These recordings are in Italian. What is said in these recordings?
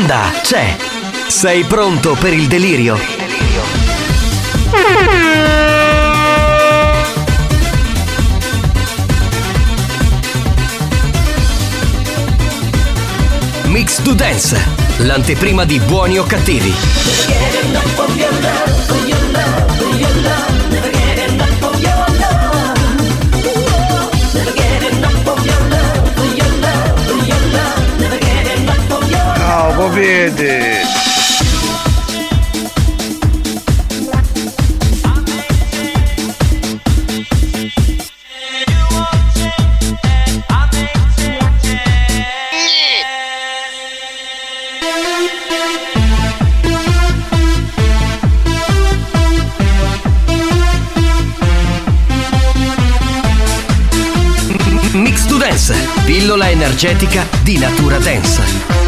banda c'è. Sei pronto per il delirio? Mix to Dance, l'anteprima di buoni o cattivi. Vede. Mix to Dance, pillola energetica di natura dance.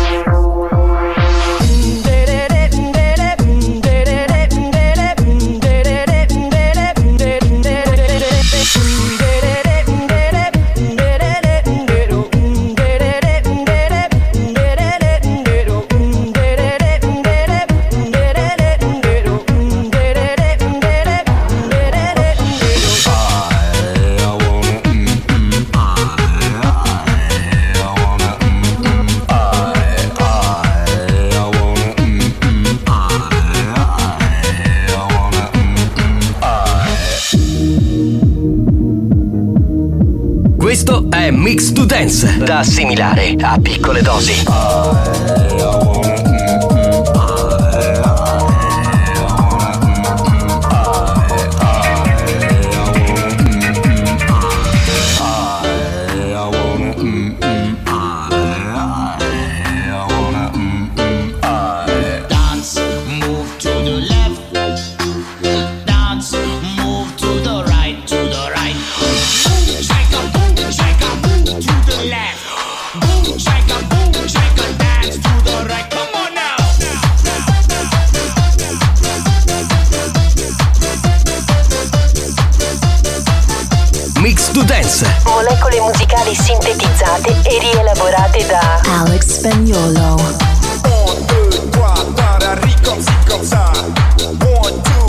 Da assimilare a piccole dosi. E rielaborate da Alex Spagnolo. Un, deux, trois, para rico, si comme ça. One, two,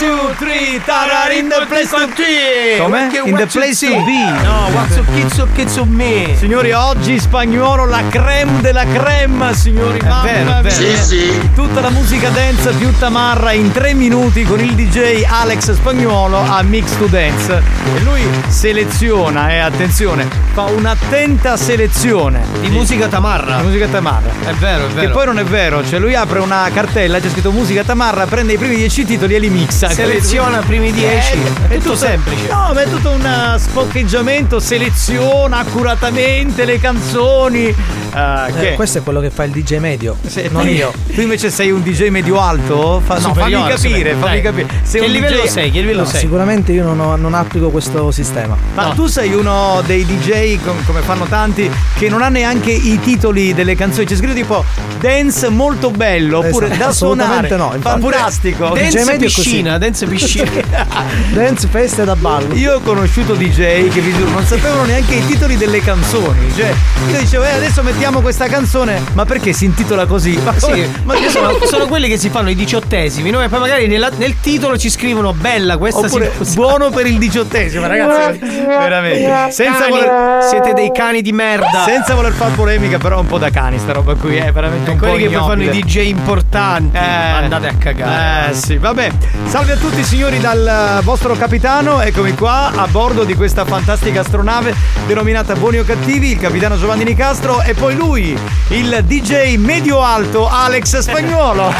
two, three, tarari in the place to be. Come? In the place to be. No, what's up, kids up, kids up me. Signori, oggi spagnolo la creme della creme, signori. Mamma vero, è vero. mia. Sì, sì. Tutta la musica dance più tamarra in tre minuti con il DJ Alex Spagnuolo a Mix to Dance. E lui seleziona, e attenzione, fa un'attenta selezione Di musica tamarra. di musica tamarra. È vero, è Che vero. poi non è vero, cioè lui apre una cartella, c'è scritto musica tamarra, prende i primi dieci titoli e li mixa. Seleziona i primi dieci. Eh, È tutto semplice. No, ma è tutto un uh, spoccheggiamento, seleziona accuratamente le canzoni. Ah, Eh, questo è quello che fa il DJ medio, Se- non tu- io. Tu invece sei un DJ medio alto? Fa- no, fammi capire, fammi capire. Sei Che livello DJ sei? Che livello No, sei? sicuramente io non, ho- non applico questo sistema. Ma No. tu sei uno dei DJ, com- come fanno tanti, che non ha neanche i titoli delle canzoni. C'è scritto tipo dance molto bello, oppure Esatto, da suonare. assolutamente no, infatti. Fantastico. Dance piscina, dance piscina. Dance, feste da ballo. Io ho conosciuto DJ che vi giuro non sapevano neanche i titoli delle canzoni. Cioè, io dicevo, eh, adesso mettiamo questa canzone, ma perché si intitola così? Ma, Sì, ma sono, sono quelli che si fanno i diciottesimi, no? E poi magari nella- nel titolo ci scrivono bella questa Oppure si buono per il diciottesimo, ragazzi. Veramente. Senza voler, siete dei cani di merda. senza voler fare polemica, però un po' da cani sta roba qui, è veramente un po' quelli che poi fanno i. DJ importanti. Eh, Andate a cagare. Eh sì, vabbè. Salve a tutti signori dal eh, vostro capitano, eccomi qua a bordo di questa fantastica astronave denominata Buoni o Cattivi, il capitano Giovanni Nicastro e poi lui, il DJ medio alto Alex Spagnuolo.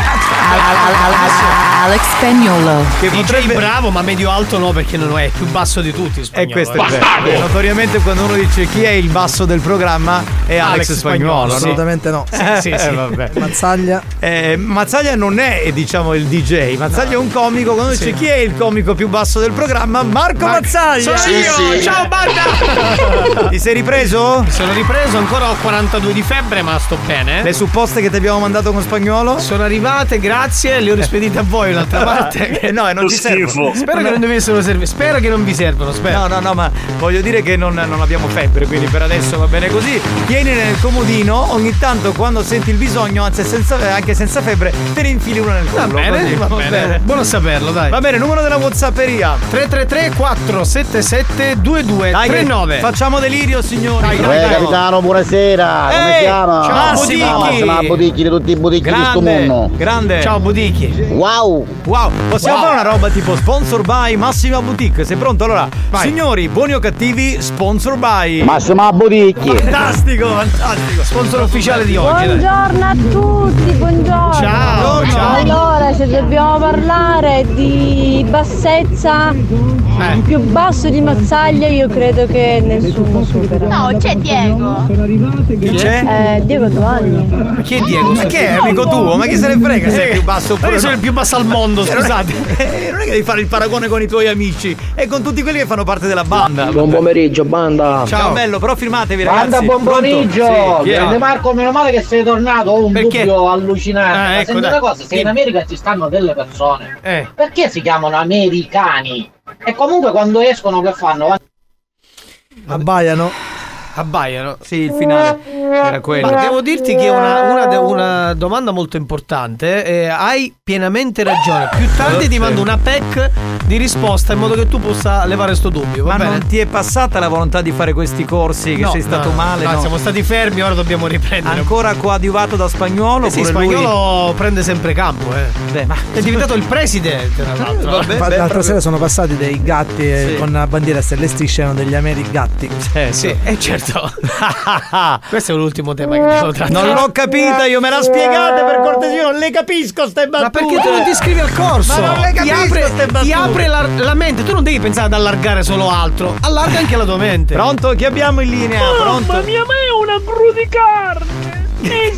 Alex Spagnolo. che DJ potrebbe bravo, ma medio alto no, perché non è più basso di tutti. E spagnolo, questo eh. è vero. Eh, Notoriamente quando uno dice chi è il basso del programma è Alex, Alex Spagnuolo. Spagnuolo, no? Assolutamente no. Eh, sì, sì. Vabbè. Mazzaglia. Eh, Mazzaglia non è, diciamo, il DJ. Mazzaglia è un comico. Quando dice chi è il comico più basso del programma? Marco Mazzaglia. Sono io! Ciao banda! Ti sei ripreso? Sono ripreso, ancora ho 42 di febbre, ma sto bene. Le supposte che ti abbiamo mandato con spagnolo? Sono arrivate, grazie, le ho rispedite a voi un'altra parte. Eh, no, e non ci servono. Spero che non dovessero servire. Spero che non vi servono, spero. No, no, no, ma voglio dire che non, non abbiamo febbre, quindi per adesso va bene così. Tieni nel comodino, ogni tanto quando senti il bisogno, anzi senza, anche senza febbre, te ne infili uno nel Va collo. bene, così, va, bene. Buono a saperlo, dai. Va bene, numero della Whatsapperia. 333 477 2239 facciamo delirio, signori. Dai, Dai, dai, Eh, dai. capitano, buonasera. Come Ehi, si chiama? ciao, Massimo. Budichi. Massimo Budichi di tutti i budichi di sto Grande, mondo. grande. Ciao Budichi. Wow! Wow, possiamo fare una roba tipo sponsor by Massima Boutique? Sei pronto? Allora, Vai. signori, buoni o cattivi, sponsor by. Massimo Budichi! Fantastico, fantastico. Sponsor ufficiale di oggi. dai. Buongiorno a tutti, buongiorno. Ciao, ciao. Allora, se dobbiamo parlare di bassezza, Eh. il più basso di Mazzaglia, io credo che nessuno supera. No, c'è Diego. Chi c'è? Eh, Diego Giovanni. Ma chi è Diego? Ma che è amico tuo? Ma chi se ne frega se è più basso oppure io sono no? il più basso al mondo, scusate. eh, non è che devi fare il paragone con i tuoi amici e con tutti quelli che fanno parte della banda. Buon pomeriggio, banda. Ciao bello, però firmatevi ragazzi. Banda, buon pomeriggio. Sì? Grande Marco, meno male che sei tornato. Ho un Perché? dubbio allucinante. Ah, Ma ecco, una cosa, se in. America ci stanno delle persone, Eh. perché si chiamano americani? E comunque quando escono che fanno? Abbaiano. Abbaiano. Sì, il finale era quello. Ma devo dirti che una, una una domanda molto importante. eh, hai pienamente ragione. Più tardi ti mando una pack di risposta in modo che tu possa levare sto dubbio. Va Ma bene? non ti è passata la volontà di fare questi corsi che No, sei stato no, male? no, no? siamo stati fermi, ora dobbiamo riprendere. Ancora coadiuvato da spagnolo? Eh sì, oppure lui- spagnolo prende sempre campo, eh. Beh, ma È diventato il presidente, tra l'altro. Vabbè, Ma beh, l'altra proprio- sera sono passati dei gatti eh, Sì. con la bandiera stelle strisce erano degli Ameri gatti. Eh, Sì, e certo. Questo è l'ultimo tema che devo trattare. Non l'ho capita, io me la spiegate per cortesia, non le capisco ste battute. Ma perché tu non ti iscrivi al corso? Ma non le ti capisco apre, ste battute. ti apre la, la mente, tu non devi pensare ad allargare solo altro, allarga anche la tua mente. Pronto? Chi abbiamo in linea? Pronto? mia, ma è una gru di carne! È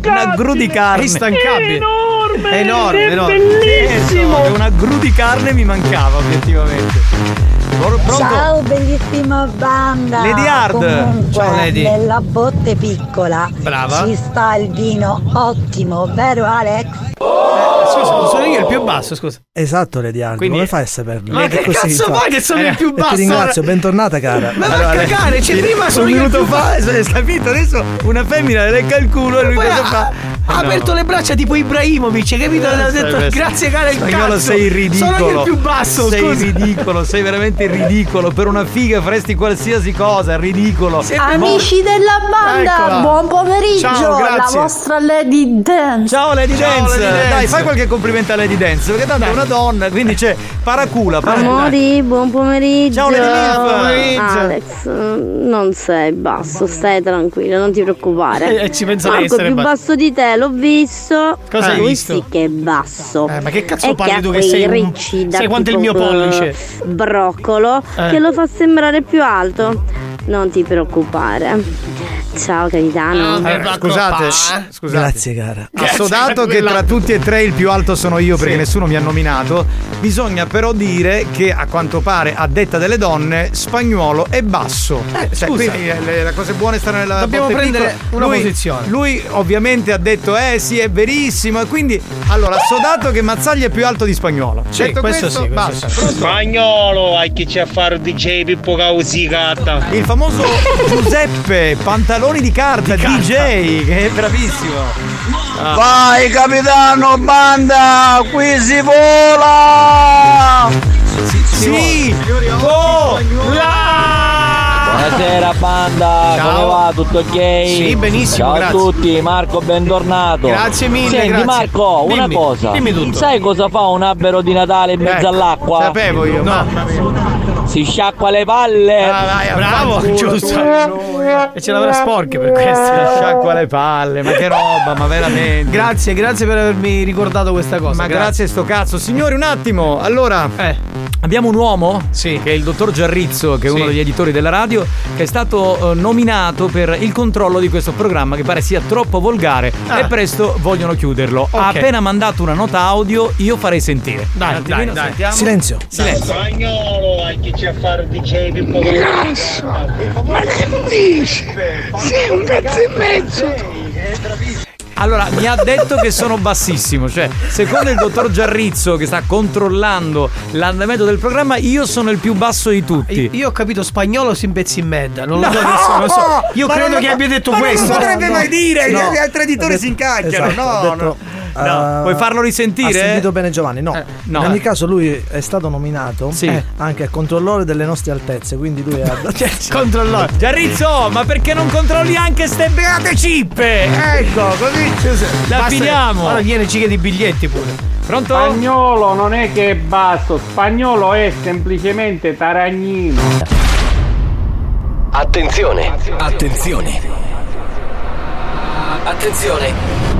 Una gru di È carne. instancabile. enorme! È enorme, è enorme. bellissimo! Che una gru di carne mi mancava obiettivamente. Pronto? Ciao bellissima banda! Lady Hard. Comunque, Ciao, Lady. nella botte piccola Brava. ci sta il vino ottimo, vero Alex? Scusa, sono io il più basso, scusa. Esatto, Lady Hardy, Quindi- come fai a saperlo? Ma che così, cazzo fai che sono il più basso? ti ringrazio, bentornata cara. Ma va a cagare, c'è prima sono un io il minuto più fa, hai capito? Adesso una femmina le lecca il culo e lui cosa fa? Ha aperto le braccia tipo Ibrahimovic, hai capito? Ha detto, Eh, grazie cara il Spagnolo cazzo. sei ridicolo. Sono io il più basso, Sei scusa. ridicolo, sei veramente ridicolo. Per una figa faresti qualsiasi cosa, è ridicolo. Amici della banda, Eccola. buon pomeriggio. Ciao, la vostra Lady Dance. Ciao Lady Ciao, Dance. Lady Dance. Dai, fai qualche complimento a Lady Dance, perché tanto è una donna, quindi c'è paracula, paracula. Amori, buon pomeriggio. Ciao, Lady. Buon pomeriggio. Alex, non sei basso, stai tranquillo, non ti preoccupare. Eh, ci penso Marco più basso. basso di te, l'ho visto. Cosa hai visto? sì che è basso. Eh, ma che cazzo parli tu che sei un- sai quanto è il mio pollice? Broccolo Eh. che lo fa sembrare più alto. Non ti preoccupare. Ciao capitano. Eh, scusate, scusate. Grazie, cara. Assodato che tra tutti e tre il più alto sono io perché nessuno mi ha nominato, bisogna però dire che a quanto pare, a detta delle donne, spagnolo è basso. Cioè, scusa. quindi eh, le, le cose buone stanno nella Dobbiamo botte prendere piccola. una Lui- posizione. Lui ovviamente ha detto, eh sì, è verissimo. E quindi, allora, assodato che Mazzaglia è più alto di spagnolo. Sì, detto questo questo, sì, questo basta. sì. Spagnolo, hai chi c'è a fare DJ Pippo Causicata. Il famoso Giuseppe Pantaloni di carta, DJ, che è bravissimo. Ah. Vai capitano banda, qui si vola! Sì! Oh! Buonasera banda, Ciao. come va? Tutto ok? Sì, benissimo, Ciao grazie. a tutti, Marco bentornato. Grazie mille, Senti grazie. Marco, una Dimmi, cosa. dimmi tutto. Sai cosa fa un albero di Natale in mezzo Eh, all'acqua? Sapevo io, mamma mia. Si sciacqua le palle. Ah, vai, Bravo, giusto. E ce l'avrà sporche per questo. Sciacqua le palle, ma che roba, ma veramente. Grazie, grazie per avermi ricordato questa cosa. Ma grazie a sto cazzo. Signori, un attimo. Allora, abbiamo un uomo, Sì. che è il dottor Giarrizzo, che è Sì. uno degli editori della radio, che è stato eh, nominato per il controllo di questo programma che pare sia troppo volgare Ah. e presto vogliono chiuderlo. Ha Ok. appena mandato una nota audio, io farei sentire. Dai, dai, dai. Silenzio. Silenzio. Spagnolo, c'è a fare DJ Pippo Causicata. Ma che dici? Sei un pezzo e mezzo! Allora, mi ha detto che sono bassissimo, cioè, secondo il dottor Giarrizzo che sta controllando l'andamento del programma, io sono il più basso di tutti. Io ho capito spagnolo si impezzi in medda. Non lo No! so, adesso non lo so. Io Ma credo non- che abbia detto ma non questo. potrebbe mai dire, No. gli altri editori Ha si detto- incacchiano. esatto, no, detto, no. No, eh, Puoi farlo risentire? Ha sentito bene Giovanni, no. Eh, no. In ogni caso lui è stato nominato Sì. eh, anche controllore delle nostre altezze, quindi lui ha Controllore. Giarrizzo, ma perché non controlli anche ste beate cippe? Ecco, così la finiamo. Ora viene ciche di biglietti pure. Pronto? Spagnolo non è che è basso, spagnolo è semplicemente taragnino. Attenzione. Attenzione. Attenzione.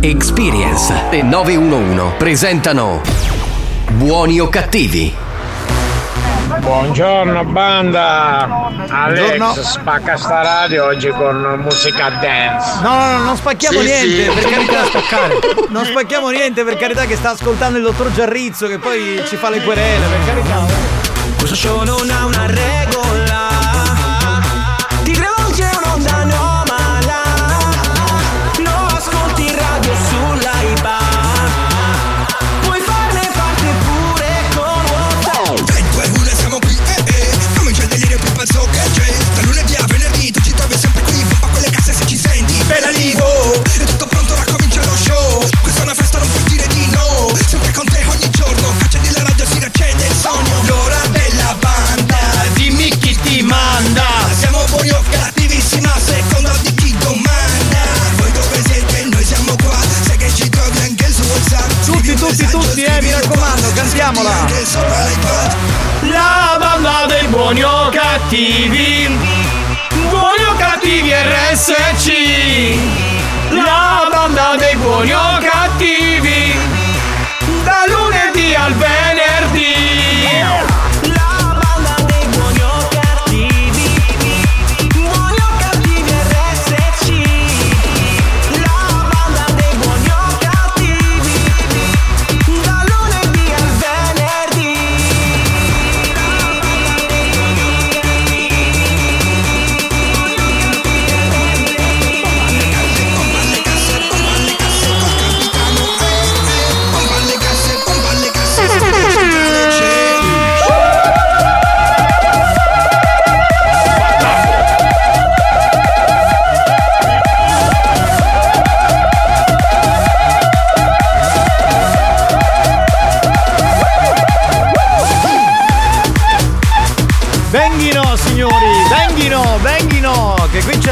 Experience e 911 presentano Buoni o cattivi? Buongiorno banda! Alex Buongiorno. spacca sta radio oggi con musica dance. No, no, no, non spacchiamo Sì, niente, sì. per carità. Non spacchiamo niente, per carità, che sta ascoltando il dottor Giarrizzo, che poi ci fa le querele, per carità. Questo show non ha una regola cantiamola. La banda dei buoni o cattivi. Buoni o cattivi RSC. La banda dei buoni o cattivi. Da lunedì al venerdì.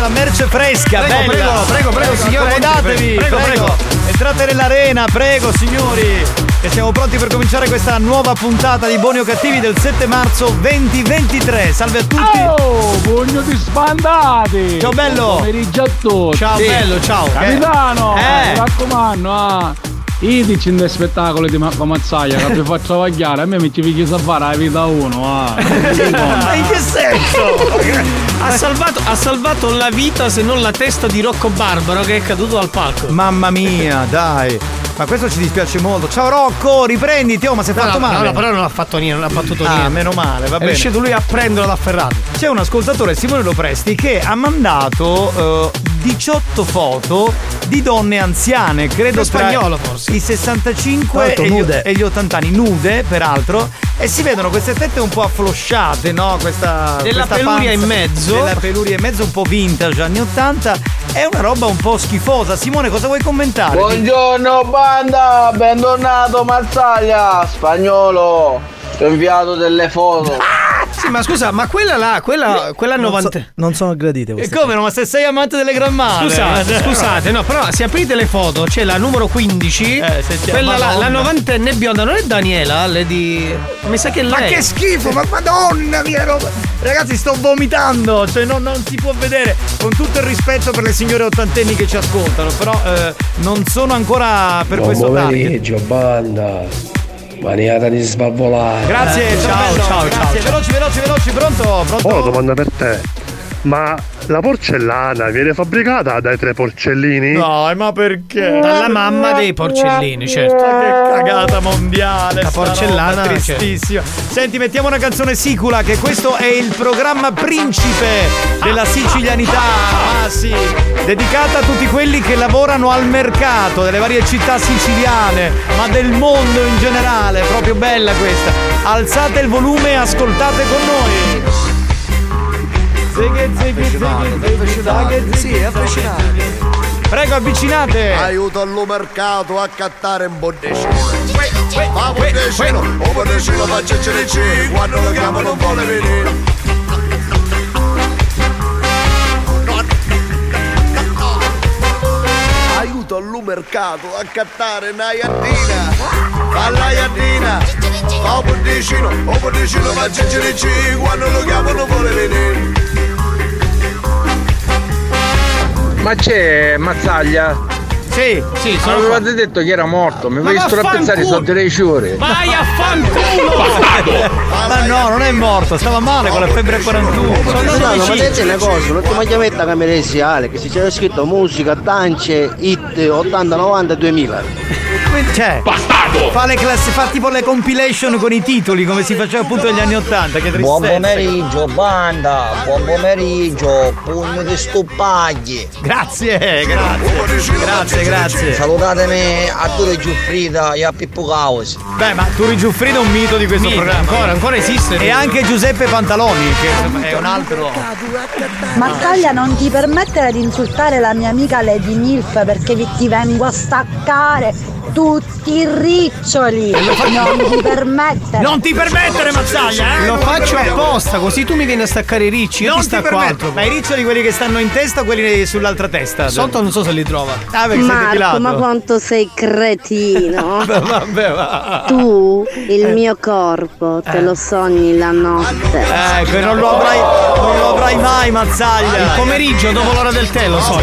La merce fresca, Prego, bella. prego, prego, prego, signore, accomodatevi, prego, prego. Entrate nell'arena, prego, signori. E siamo pronti per cominciare questa nuova puntata di Buoni o Cattivi del 7 marzo 2023. Salve a tutti. Oh, pugno di sbandati! Ciao, bello. Buon pomeriggio a tutti! Ciao, bello, ciao. Capitano! Eh. Mi raccomando, ah! Io dici in dei spettacoli di Marco Mazzaglia che vi faccio travagliare, a me mi ci picchi a fare la vita uno, ah! Ma in che senso? Ha salvato, ha salvato la vita se non la testa di Rocco Barbaro che è caduto dal palco. Mamma mia, dai. Ma questo ci dispiace molto. Ciao Rocco, riprenditi, oh, ma sei No, fatto no, male. no, però non ha fatto niente, non ha battuto Ah, niente. meno male, va È bene. riuscito lui a prenderlo da Ferrari. C'è un ascoltatore, Simone Lopresti, che ha mandato eh, 18 foto di donne anziane, credo tra spagnolo, forse. i 65 Certo, e gli, e gli 80 anni, nude peraltro, e si vedono queste tette un po' afflosciate, no? Questa Della questa peluria panza- in mezzo. Della peluria in mezzo, un po' vintage, anni 80. È una roba un po' schifosa. Simone, cosa vuoi commentare? Buongiorno banda, bentornato Mazzaglia, spagnolo, ti ho inviato delle foto. Sì, ma scusa, ma quella là, quella, quella Non, 90. so- non sono gradite E come no? Ma se sei amante delle grammate. Scusate, scusate, no, però se aprite le foto c'è la numero 15, Eh, quella là, la novantenne bionda, non è Daniela, di. Mi sa che è lei. Ma che schifo, ma madonna mia roba! Ragazzi, sto vomitando! Cioè, non, non si può vedere. Con tutto il rispetto per le signore ottantenni che ci ascoltano, però eh, non sono ancora per Buon questo target. pomeriggio, banda. Maniata di sbavvolare. Grazie, Eh, ciao, ciao, ciao, grazie. ciao. Veloci, veloci, veloci, pronto? Pronto? Una domanda per te. Ma la porcellana viene fabbricata dai tre porcellini? Dai, ma perché? Dalla mamma dei porcellini, certo. Ma che cagata mondiale! La porcellana, roba tristissima. Senti, mettiamo una canzone sicula che questo è il programma principe della sicilianità. Ah sì, dedicata a tutti quelli che lavorano al mercato delle varie città siciliane, ma del mondo in generale. Proprio bella questa. Alzate il volume e ascoltate con noi. Zighi, zighi, zighi, zaghi, Sì, affascinante. Prego, avvicinate. Aiuto allo mercato a cattare un botticino. Ma botticino, un botticino faccia CDC, quando lo chiamo non vuole venire. Aiuto allo mercato a cattare una iardina. Alla iardina. Ma un botticino, un botticino faccia CDC, quando lo chiamo non vuole venire. Ma c'è Mazzaglia? Sì, sì, sono Avevate detto che era morto, mi Ma vaffanculo! pensare sotto le ciure. Vai a fanculo! Ma no, non è morto, stava male con la febbre 41. Sono andato Milano, ma te una cosa, l'ultima chiavetta che mi resi Ale, che si c'era scritto musica, dance, hit 80, 90, 2000. Cioè, fa le classi, fa tipo le compilation con i titoli come si faceva appunto negli anni 80, che tristezza. Buon pomeriggio banda, buon pomeriggio, pugno di stupagli. Grazie, grazie. Grazie, grazie. Salutatemi a Dure Giuffrida e a Pippo Caos. Beh, ma Turi Giuffrida è un mito di questo Mito, programma. ancora, ancora esiste. E anche Giuseppe Pantaloni, che è un altro. Mazzaglia non ti permettere di insultare la mia amica Lady Milf perché vi- ti vengo a staccare tutti i riccioli. Non ti permettere. Non ti permettere, Mazzaglia, eh? Lo ti faccio apposta, così tu mi vieni a staccare i ricci. Io Non ti ti stacco permetto. altro. Ma i riccioli quelli che stanno in testa o quelli sull'altra testa? Sotto non so se li trova. Ah, perché Marco, ma quanto sei cretino. Vabbè, va. Tu, il mio corpo, te lo sogni la notte. Ecco, non lo avrai, non lo avrai mai, Mazzaglia. Il pomeriggio dopo l'ora del tè, lo so.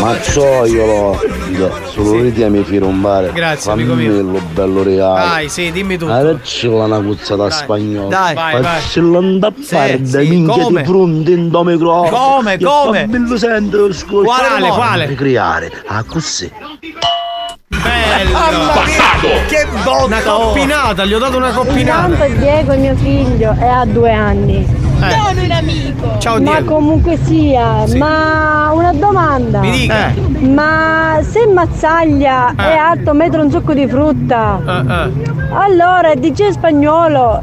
Mazzoiolo, solo lì mi firombare. Grazie, amico mio. Bello, regalo. Vai, sì, dimmi tutto. Adeccela una cuzzata spagnola. Dai, vai, vai. Faccela andappare Sì, da sì, minchia di fronte in do microfono. Come, come? Bello sento lo scuola. Quale, quale? Ricreare. Ah, così. Bello. Mia, che botta! Una coppinata, gli ho dato una coppinata. Intanto Diego, il mio figlio, è a due anni. Non un amico. Ciao Ma Diego. comunque sia, ma una domanda. Mi dica. Ma se Mazzaglia è alto metro un succo di frutta, Eh, eh. allora DJ spagnolo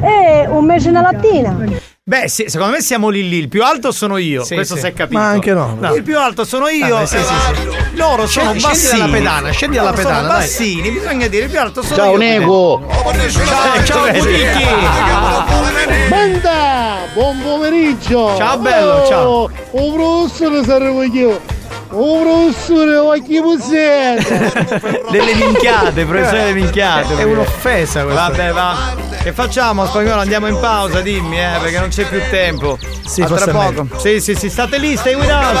è un mese una lattina. Beh, sì, secondo me siamo lì lì. Il più alto sono io. Sì, questo sì. si è capito. Ma anche no. Il più alto sono io. Vabbè, sì, sì, sì. Loro sono Scendi- bassini. scendi dalla pedana, scendi dalla pedana, Sono dai. bassini, bisogna dire. Il più alto sono Ciao io. Nego! Ciao, ciao Bunicchi. Banda! Buon pomeriggio! Ciao, bello, ciao. Oh, Un professore saremo io! Un professore, ma chi musete? Delle minchiate, professore delle minchiate. È un'offesa questa. Vabbè, va. Che facciamo, spagnolo? Andiamo in pausa, dimmi, eh, perché non c'è più tempo. Sì, A tra poco. Sì, sì, sì, state lì, stay with us.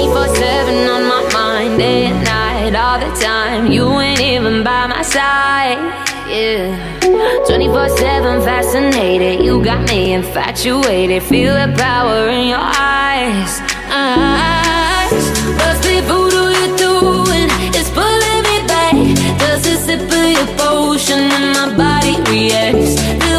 24-7 on my mind, day and night, all the time. You ain't even by my side, yeah. 24-7 fascinated, you got me infatuated. Feel the power in your eyes, eyes. Must be voodoo you're doing, it's pulling me back. Does a sip of your potion and my body reacts?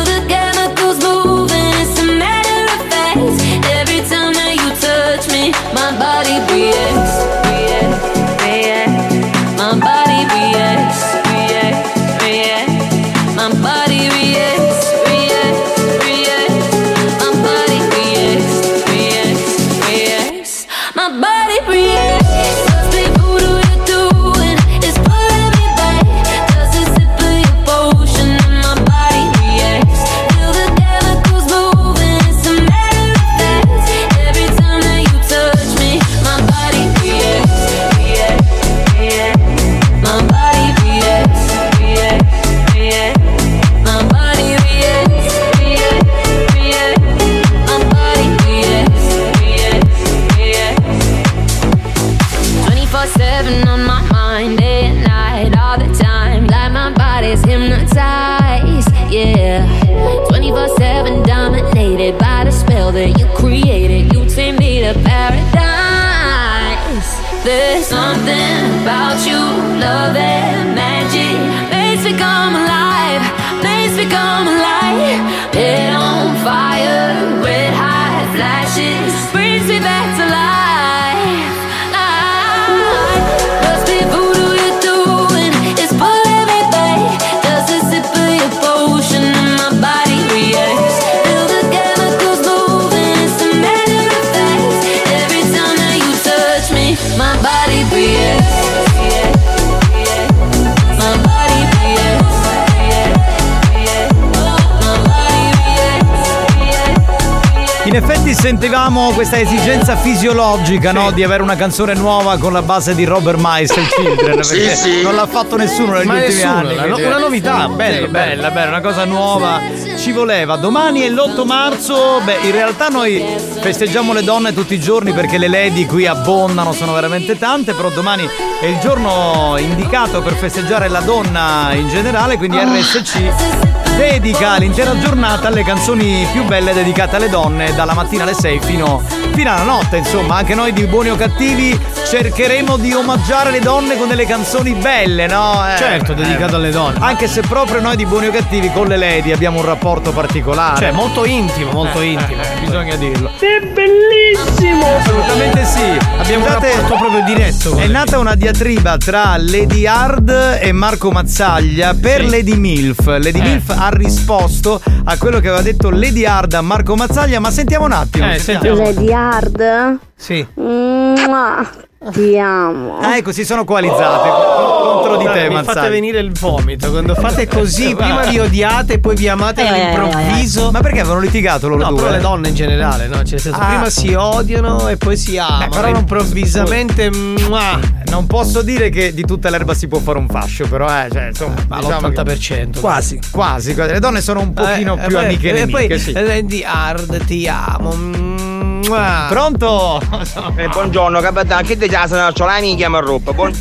Sentivamo questa esigenza fisiologica, no? Di avere una canzone nuova con la base di Robert Miles e Children. Sì, perché sì. Non l'ha fatto nessuno negli Ma ultimi nessuno, anni. quindi- una novità, Sì, bello, bella, bella, una cosa nuova. Ci voleva. Domani è l'8 marzo. Beh, in realtà noi festeggiamo le donne tutti i giorni perché le lady qui abbondano, sono veramente tante, però domani è il giorno indicato per festeggiare la donna in generale, quindi RSC dedica l'intera giornata alle canzoni più belle dedicate alle donne dalla mattina alle 6 fino, fino alla notte insomma anche noi di buoni o cattivi cercheremo di omaggiare le donne con delle canzoni belle no? Eh, Certo, dedicato alle donne. anche se proprio noi di buoni o cattivi con le lady abbiamo un rapporto particolare Cioè, molto intimo, molto Eh, intimo. eh, bisogna dirlo È bellissimo! Assolutamente sì. Abbiamo Scusate, un rapporto proprio diretto. È nata una diatriba tra Lady Hard e Marco Mazzaglia per Sì. Lady Milf. Lady Eh. Milf ha risposto a quello che aveva detto Lady Hard a Marco Mazzaglia, ma sentiamo un attimo. Eh, sentiamo. Lady Hard? Sì. Mua. Ti amo. Ah, ecco, si sono coalizzate co- contro di te, mi fate venire il vomito. Quando fate così, prima vi odiate e poi vi amate Eh, eh, eh, all'improvviso. Ma perché avevano litigato loro No, due? però le donne in generale, no? Cioè, nel senso, Ah. prima si odiano e poi si amano. però non- improvvisamente. mua. Non posso dire che di tutta l'erba si può fare un fascio, però eh, cioè, insomma, Ma diciamo l'80%. Quasi. Quasi, quasi. Le donne sono un pochino Eh, più poi- amiche e nemiche, poi sì. eh, di hard, ti amo. Pronto? Eh, buongiorno capitano, che ti chiama la la minchia mi rotto? Buon...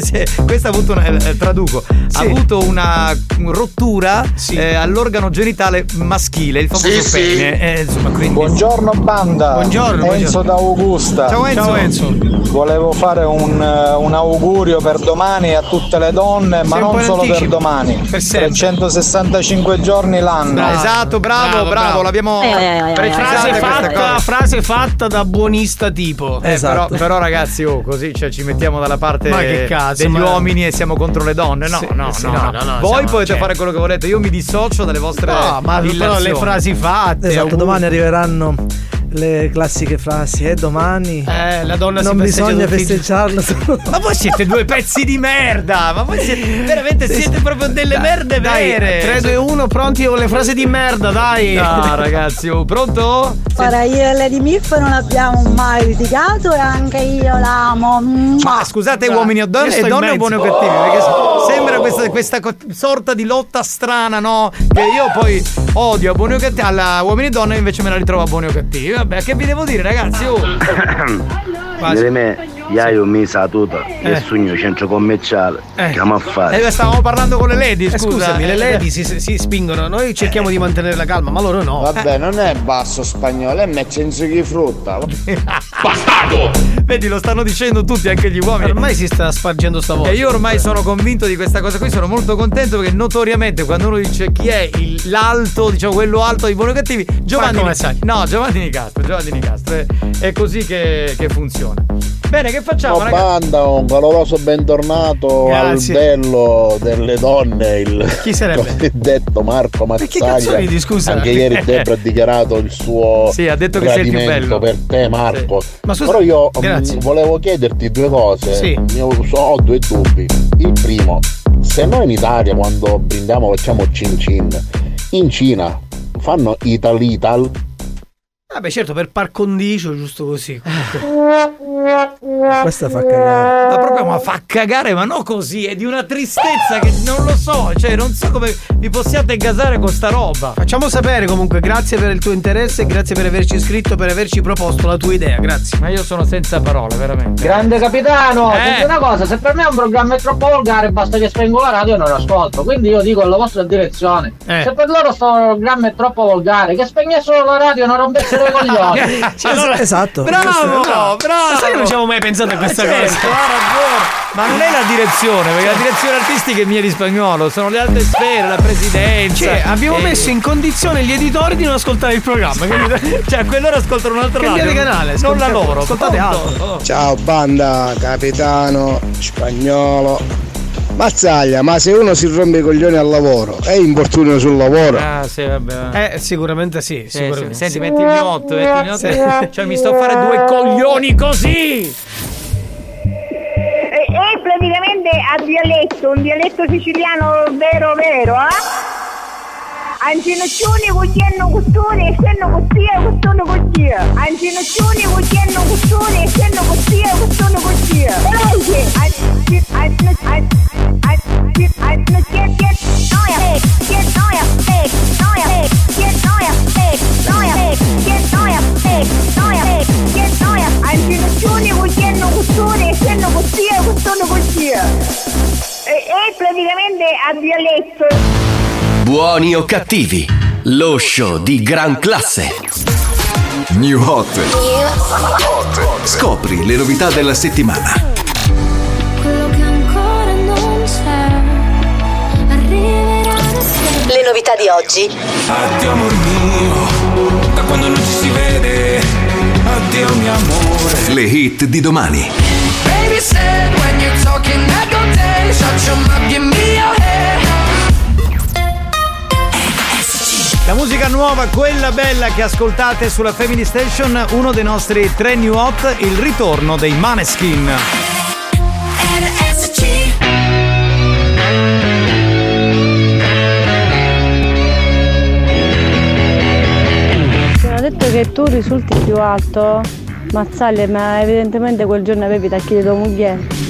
Sì, Questa ha avuto una, eh, traduco, ha avuto una rottura eh, all'organo genitale maschile, il famoso Sì, sì. pene. Eh, insomma, quindi- Buongiorno banda. Buongiorno, Enzo buongiorno. da Augusta. Ciao, Enzo. Ciao, Enzo. Volevo fare un, eh, un augurio per domani a tutte le donne, ma Sei non solo per domani. Per sempre. 365 giorni l'anno. Esatto, bravo, bravo, l'abbiamo Frase precisata questa fatta, cosa. Frase fatta da buonista tipo. Eh, però, però, ragazzi, oh, così cioè, ci mettiamo dalla parte Ma che cazzo, degli ma- uomini e siamo contro le donne. No, Sì, no, sì, no, no, no. no, no, Voi siamo- potete cioè- fare quello che volete. Io mi dissocio dalle vostre. No, ma però le frasi fatte. Esatto, auguri. domani arriveranno le classiche frasi e domani Eh, la donna non si festeggia bisogna festeggiarlo. Ma voi siete due pezzi di merda! Ma voi siete veramente siete proprio delle merde Dai, vere! 3, 2, 1, pronti con le frasi di merda, dai. No, ragazzi, oh, pronto? Ora io e Lady Miff non abbiamo mai litigato e anche io l'amo. Ma scusate, uomini o donne, e donne o buoni o cattivi? Perché se- sembra questa, questa sorta di lotta strana, no? Che io poi odio a buoni o cattivi, alla uomini e donne invece me la ritrovo a buoni o cattivi. Vabbè, che vi devo dire, ragazzi? Oh. Io mi sa tutta, Eh. il sogno centro commerciale, Eh. che a fare? Eh, stavamo parlando con le lady, Eh, scusa. scusami, le Eh, lady si, si spingono, noi cerchiamo di mantenere la calma, ma loro no. Vabbè, non è basso spagnolo, è mezzo di frutta. Vedi, lo stanno dicendo tutti, anche gli uomini. Ormai si sta spargendo sta voce. E io ormai sono convinto di questa cosa qui, sono molto contento perché notoriamente quando uno dice chi è il- l'alto, diciamo quello alto di buoni cattivi, Giovanni come sai. No, Giovanni Nicastro, Giovanni Nicastro. È, è così che, che funziona. Bene, che facciamo, Oh, ragazzi? banda, un caloroso bentornato Grazie. al bello delle donne, il Chi sarebbe? Marco Mazzaglia. ridi, scusa? Anche ieri Debra ha dichiarato il suo Sì, ha detto che sei il più bello. per te Marco. Ma scusa- Però io mm, Grazie. volevo chiederti due cose. Sì. Io so- ho due dubbi. Il primo, se noi in Italia quando brindiamo facciamo cin cin, in Cina fanno Ital Ital? Vabbè, certo, per par condicio, giusto così. Questa fa cagare. Ma proprio ma fa cagare, ma no così, è di una tristezza che non lo so, cioè non so come vi possiate gasare con sta roba. Facciamo sapere comunque, grazie per il tuo interesse, grazie per averci iscritto, per averci proposto la tua idea, grazie. Ma io sono senza parole, veramente. Grande capitano, Eh. senti una cosa, se per me un programma è troppo volgare basta che spengo la radio e non lo ascolto, quindi io dico alla vostra direzione, Eh. se per loro sto programma è troppo volgare, che spegnessero la radio e non rompessero i coglioni. Allora- esatto. Bravo, bravo, bravo. Sai che non ci avevo mai pensato a questa certo, cosa? ha ragione. Ma non è la direzione, perché la direzione artistica è mia di spagnolo, sono le altre sfere, la presidenza. Cioè, abbiamo Eh, messo in condizione gli editori di non ascoltare il programma. quindi- Cioè, a quell'ora ascoltano un'altra Cambiate radio. canale, non la loro. ascoltate altro. Ciao banda, capitano, spagnolo. Mazzaglia, ma se uno si rompe i coglioni al lavoro, è infortunio sul lavoro. Ah, sì, vabbè. Eh, sicuramente sì, Sì, sicuramente. sì. Senti, metti il mio 8, metti il mio Sì. 8. Cioè, mi sto a fare due coglioni così. È, è praticamente a dialetto, un dialetto siciliano vero vero, eh? Ancinoccioni cucchiano costone e senno costia costone costia. Ancinoccioni cucchiano costone e senno costia costone costia. Veloce! Ancinoccioni cucchiano costone e senno costia costone costia. È praticamente a dialetto. Buoni o cattivi, lo show di gran classe. New Hot. Scopri le novità della settimana. Quello che ancora non c'è arriverà. Le novità di oggi. Addio amor mio, da quando non ci si vede. Addio mio amore. Le hit di domani. Baby said when you're talking La musica nuova, quella bella che ascoltate sulla Family Station, uno dei nostri tre new hot, il ritorno dei Maneskin. Hanno detto che tu risulti più alto, Mazzaglia, ma evidentemente quel giorno avevi i tacchi di tua moglie.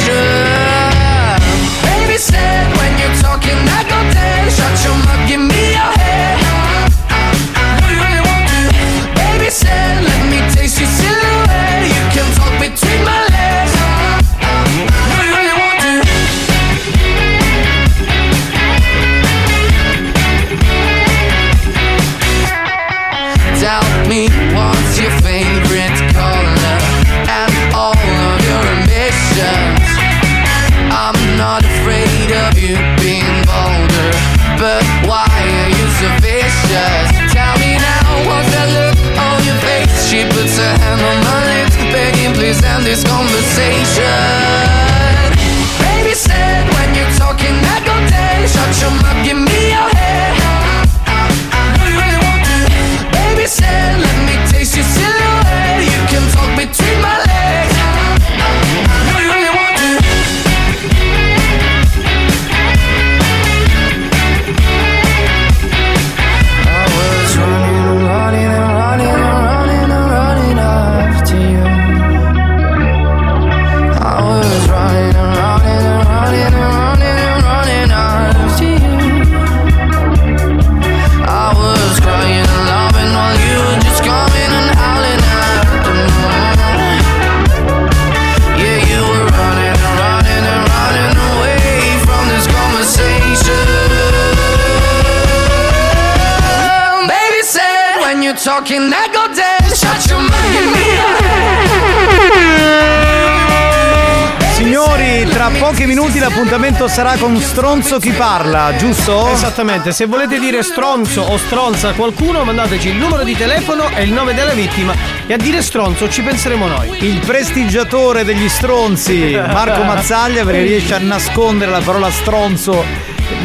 Sarà con Stronzo chi parla, giusto? Esattamente, se volete dire stronzo o stronza a qualcuno, mandateci il numero di telefono e il nome della vittima e a dire stronzo ci penseremo noi. Il prestigiatore degli stronzi, Marco Mazzaglia, perché riesce a nascondere la parola stronzo,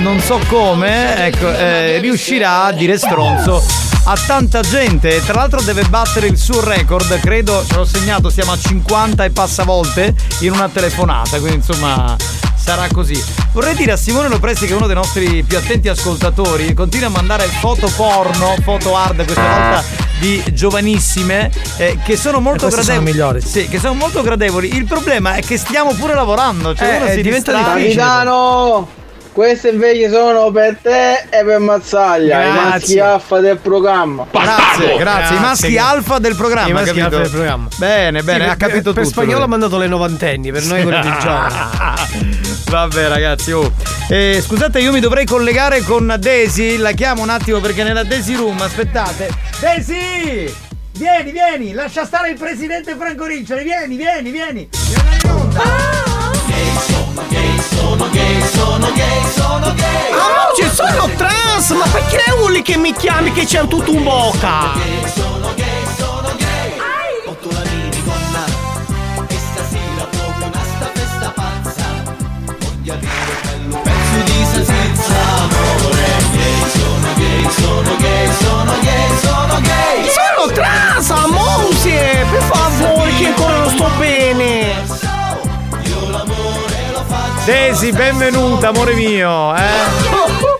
non so come, ecco, eh, riuscirà a dire stronzo a tanta gente. Tra l'altro deve battere il suo record, credo, ce l'ho segnato, siamo a 50 e passa volte in una telefonata, quindi insomma sarà così. Vorrei dire a Simone Lopresti che è uno dei nostri più attenti ascoltatori, continua a mandare foto porno, foto hard questa volta di giovanissime eh, che sono molto queste sono gradevoli. Sì, che sono molto gradevoli. Il problema è che stiamo pure lavorando, cioè Eh, uno si diventa distrae. Capitano, queste invece sono per te e per Mazzaglia, i Grazie. maschi alfa del programma. Grazie, grazie, i maschi Grazie. alfa del programma. I maschi alfa del programma. Bene, bene, Sì, ha per- capito per tutto. spagnolo lui. ha mandato le novantenni, per noi quelli di giovani. Vabbè ragazzi, oh. Eh, scusate, io mi dovrei collegare con Daisy, la chiamo un attimo perché nella Daisy Room, aspettate. Daisy! Vieni, vieni, lascia stare il presidente Franco Riccioli, vieni, vieni, vieni. Sono gay, sono gay, sono gay. Amore, sono trans, ma perché urli che mi chiami che c'è tutto un bocca? Sono gay, sono gay. Porto la minigonna e stasera proprio una sta festa pazza. Voglio avere bello pezzo di salsiccia, amore. Gay, sono gay, sono gay, sono gay, sono gay. Sono trans, amore, per favore, che ancora non sto bene. Daisy, benvenuta, amore mio, eh.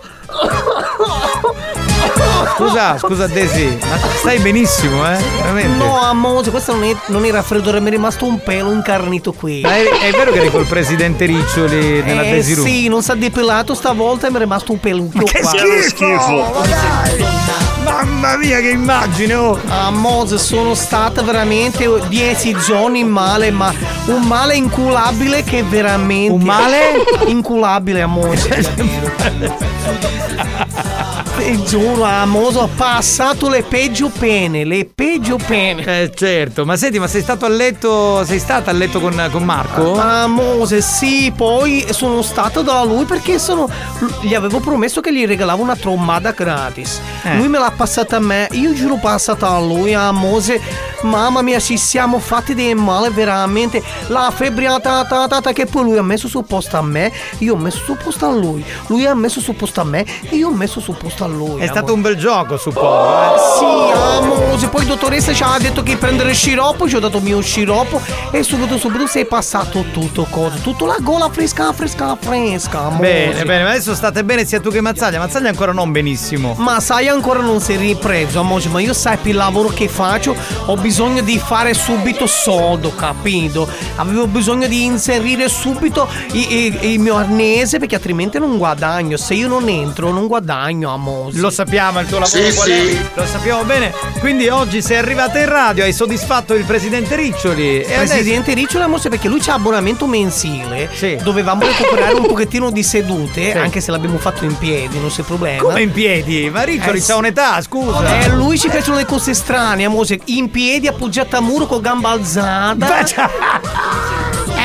Scusa, scusa Daisy, ma stai benissimo, eh? Veramente. No, amore, questo non è, non è raffreddore, mi è rimasto un pelo incarnito qui. Ma è, è vero che eri col presidente Riccioli nella eh, Daisy Room? sì, non si è depilato stavolta e mi è rimasto un più che qua. schifo! Ma dai! Mamma mia, che immagine! Oh. Amore, sono stata veramente 10 giorni in male, ma un male inculabile che veramente. Un male? Inculabile, amore. Ti giuro, Amoso, ho passato le peggio pene, le peggio pene. Eh certo, ma senti, ma sei stato a letto, sei stata a letto con, con Marco? Amose, sì, poi sono stato da lui perché sono. Gli avevo promesso che gli regalavo una trombata gratis. Eh. Lui me l'ha passata a me, io giuro passata a lui, Amose. Mamma mia, ci siamo fatti del male veramente. La febbriata ta, ta, ta, che poi lui ha messo sul posto a me, io ho messo sul posto a lui. Lui ha messo sul posto a me e io ho messo sul posto a lui. È stato un bel gioco, suppongo. eh. Sì, amore, poi dottoressa ci ha detto che prendere sciroppo, ci ho dato mio sciroppo e subito subito si è passato tutto cosa, tutto la gola fresca, fresca, fresca, amore. Bene, bene, ma adesso state bene sia tu che Mazzaglia. Mazzaglia ancora non benissimo. Ma sai ancora non si è ripreso, amore, ma io sai per il lavoro che faccio ho bisogno di fare subito soldo, capito? Avevo bisogno di inserire subito i- i- il mio arnese perché altrimenti non guadagno. Se io non entro non guadagno, amore. Lo sappiamo il tuo lavoro Sì, qual è? sì. Lo sappiamo bene. Quindi oggi sei arrivata in radio, hai soddisfatto il presidente Riccioli. E Presidente Riccioli amore, perché lui c'ha abbonamento mensile. Dovevamo recuperare un pochettino di sedute, Sì. anche se l'abbiamo fatto in piedi, non c'è problema. Come in piedi? Ma Riccioli Eh, c'ha un'età, scusa. Eh, lui ci piacciono le cose strane, amore. In piedi, appoggiata a muro con gamba alzata.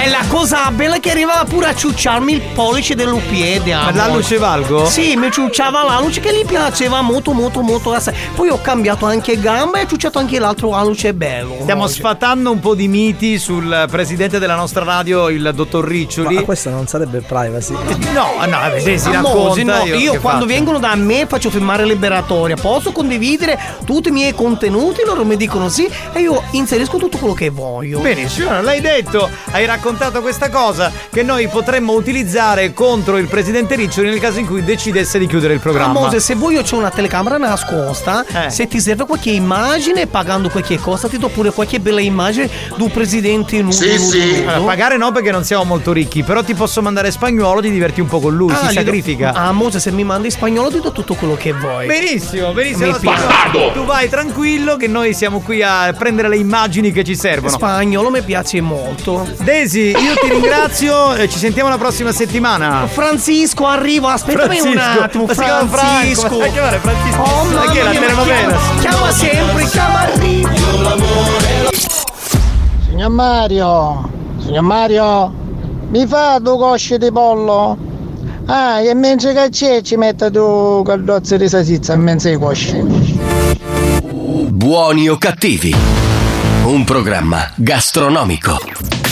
È la cosa bella che arrivava pure a ciucciarmi il pollice del piede. Ma l'alluce valgo? Sì, mi ciucciava l'alluce che gli piaceva molto, molto, molto assai. Poi ho cambiato anche gamba e ho ciucciato anche l'altro alluce bello. Stiamo sfatando un po' di miti sul presidente della nostra radio, il dottor Riccioli. Ma questo non sarebbe privacy. No, no, vabbè, se si racconta. no, io, io quando faccio? vengono da me faccio firmare liberatoria, posso condividere tutti i miei contenuti, loro mi dicono sì e io inserisco tutto quello che voglio. Benissimo, l'hai detto, hai raccontato questa cosa che noi potremmo utilizzare contro il presidente Riccioli nel caso in cui decidesse di chiudere il programma. Amore, se vuoi io c'ho una telecamera nascosta, Eh. se ti serve qualche immagine, pagando qualche cosa, ti do pure qualche bella immagine di un presidente nudo. nudo, nudo. Allora, pagare no perché non siamo molto ricchi, però ti posso mandare spagnolo, ti diverti un po' con lui, Ah, si gli do- sacrifica. Ah, Mose, se mi mandi spagnolo ti do tutto quello che vuoi. Benissimo, benissimo. Mi Allora, piace. Tu vai tranquillo che noi siamo qui a prendere le immagini che ci servono. Spagnolo mi piace molto. Daisy, io ti ringrazio e ci sentiamo la prossima settimana. Francisco, arrivo, aspettami un attimo, ma si chiama Franco, Francisco. ma chiamare Francisco? Oh, Ma mamma chi è la mia, telenovela? Chiama, chiama sempre, chiama arrivo. Signor Mario, signor Mario, mi fa due cosce di pollo? Ah, e mentre che c'è ci mette due caldozze di salsiccia mezzo ai cosci. Buoni o cattivi? Un programma gastronomico.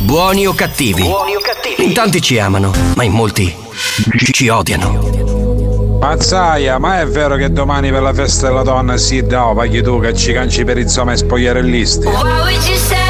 Buoni o cattivi? In tanti ci amano, ma in molti ci- ci odiano. Mazzaia, ma è vero che domani per la festa della donna si dà paghi tu che ci canci per insomma e spogliarellisti? Why would you say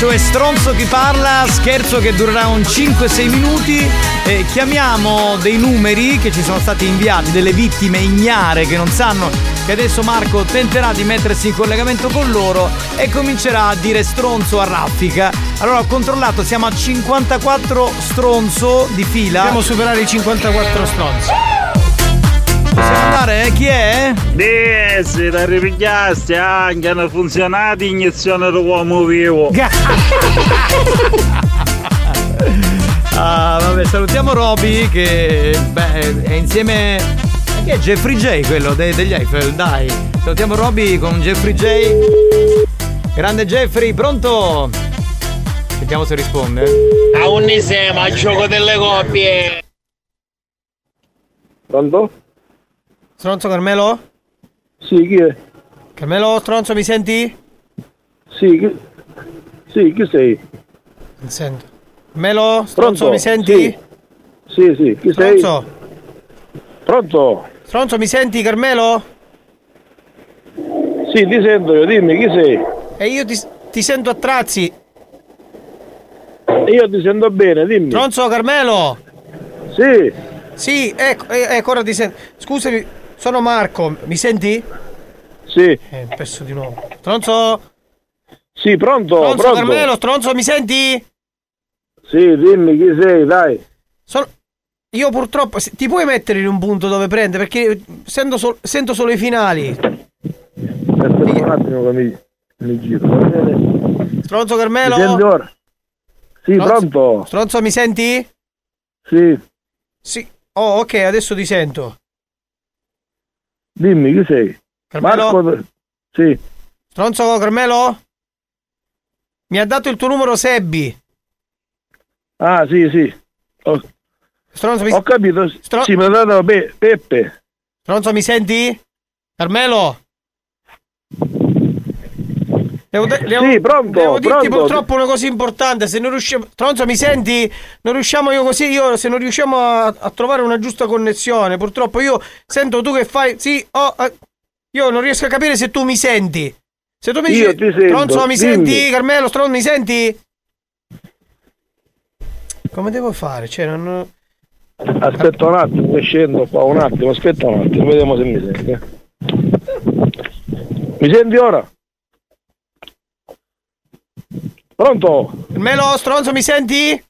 cioè stronzo chi parla, scherzo che durerà un 5-6 minuti. E chiamiamo dei numeri che ci sono stati inviati, delle vittime ignare che non sanno che adesso Marco tenterà di mettersi in collegamento con loro e comincerà a dire stronzo a raffica. Allora ho controllato, siamo a 54 stronzo di fila. Dobbiamo superare i 54 stronzi. Possiamo andare? eh? Chi è? Se da ripigliasti anche hanno funzionato iniezione dell'uomo vivo. Ah, vabbè, salutiamo Roby che beh, è insieme. Che è Jeffrey J quello de- degli Eiffel, dai. Salutiamo Roby con Jeffrey J. Grande Jeffrey, pronto? Sentiamo se risponde. A un insieme al gioco delle coppie. Pronto? Stronzo Carmelo? Sì, chi è? Carmelo, stronzo, mi senti? Sì, chi, sì, chi sei? Non sento. Carmelo, stronzo, Pronto? mi senti? Sì, sì, chi sei? Stronzo? Pronto? Stronzo, mi senti, Carmelo? Sì, ti sento io, dimmi chi sei? E io ti, ti sento a trazzi. Io ti sento bene, dimmi. Stronzo, Carmelo? Sì. Sì, ecco, ecco, ora ti sento. Scusami, sono Marco, mi senti? Sì. Eh, perso di nuovo. Stronzo? Sì, pronto? Stronzo, pronto? Carmelo, stronzo, mi senti? Sì, dimmi chi sei, dai. Sono... Io purtroppo ti puoi mettere in un punto dove prende perché sento, sol- sento solo i finali. Aspetta un attimo che mi, mi giro. Stronzo Mi Carmelo? senti ora? Sì, Stronzo- pronto? Stronzo mi senti? Sì. Sì. Oh, ok, adesso ti sento. Dimmi chi sei? Carmelo? Marco. Sì. Stronzo Carmelo? Mi ha dato il tuo numero Sebbi. Ah, sì, sì. Ho, Stronzo mi ho capito. Sì, mi ha dato Pe- Peppe. Stronzo mi senti? Carmelo? Devo, de- devo- Sì, pronto, devo dirti pronto. purtroppo una cosa importante, se non riusciamo... Stronzo mi senti? Non riusciamo io così, io se non riusciamo a, a trovare una giusta connessione, purtroppo io sento tu che fai... Sì, oh, eh, io non riesco a capire se tu mi senti. Se tu mi dici... Stronzo mi dimmi. senti? Carmelo, Stronzo mi senti? Come devo fare? Cioè, non... Aspetta un attimo, scendo qua un attimo, aspetta un attimo, vediamo se mi senti. Mi senti ora? Pronto? Carmelo, Stronzo mi senti?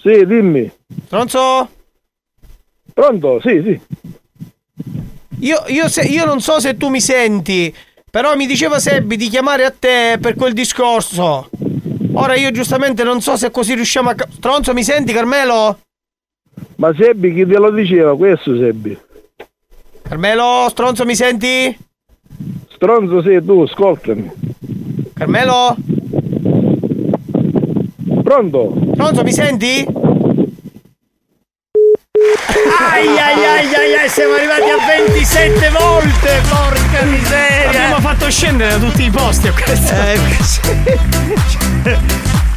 Sì, dimmi. Stronzo? Pronto? Sì, sì. Io, io, se- io non so se tu mi senti, però mi diceva Sebbi di chiamare a te per quel discorso. Ora io giustamente non so se così riusciamo a... Stronzo, mi senti Carmelo? Ma Sebbi chi te lo diceva? Questo Sebbi. Carmelo, Stronzo, mi senti? Stronzo sei tu, ascoltami. Carmelo? Pronto? Stronzo, mi senti? Ai ai ai ai ai, siamo arrivati a 27 volte, porca miseria! Abbiamo fatto scendere da tutti i posti a questo. Eh, sì.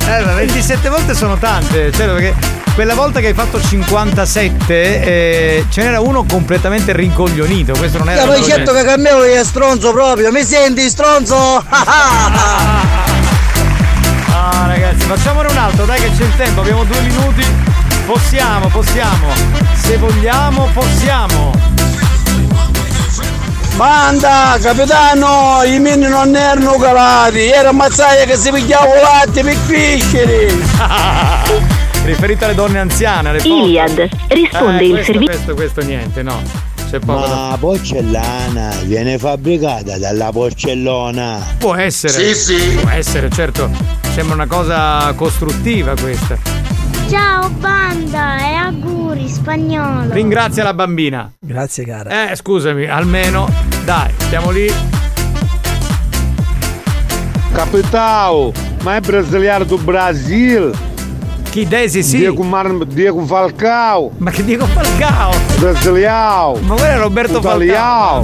Eh, ma 27 volte sono tante, cioè perché quella volta che hai fatto 57 eh, ce n'era uno completamente rincoglionito, questo non era Io poi certo che Carmelo è stronzo proprio, mi senti stronzo? Ragazzi, facciamone un altro, dai che c'è il tempo, abbiamo due minuti. Possiamo, possiamo. Se vogliamo, possiamo. Banda, capitano, i mini non erano calati, era mazzaia che si pigliava latte per crescere. Riferito alle donne anziane, alle. Iliad, risponde Eh, il questo, servizio. Questo, questo niente, no. C'è poco da- Ma porcellana viene fabbricata dalla porcellona. Può essere. Può essere, certo. Sembra una cosa costruttiva questa. Ciao banda e auguri spagnolo. Ringrazia la bambina. Grazie cara. Eh, scusami, almeno. Dai, stiamo lì. Capitão, ma è brasiliano do Brasil. Chi Desi sì? Diego, Mar- Diego Falcao. Ma che Diego Falcao? Brasiliano. Ma quello è Roberto Italiano.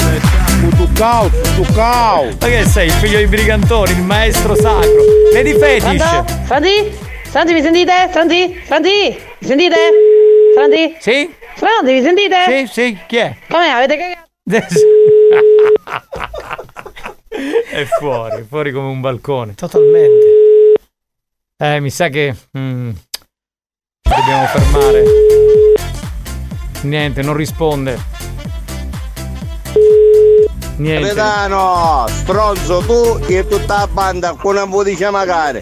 Tutucao, Tutucao. Ma che sei, il figlio di Brigantoni, il maestro sacro. Lady Fetish. Pronto? Franti? Franti, mi sentite? Franti? Franti? Mi sentite? Franti? Sì? Franti, mi sentite? Sì, sì, chi è? Come avete cagato? è fuori, fuori come un balcone. Totalmente. Eh, mi sa che. mm, dobbiamo fermare. Niente, non risponde. Niente. Capitano, stronzo tu e tutta la banda con una voce magari.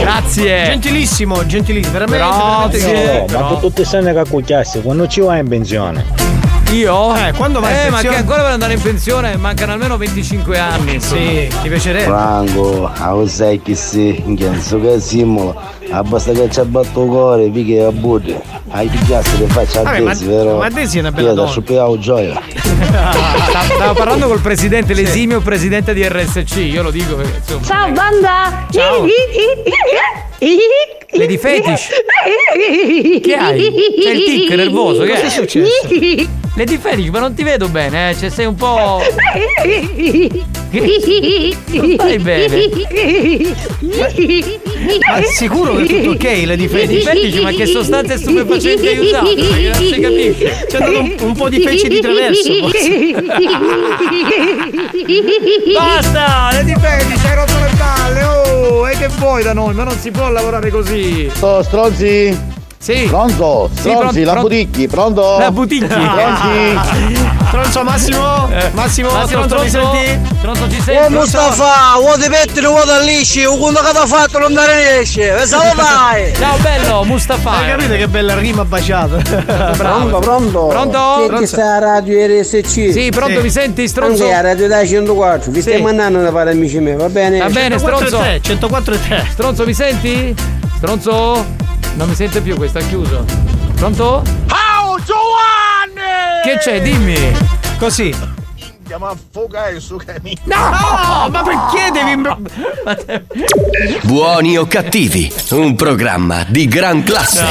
Grazie. Gentilissimo, gentilissimo, veramente. veramente Grazie. grazie. Ma tu tutti sanno che cucchiassi, quando ci vai in pensione? Io? Eh, quando vai in Eh, ma pensione? che ancora per andare in pensione mancano almeno 25 anni. Sì, ti piacerebbe. Franco, a sai che si, in so che simbolo, basta che ci abbatto il cuore, perché a buddha, hai pigliato che faccia a Desi, vero? ma Desi è una bella Io da donna. sciupiamo gioia. Stavo stavo parlando col presidente, l'esimio presidente di RSC. Io lo dico perché insomma. Ciao banda! Ciao. Lady Fetish. Che hai? C'è il tic nervoso, che è successo? Lady Fetish, ma non ti vedo bene, eh? Cioè sei un po'. Non stai bene. Ma sicuro che è tutto ok, Lady Lady Fetish? Fetish, ma che sostanze stupefacenti hai usato? Perché non si capisce. C'è andato un, un po' di feci di traverso. Basta! Lady Fetish, hai rotto le palle! Oh! E che vuoi da noi? Ma non si può lavorare così! Sto stronzi? Sì. Pronto? Sì, Stronzi, pronto, la pronto. buticchi, pronto? La buticchi. Stronzi? Stronzo Massimo? Massimo, stronzo mi senti? Stronzo ci Oh Mustafa, vuoi ti pettine, vuoi da lisci, o quando che ti ha fatto non dare riesce, pensavo vai! Ciao bello, Mustafa! Hai capito che bella rima baciata? Pronto, pronto? Pronto? Che sta a radio RSC? Sì, pronto, mi senti, stronzo? Anche a radio da 104, vi Sì. stai mandando da fare amici miei, va bene? Va bene, 104 stronzo. e te, 104 e te. Stronzo, mi senti? Stronzo? Non mi sente più, questo è chiuso. Pronto? Ciao Giovanni! Che c'è? Dimmi. Così. Andiamo a affogare su cammino. No, ma perché devi. Buoni o cattivi, un programma di gran classe.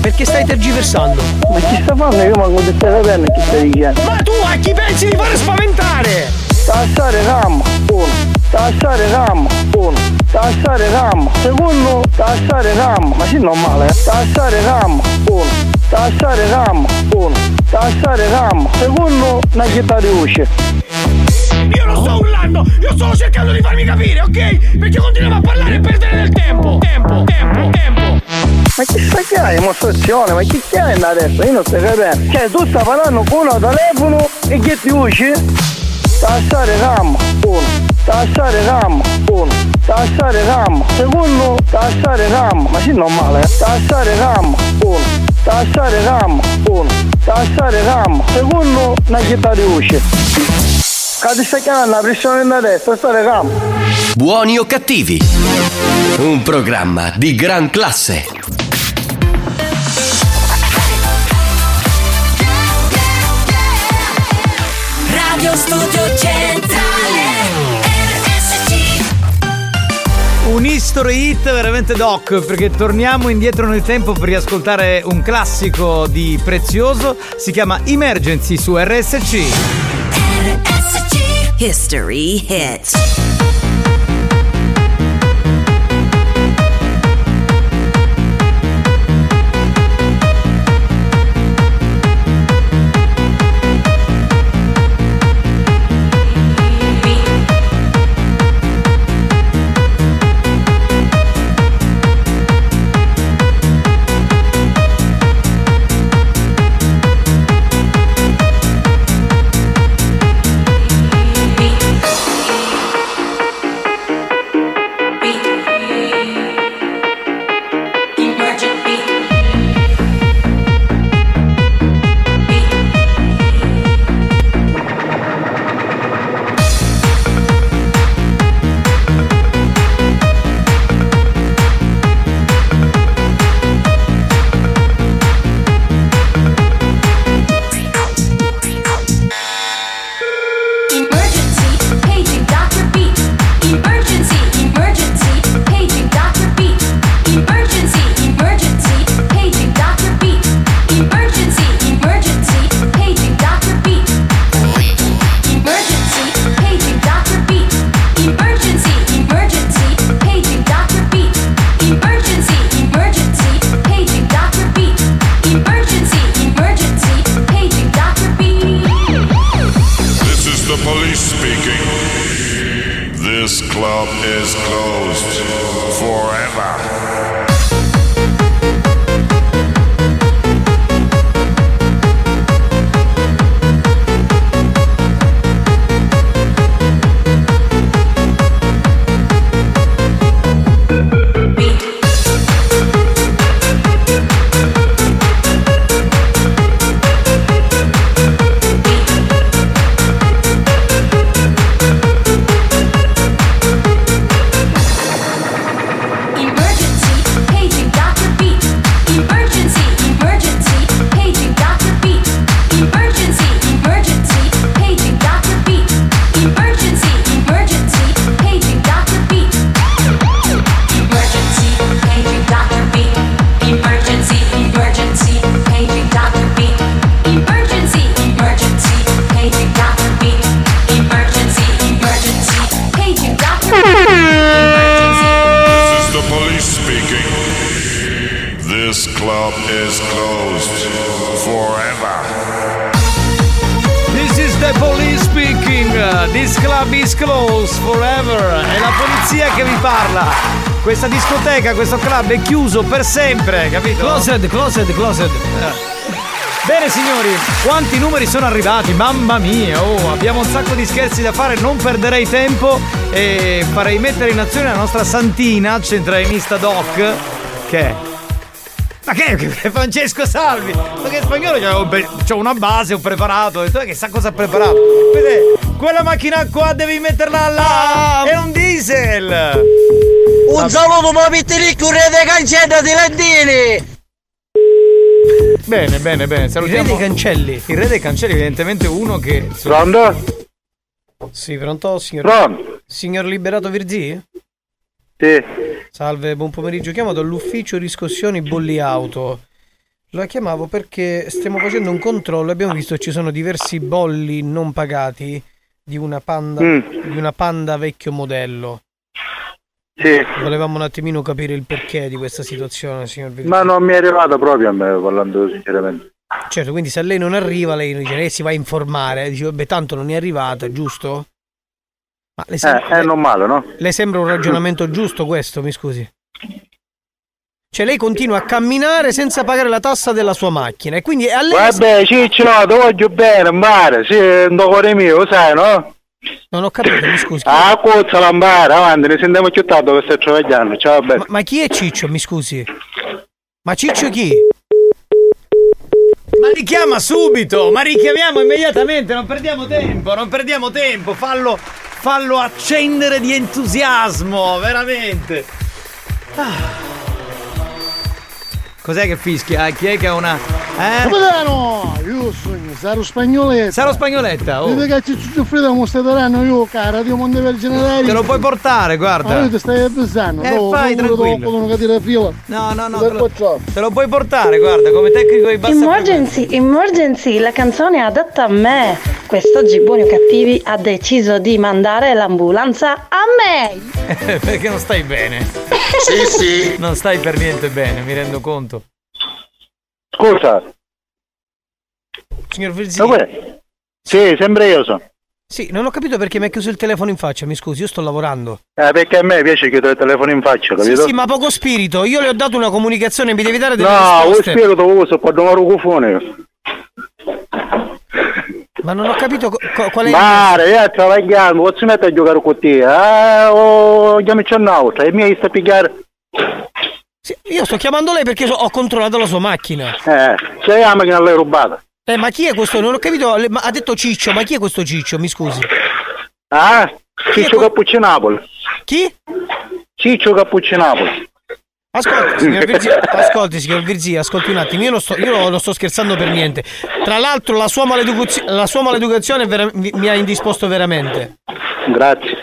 Perché stai tergiversando? Ma chi sta facendo? Io manco di stai sapendo chi stai dicendo. Ma tu a chi pensi di fare spaventare? Tassare RAM, uno. Tassare RAM, uno. Tassare RAM, secondo. Tassare RAM, ma sì normale, eh. Tassare RAM, uno. Tassare RAM, uno. Tassare RAM, secondo. Una chitarra di voce. Io non sto urlando, io sto cercando di farmi capire, ok? Perché continuiamo a parlare e perdere del tempo. Tempo, tempo, tempo. Ma chi sta che hai? Dimostrazione, ma chi che hai adesso? Io non stai capendo. Cioè, tu stai parlando con un telefono e che ti usci? Tassare RAM, uno. Tassare RAM, uno. Tassare RAM, secondo. Tassare RAM, ma sì normale, eh. Tassare RAM, uno. Tassare RAM, uno. Tassare RAM, secondo. Una chitarra di stai chiamando la pressione da destra, tassare RAM. Buoni o cattivi, un programma di gran classe. Studio Centrale RSC Un history hit veramente doc, perché torniamo indietro nel tempo per riascoltare un classico di prezioso. Si chiama Emergency su RSC. History Hit chiuso per sempre, capito? Closed, closed, closed. Bene signori, quanti numeri sono arrivati? Mamma mia, oh, abbiamo un sacco di scherzi da fare, non perderei tempo e farei mettere in azione la nostra Santina, centralinista doc, che è? Ma che, che- Francesco Salvi? Ma che spagnolo c'ho, una base, ho preparato, e tu che sa cosa ha preparato? Vedete, quella macchina qua devi metterla là! È un diesel! Un saluto ma Pittiricco, re dei cancelli di Lentini! Bene, bene, bene, salutiamo. Il re dei cancelli. Il re dei cancelli, evidentemente uno che. Pronto? Sì, pronto, signor. Pronto? Signor Liberato Virzì? Sì. Salve, buon pomeriggio. Chiamo dall'ufficio riscossioni bolli auto. La chiamavo perché stiamo facendo un controllo e abbiamo visto che ci sono diversi bolli non pagati di una panda, Mm. di una panda vecchio modello. Sì. Volevamo un attimino capire il perché di questa situazione, signor Virzì. Ma non mi è arrivato proprio a me, parlando sinceramente. Certo, quindi se lei non arriva, lei dice, lei si va a informare, dice, vabbè, tanto non è arrivata, giusto? Ma le, sem- Eh, è non male, no? le sembra un ragionamento giusto questo, mi scusi? Cioè lei continua a camminare senza pagare la tassa della sua macchina e quindi a lei... Vabbè, Ciccio, ti voglio bene, mare, sì, un cuore mio, sai, no? Non ho capito, mi scusi. Ah, cozza l'ambare, avanti, ne sentiamo più tardi che stai travagliando, ciao, bello. Ma, ma chi è Ciccio, mi scusi? Ma Ciccio chi? Ma richiama subito, ma richiamiamo immediatamente, non perdiamo tempo, non perdiamo tempo, fallo, fallo accendere di entusiasmo, veramente. Ah. Cos'è che fischia? Chi è che ha una. Eh? Capitano, io sogno, sarò spagnoletta. Sarò spagnoletta, oh. Vedi che ci soffrito come stai daranno io, cara, Dio Monte Vergine dai. Te lo puoi portare, guarda. Ma io ti stai avvisando. Eh, dopo, fai, tranquillo. Dopo devono cadere a fila. No, no, no. Te lo, te lo puoi portare, guarda, come tecnico di bassa Emergency, emergency, la canzone è adatta a me. Quest'oggi Buoni o Cattivi ha deciso di mandare l'ambulanza a me. Perché non stai bene. Sì, sì. Non stai per niente bene, mi rendo conto. Scusa, Signor dov'è? Sì, sempre io sono. Sì, non ho capito perché mi ha chiuso il telefono in faccia, mi scusi, io sto lavorando. Eh, perché a me piace chiudere il telefono in faccia, Sì, capito? sì, ma poco spirito, io le ho dato una comunicazione, mi devi dare delle No, risposte. spiego dove uso, quando ho cufone. Ma non ho capito co- qual è Mare, io travagliando, posso mettere a giocare con te? Eh, o chiamici un'altra, e mi sta a pigliare. Sì, io sto chiamando lei perché ho controllato la sua macchina. Eh, se la macchina l'hai rubata. Eh, ma chi è questo? Non ho capito, ma ha detto Ciccio, ma chi è questo Ciccio? Mi scusi. Ah, Ciccio Cappucci Napoli. Chi? Ciccio Cappucci Napoli. Ascolti, signor Virzi, ascolti, signor Virzi, ascolti un attimo, io non sto, io non sto scherzando per niente. Tra l'altro la sua, maleducazio- la sua maleducazione vera- mi, ha indisposto veramente. Grazie.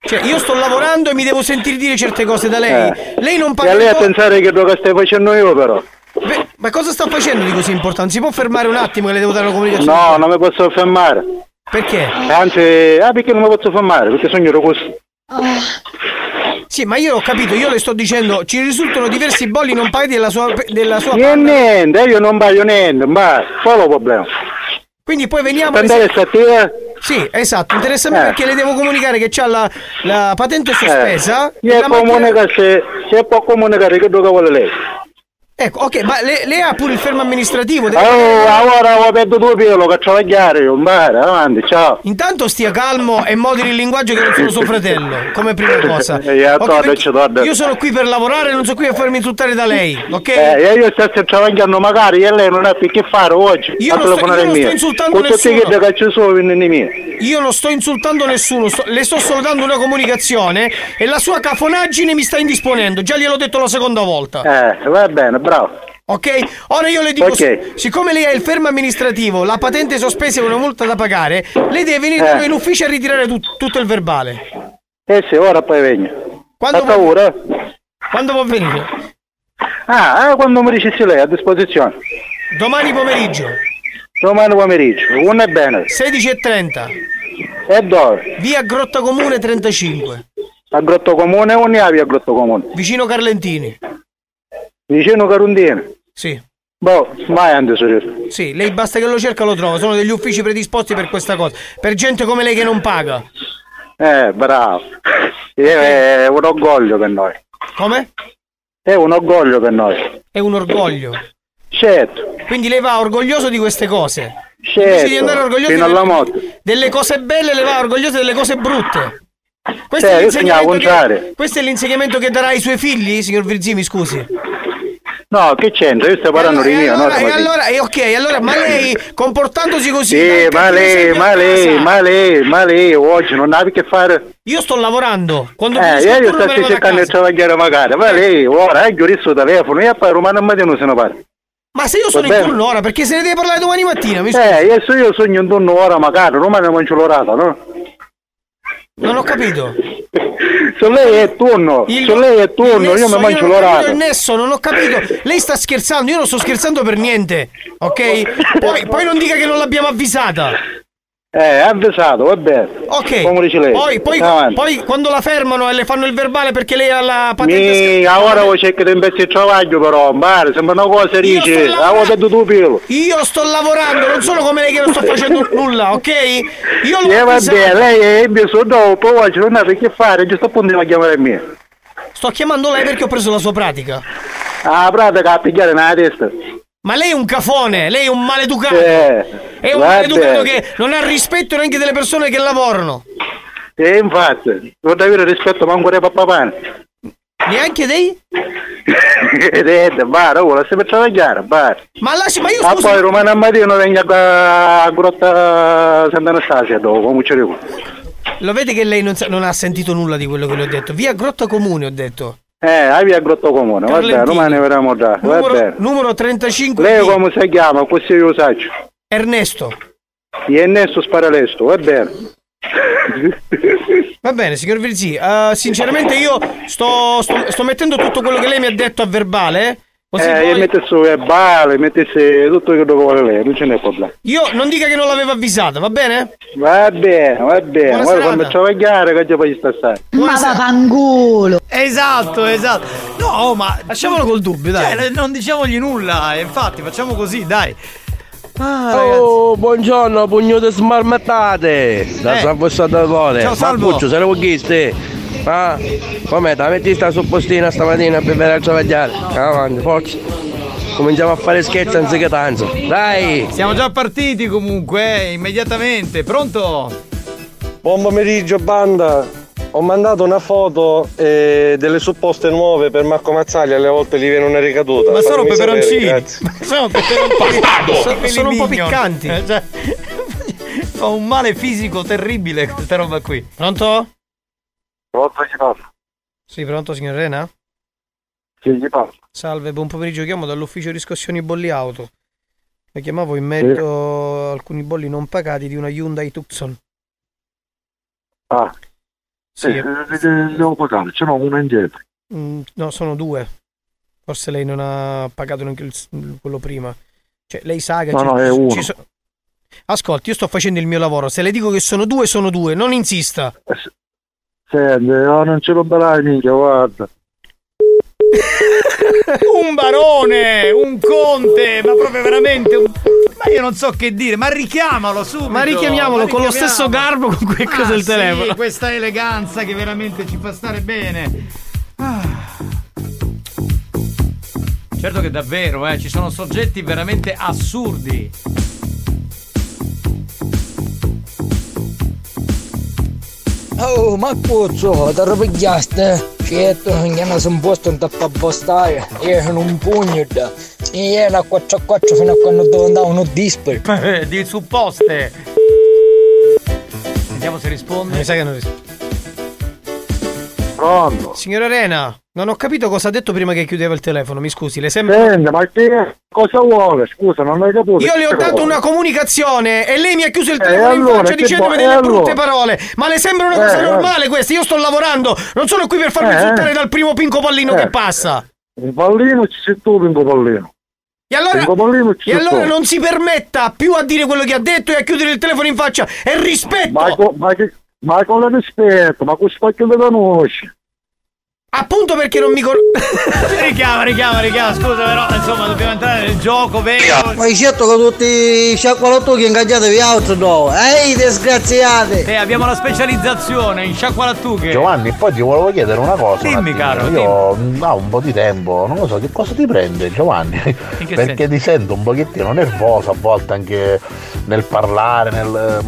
Cioè, io sto lavorando e mi devo sentire dire certe cose da lei. Eh. Lei non E parla a lei a pensare che quello che stai facendo io però. Beh, ma cosa sta facendo di così importante? Si può fermare un attimo che le devo dare una comunicazione? No, non mi posso fermare. Perché? Anzi, ah perché non mi posso fermare? Perché sogno ero così. Sì, ma io ho capito, io le sto dicendo, ci risultano diversi bolli non pagati della sua, della sua Niente, niente, io non voglio niente, ma il problema? Quindi poi veniamo andare a? Sì, esatto, interessa a me Eh. perché le devo comunicare che c'ha la, la patente sospesa. Eh, e la può macchina- comunicare, se, se può comunicare che dove vuole lei. Ecco, ok, ma le- lei ha pure il fermo amministrativo. deve- Oh, ora ho perduto due pelo che travagliare io, mare, avanti, ciao. Intanto stia calmo e moderi il linguaggio che non sono suo fratello, come prima cosa. Eh, io Ok, torno, perché ci torno. io sono qui per lavorare, non sono qui a farmi insultare da lei, ok? Eh, io sto travagliando magari e lei non ha più che fare oggi. Io non sto- io non sto insultando Con nessuno. Io non sto insultando nessuno, sto- le sto solo dando una comunicazione e la sua cafonaggine mi sta indisponendo, già gliel'ho detto la seconda volta. Eh, va bene, bravo. Ok? Ora io le dico, Ok. sic- siccome lei ha il fermo amministrativo, la patente sospesa e una multa da pagare, lei deve venire Eh. in ufficio a ritirare tut- tutto il verbale. Eh sì, ora poi vengo. Quando vuoi- ora? Quando può venire? Ah, ah, quando mi dicessi lei, a disposizione. Domani pomeriggio, Domani pomeriggio, uno è bene. 16.30, E dove? via Grotta Comune 35. A Grotto Comune o ne avevi a Grotto Comune? Vicino Carlentini. Vicino Carundini? Sì. Boh, mai anche sorella. Sì, lei basta che lo cerca lo trova, sono degli uffici predisposti per questa cosa. Per gente come lei che non paga. Eh, bravo. È un orgoglio per noi. Come? È un orgoglio per noi. È un orgoglio. Certo. Quindi lei va orgoglioso di queste cose. Certo, di andare orgoglioso fino alla morte. delle cose belle, le va orgoglioso delle cose brutte. Questo, Sì, è sognavo l'insegnamento contrario. che, questo è l'insegnamento che darà ai suoi figli, signor Virzì, mi scusi. No, che c'entra? Io sto parlando di mio, no? Allora, e Tommasino. allora, e ok, allora, ma lei comportandosi così. Sì, ma lei, ma lei, ma lei, ma lei oggi non ha che fare. Io sto lavorando. Quando Eh, io sto cercando di travagliare magari, ma lei ora giurista il telefono, io poi romano a mattino se ne parla. Ma se io sono Va in turno ora, perché se ne deve parlare domani mattina? Mi. Eh, adesso io sogno un turno ora magari, romano mangio l'orata, no? Non ho capito. Se lei è turno, Il- se lei è turno, io mi mangio l'orata. il nesso, non ho capito. Lei sta scherzando, io non sto scherzando per niente, ok? Poi, poi non dica che non l'abbiamo avvisata. Eh, avvisato, va bene. Ok. Come dice lei. Poi, poi, poi quando la fermano e le fanno il verbale perché lei ha la patente. Mi, ora voi cercate di investire il travaglio però, mare, sembra una cosa dice, avevo detto tu pilo. Io sto lavorando, non sono come lei che non sto facendo nulla, ok? Io l'ho Eh, va bene, lei è messo dopo, oggi non ha che fare, giusto appunto a chiamare me. Sto chiamando lei perché ho preso la sua pratica. Ah, pratica a pigliare nella testa. Ma lei è un cafone, lei è un maleducato. Eh, è un maleducato che non ha rispetto neanche delle persone che lavorano. E infatti, non avere rispetto manco dei papà Neanche dei? Vedete, va, ora stai per travagliare, va. Ma lasci, ma io Ah, scusi. poi romano a mattino venga a grotta Sant'Anastasia dopo, come ci. Lo vede che lei non, sa- non ha sentito nulla di quello che le ho detto. Via Grotta Comune ho detto. Eh, a via Grotto Comune, va bene, domani verremo da, va Numero, bene. numero 35. Lei come si chiama? Così io saggio. Ernesto. Di Ernesto Sparalesto, va bene. Va bene, signor Virzì. eh, sinceramente io sto, sto, sto mettendo tutto quello che lei mi ha detto a verbale. Eh, poi- mette su verbale, mettesse tutto quello che vuole lei, non ce n'è problema. Io non dica che non l'avevo avvisata, va bene? Va bene, va bene, guarda quando travagliare che già poi sta stare. Ma vaffanculo! Esatto, esatto. No, ma lasciamolo col dubbio, dai. Cioè, non diciamogli nulla, infatti, facciamo così, dai. Ah, Oh, buongiorno, pugno di smarmattate! Da Eh. Salvo Salvatore! Ciao, Salvo. Marcuccio, se ne vuoi chiste? Ah, com'è? Te metti sta suppostina stamattina per vedere a travagliare? Avanti, forza! Cominciamo a fare scherzi anziché tanzo! Dai! Siamo già partiti comunque, eh, immediatamente. Pronto? Buon pomeriggio banda, ho mandato una foto eh, delle supposte nuove per Marco Mazzaglia, alle volte gli viene una ricaduta. Ma sono sapere, peperoncini. Ma sono peperoncini. Sono- sono un po' piccanti. Eh, cioè, fa un male fisico terribile questa roba qui. Pronto? Pronto, ci parlo. Sì, pronto, signor Rena? Sì, gli parlo. Salve, buon pomeriggio, chiamo dall'ufficio riscossioni bolli auto. Mi chiamavo in merito a alcuni bolli non pagati di una Hyundai Tucson. Ah, Sì, sì, eh, devo pagare, ce n'ho una indietro. Mm, no, sono due. Forse lei non ha pagato neanche il- quello prima. Cioè, lei sa che No, no, è uno. so- Ascolti, io sto facendo il mio lavoro. Se le dico che sono due, sono due. Non insista. Senti, no, non ce lo darai mica, guarda. un barone, un conte, ma proprio veramente un... Ma io non so che dire, ma richiamalo subito. Ma richiamiamolo con lo stesso garbo con cui Ah, preso il sì, telefono. questa eleganza che veramente ci fa stare bene. Ah. Certo che davvero, eh, ci sono soggetti veramente assurdi. Oh, ma cuzzo, ti ripigliaste? Certo, che non sono posto in tappa postare. Io sono un pugno da. Io ero a 4 a 4 fino a quando devo andare uno dispari. Di supposte. Vediamo se risponde. Mi sa che non risponde. Pronto? Signora Arena, non ho capito cosa ha detto prima che chiudeva il telefono. Mi scusi, le sembra. Senti, ma che cosa vuole? Scusa, non hai capito. Io le ho dato una comunicazione e lei mi ha chiuso il Eh, telefono in allora, faccia dicendomi bo- delle eh, brutte allora. parole. Ma le sembra una cosa Eh, normale questa? Io sto lavorando, non sono qui per farmi Eh, insultare eh. dal primo pinco pallino Eh. che passa. Il pallino ci sei tu, Pinco Pallino. E allora, Pinco Pallino ci e allora non si permetta più a dire quello che ha detto e a chiudere il telefono in faccia e rispetto. Ma, co- ma che, Ma con rispetto, ma con spacchio di conosci. Appunto perché non mi con... richiama, richiama, richiama, scusa però, insomma, dobbiamo entrare nel gioco, vero? Ma hai certo che tutti i sciacqualottuchi ingaggiatevi altro no? Ehi disgraziate! Eh, abbiamo la specializzazione in sciacqualattughe. Giovanni, poi ti volevo chiedere una cosa. un Dimmi, attimino. caro, Io mm, ho un po' di tempo, non lo so, che cosa ti prende, Giovanni? Perché senso? ti sento un pochettino nervoso a volte anche nel parlare, nel.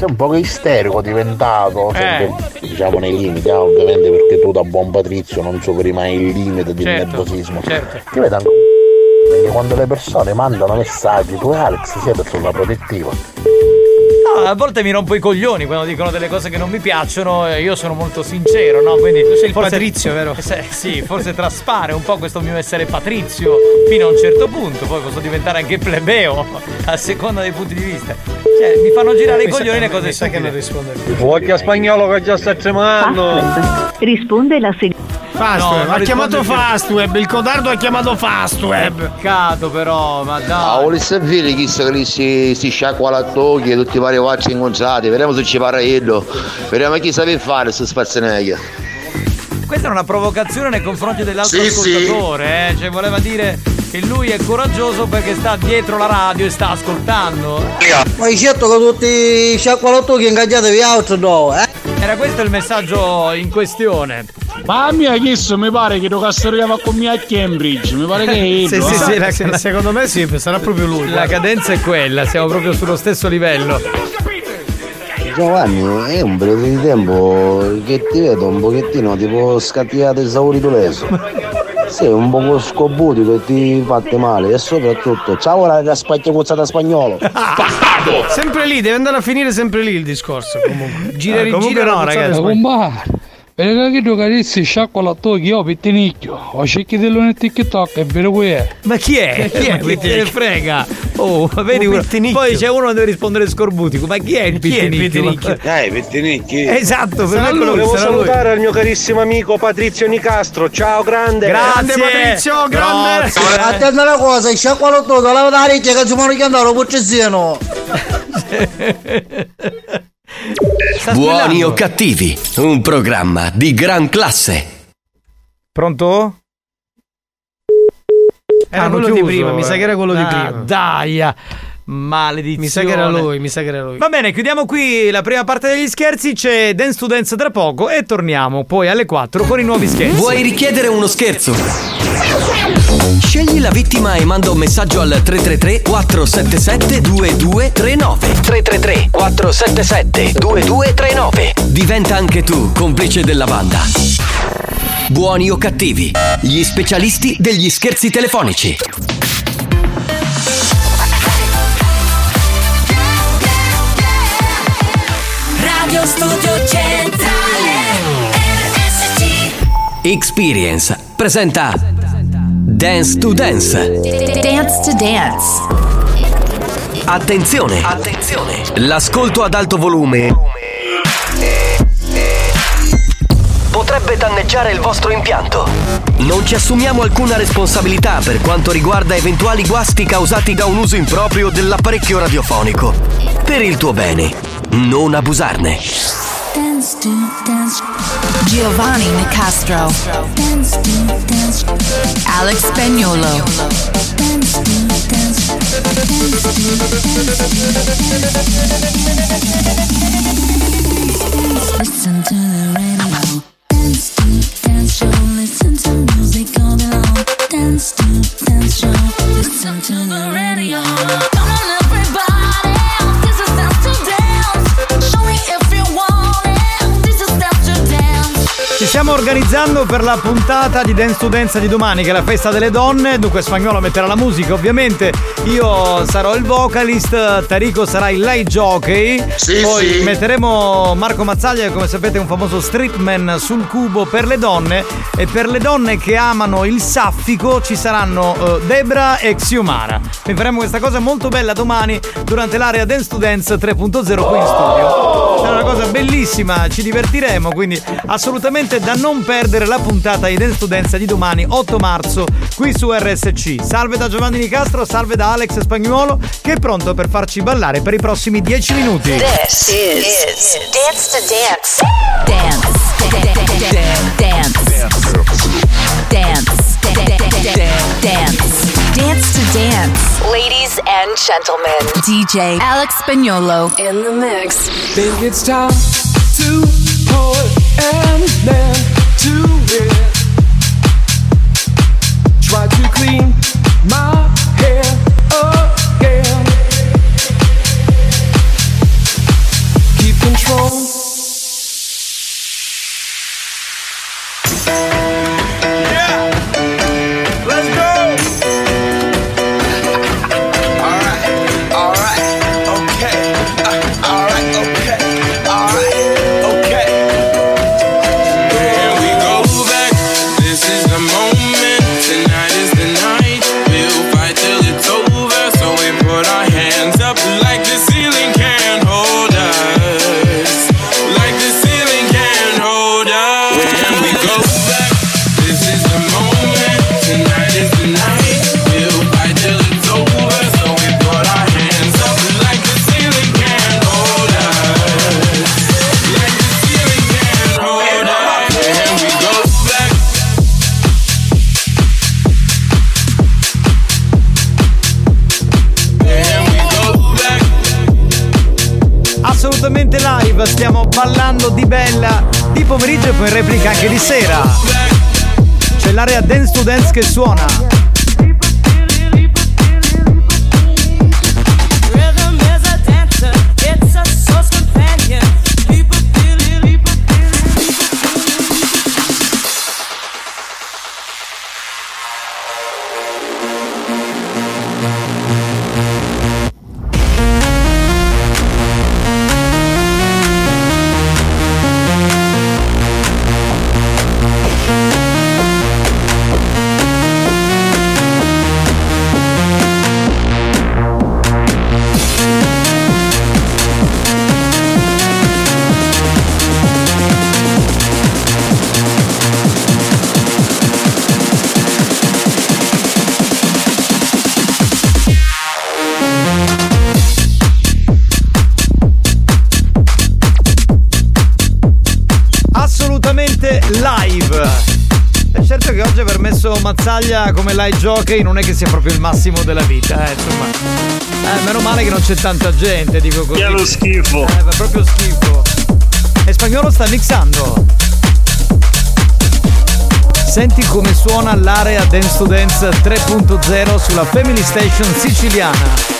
Sei un po' isterico diventato, Eh. sempre, diciamo nei limiti, eh, ovviamente perché tu da buon patrizio non superi mai il limite del Certo, nervosismo. certo. Ti vedo anche perché quando le persone mandano messaggi, tu e Alex siete sulla protettiva. No, a volte mi rompo i coglioni quando dicono delle cose che non mi piacciono e io sono molto sincero, no? Quindi tu sei il patrizio, vero? sì, forse traspare un po' questo mio essere patrizio fino a un certo punto, poi posso diventare anche plebeo a seconda dei punti di vista. Cioè, mi fanno girare i Mi coglioni le cose mi sa che non risponde Occhio a spagnolo che già sta tremando. Risponde la seguente. Fastweb, non ha chiamato. Fastweb, il codardo ha chiamato Fastweb. Peccato però, ma dai. vuole sapere chi sa che lì si, si sciacqua la e tutti i vari facci incontrati, vediamo se ci parla io, vediamo chi sa che fare su Schwarzenegger. Questa è una provocazione nei confronti dell'altro Sì, sì. ascoltatore, eh? Cioè voleva dire che lui è coraggioso perché sta dietro la radio e sta ascoltando. Ma hai certo che tutti i sciacqualottuchi ingaggiatevi altro no? Eh? Era questo il messaggio in questione. Ma a mia chiesto mi pare che lo castoriamo con me a Cambridge, mi pare che Sì, sì, sì, la- Sì, secondo me sì, sarà proprio lui. La cadenza è quella, siamo proprio sullo stesso livello. Giovanni, è un periodo di tempo che ti vedo un pochettino tipo scattiato esaurito leso. Sei un po' scobutico e ti fate male e soprattutto ciao raga spacchia puzzata spagnolo. Sempre lì, deve andare a finire sempre lì il discorso. Comunque. Gira e Ah, comunque rigira. no, la puzzata ragazzi. carizzi sciacqua la tocchi io pittinicchio, ho cerchiato nel TikTok, è vero che è. Ma chi è? Chi è? Chi te ne frega? Oh, vedi pittinicchio. Poi c'è uno che deve rispondere scorbutico. Ma chi è il pittinicchio? pittinicchio? Eh, Pettinicchi. Esatto, per me quello Volevo salutare il mio carissimo amico Patrizio Nicastro. Ciao grande. Grazie Patrizio, grande. Grazie. Attenta una cosa, il sciacqualottuco lava la ricchia che ci muoiono che andare puccezzino. Buoni o cattivi, un programma di gran classe. Pronto? Era Hanno quello di chiuso, prima, mi sa che era quello di Ah, prima. Dai, ah. Maledizione. Mi sa che era lui, mi sa che era lui. Va bene, chiudiamo qui la prima parte degli scherzi. C'è Dance to Dance tra poco e torniamo poi alle 4 con i nuovi scherzi. Vuoi richiedere uno scherzo? Scegli la vittima e manda un messaggio al 333 477 2239 333 477 2239 Diventa anche tu complice della banda. Buoni o cattivi, gli specialisti degli scherzi telefonici. Radio Studio Centrale RSC Experience presenta Dance to Dance. Dance to Dance. Attenzione! Attenzione! L'ascolto ad alto volume potrebbe danneggiare il vostro impianto. Non ci assumiamo alcuna responsabilità per quanto riguarda eventuali guasti causati da un uso improprio dell'apparecchio radiofonico. Per il tuo bene, non abusarne. Dance to Dance. Giovanni Nicastro. Dance to Dance. Alex Spagnolo. Listen to the radio. Dance to Dance Show. Listen to Dance to Dance Show. Listen to the radio. Come stiamo organizzando per la puntata di Dance to Dance di domani, che è la festa delle donne. Dunque, Spagnolo metterà la musica, ovviamente. Io sarò il vocalist, Tarico sarà il light jockey. Sì, Poi sì. metteremo Marco Mazzaglia, che come sapete è un famoso streetman sul cubo per le donne. E per le donne che amano il saffico ci saranno eh, Debra e Xiomara. Quindi faremo questa cosa molto bella domani durante l'area Dance to Dance 3.0 qui in studio. È una cosa bellissima, ci divertiremo, quindi assolutamente da non perdere la puntata di Dance to Dance di domani 8 marzo qui su RSC. Salve da Giovanni Nicastro, salve da Alex Spagnuolo che è pronto per farci ballare per i prossimi 10 minuti. This is, Dance to Dance. Dance. Dance. Dance. Dance. Dance to Dance. Ladies and gentlemen, DJ Alex Spagnolo in the mix. Think it's time to put an end to it. Pomeriggio e poi in replica anche di sera. C'è l'area Dance to Dance che suona. Mazzaglia come live jockey non è che sia proprio il massimo della vita, eh, insomma. Eh, meno male che non c'è tanta gente, dico così. Che è lo schifo. Eh, fa proprio schifo. E spagnolo sta mixando. Senti come suona l'area Dance to Dance 3.0 sulla Family Station siciliana.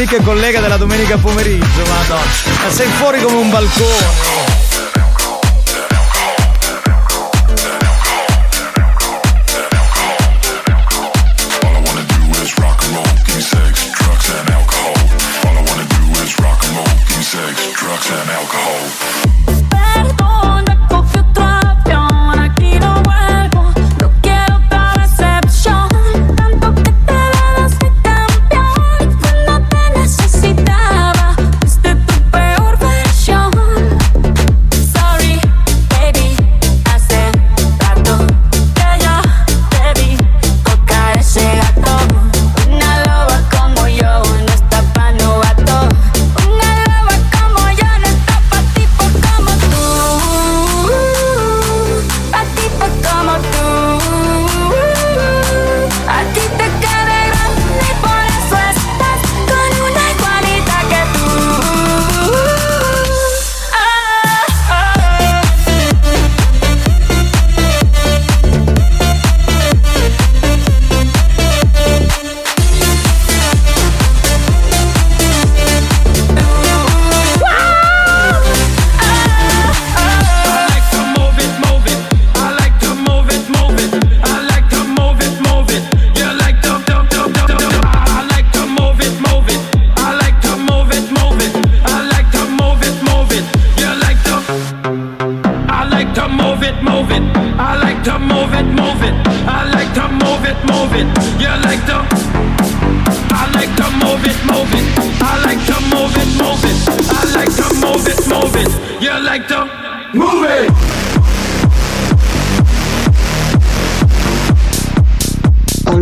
Amica e collega della domenica pomeriggio, madonna. Ma sei fuori come un balcone.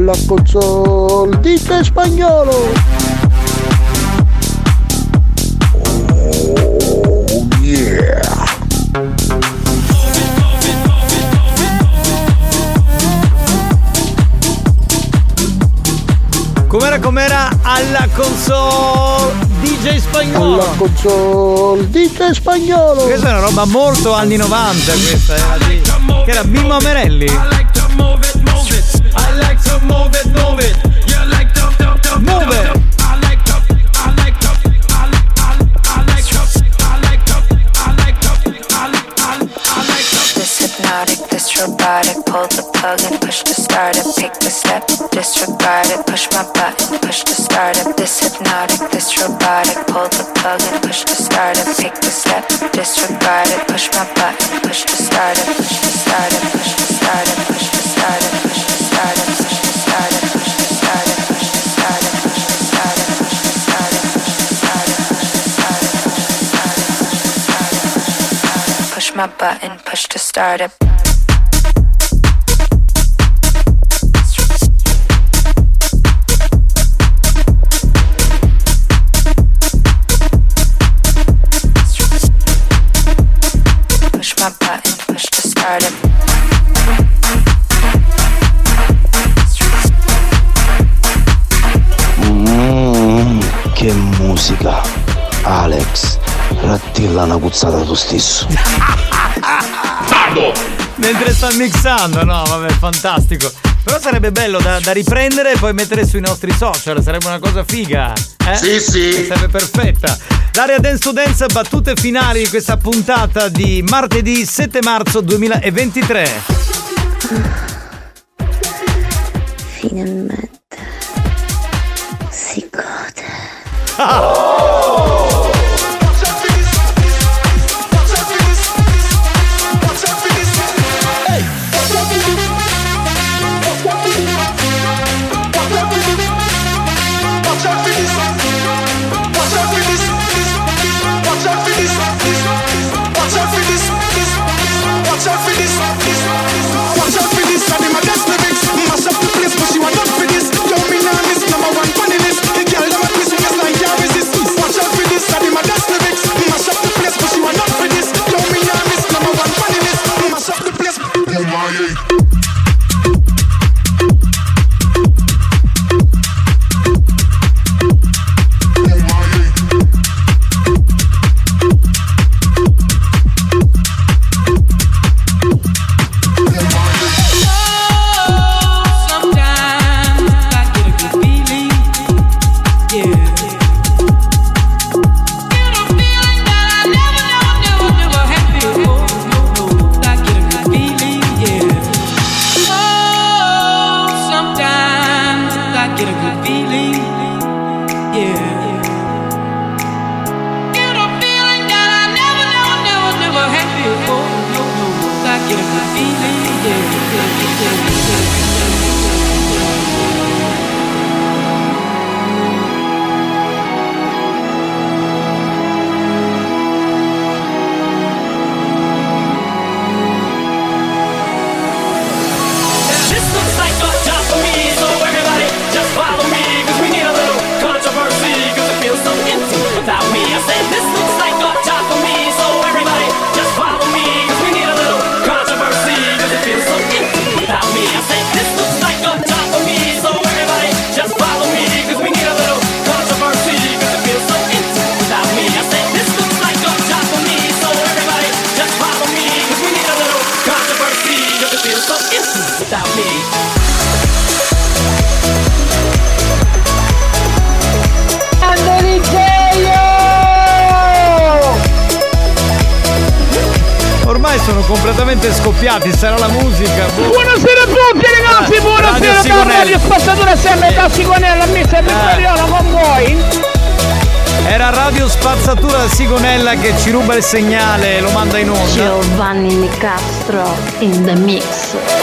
Alla console DJ spagnolo. Oh yeah. Com'era com'era alla console DJ spagnolo. Alla console DJ spagnolo. Questa è una roba molto anni 90 questa era di, che era Mimmo Amerelli. The and push to start it, pick the step, disregard it, push my button, push to start it. This hypnotic, this robotic, pull the plug and push to start it, pick the step, disregard it, push my button, push to start it, push to start it, push to start it, push to start it, push to start it, push to start it, push to start it, push to start it, push to start it, push start it, push to start Alex, rattilla una cuzzata tu stesso. Mentre sta mixando, no, vabbè, fantastico. Però sarebbe bello da, da riprendere e poi mettere sui nostri social, sarebbe una cosa figa. Eh? Sì, sì. Sarebbe perfetta. L'area Dance to Dance, battute finali di questa puntata di martedì 7 marzo 2023. Finalmente si gode. Watch sono completamente scoppiati, sarà la musica. boh. Buonasera a tutti ragazzi, Eh, buonasera Radio da. Radio Spazzatura sempre da Sigonella, Mr. Vittoriano con voi. Era Radio Spazzatura da Sigonella che ci ruba il segnale e lo manda in onda. Giovanni Nicastro in the mix.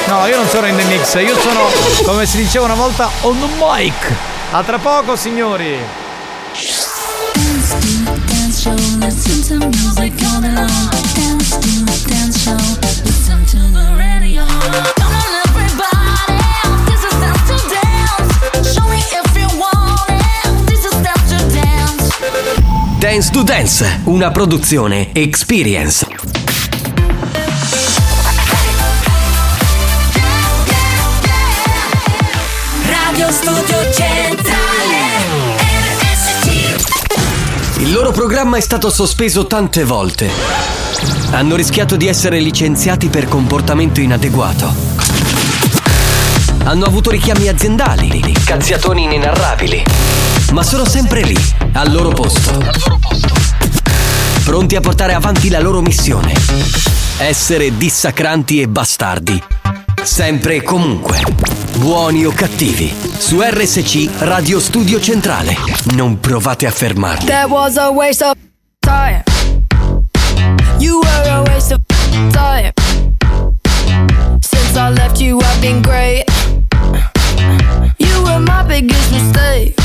No, io non sono in the mix, io sono, come si diceva una volta, on the mic. A tra poco, signori. Show, to dance. Dance to Dance, una produzione Experience. Programma è stato sospeso tante volte. Hanno rischiato di essere licenziati per comportamento inadeguato. Hanno avuto richiami aziendali, cazziatoni inenarrabili. Ma sono sempre lì, al loro posto. Pronti a portare avanti la loro missione. Essere dissacranti e bastardi. Sempre e comunque. Buoni o cattivi. Su RSC Radio Studio Centrale. Non provate a fermarli. That was a waste of time. You were a waste of time. Since I left you, I've been great. You were my biggest mistake.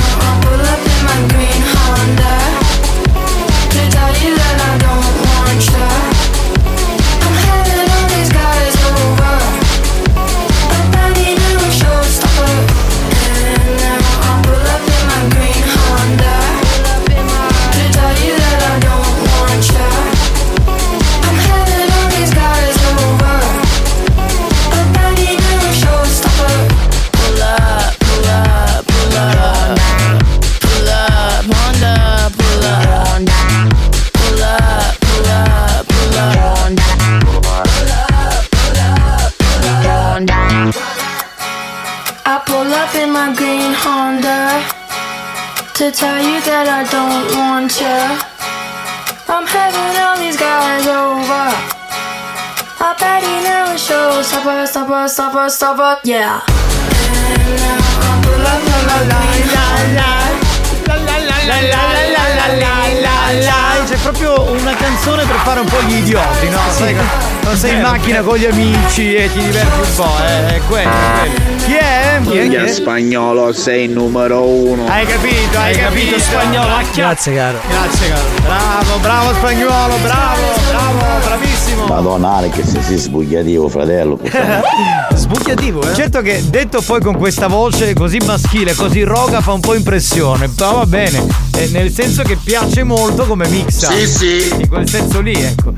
To tell you that I don't want you. I'm having all these guys over. I bet he never shows. Stopper, stopper, stopper, stopper, yeah. And now I pull. La la la C'è proprio una canzone per fare un po' gli idioti, no? Sai, quando sei in macchina con gli amici e ti diverti un po', eh, è quello, è quello. Chi è? Chi è? Chi è? spagnolo sei il numero uno. Hai capito, hai, capito, spagnolo. Grazie caro. Grazie caro. Bravo, bravo spagnolo, bravo, bravo, Madonna Alex se si sbugliativo fratello. Sbucchiativo, eh? Certo che detto poi con questa voce così maschile, così roga, fa un po' impressione. Però va bene. eh, nel senso che piace molto come mixa. Sì, sì. In quel senso lì, ecco.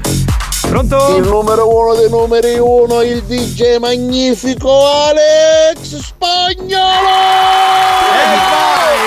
Pronto? Il numero uno dei numeri uno, il DJ magnifico Alex Spagnolo!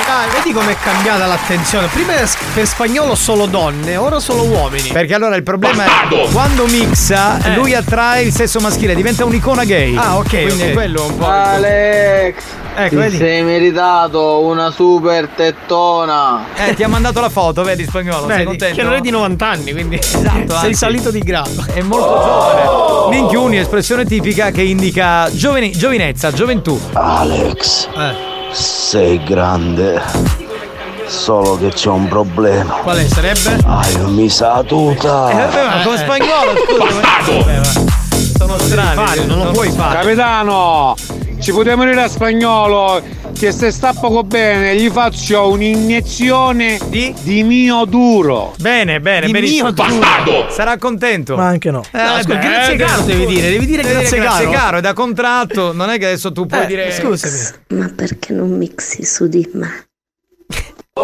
Dai, vedi com'è cambiata l'attenzione. Prima per spagnolo solo donne, ora solo uomini. Perché allora il problema è quando mixa, Eh. lui attrae il sesso maschile, diventa un'icona gay. Ah, ok, Quindi ok. è quello un po'. Alex, Ecco, ti vedi? sei meritato una super tettona. Eh, ti ha mandato la foto, vedi spagnolo, sei Vedi, contento? che non è di 90 anni, quindi Esatto, sei anzi. salito di grado. È molto giovane. Minchiuni, espressione tipica che indica giovani- giovinezza, gioventù. Alex, Eh. sei grande. Solo che c'è un problema. Qual è? Sarebbe? Hai misa tuta. Eh, vabbè, ma come spagnolo, scusa. Sono strani, non lo puoi fare. Capitano, ci potremmo dire a spagnolo che se sta poco bene gli faccio un'iniezione di, mio duro. Bene, bene, Di benissimo. mio duro. Sarà contento. Ma anche no. Eh, No, scusa, grazie caro devi dire, devi dire grazie caro. caro, è da contratto, non è che adesso tu puoi Eh, dire scusami. Ma perché non mixi su di me?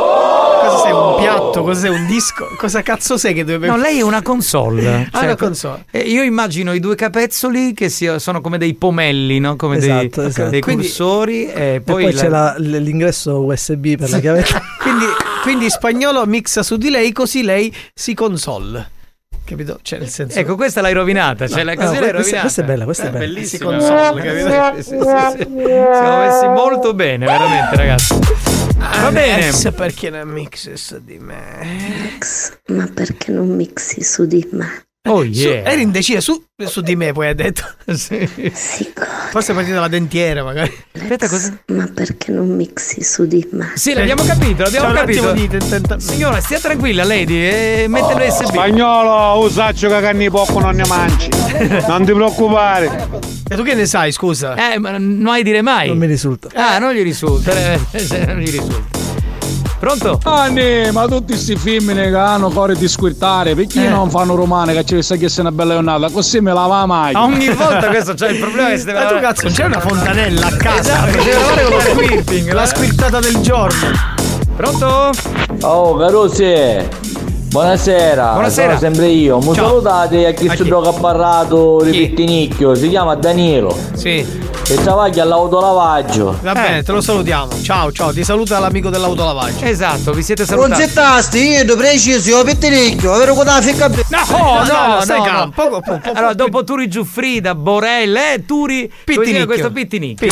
Cosa sei? Un piatto? Cos'è? Un disco? Cosa cazzo sei che deve No, lei è una console. Ah, una console. eh, io immagino i due capezzoli che sia- sono come dei pomelli, no? Come Esatto, dei, esatto. dei Quindi- cursori. E E poi, poi, la- c'è la- l'ingresso USB per la chiavetta. Quindi, quindi spagnolo mixa su di lei così lei si console. Capito? Cioè, nel senso. Ecco, questa l'hai rovinata. Cioè, la No, così l'hai questa- rovinata. questa è bella, questa è bella. Bellissima. Si console, capito? Siamo messi molto bene, veramente, ragazzi. Va bene. Alex, perché non mixi su di me? Alex, ma perché non mixi su di me? Oh Su- yeah. eri indecisa su, su di me, poi hai detto. Sì. Forse è partita la dentiera, magari. Aspetta, cosa? Ma perché non mixi su di me? Sì, l'abbiamo capito, l'abbiamo C'è un attimo capito. di tenta- Signora, stia tranquilla, lady, e mette l'USB. Spagnolo, usaccio che canni poco non ne mangi. Non ti preoccupare. E tu che ne sai, scusa? Eh, ma non hai dire mai. Non mi risulta. Ah, non gli risulta. eh, eh, non gli risulta. Pronto? Anni, ma tutti questi femmine che hanno cuore di squirtare, perché Eh. non fanno romane che ci sa che sei una bella giornata? Così me la va mai. Ogni volta questo c'è il problema che si deve Ma tu cazzo, c'è una fontanella a casa? Esatto, deve lavare con lo squirting. La squirtata del giorno. Pronto? Oh, Carusi. Buonasera. Buonasera. Sono sempre io. Mi Ciao. salutate a chi si gioca a barrato ripettinicchio. Si chiama Danilo. Sì. E travaglia all'autolavaggio. Va bene, te lo salutiamo. Ciao, ciao, ti saluta l'amico dell'autolavaggio. Esatto, vi siete Non salutati. zettasti, io preciso, io pettinicchio, vero che da ficca bene. No, no, no, stai no. calmo. Poco, poco, poco. Allora, dopo Turi Giuffrida, Borella e Turi Pittinicchio. questo Pittinicchio.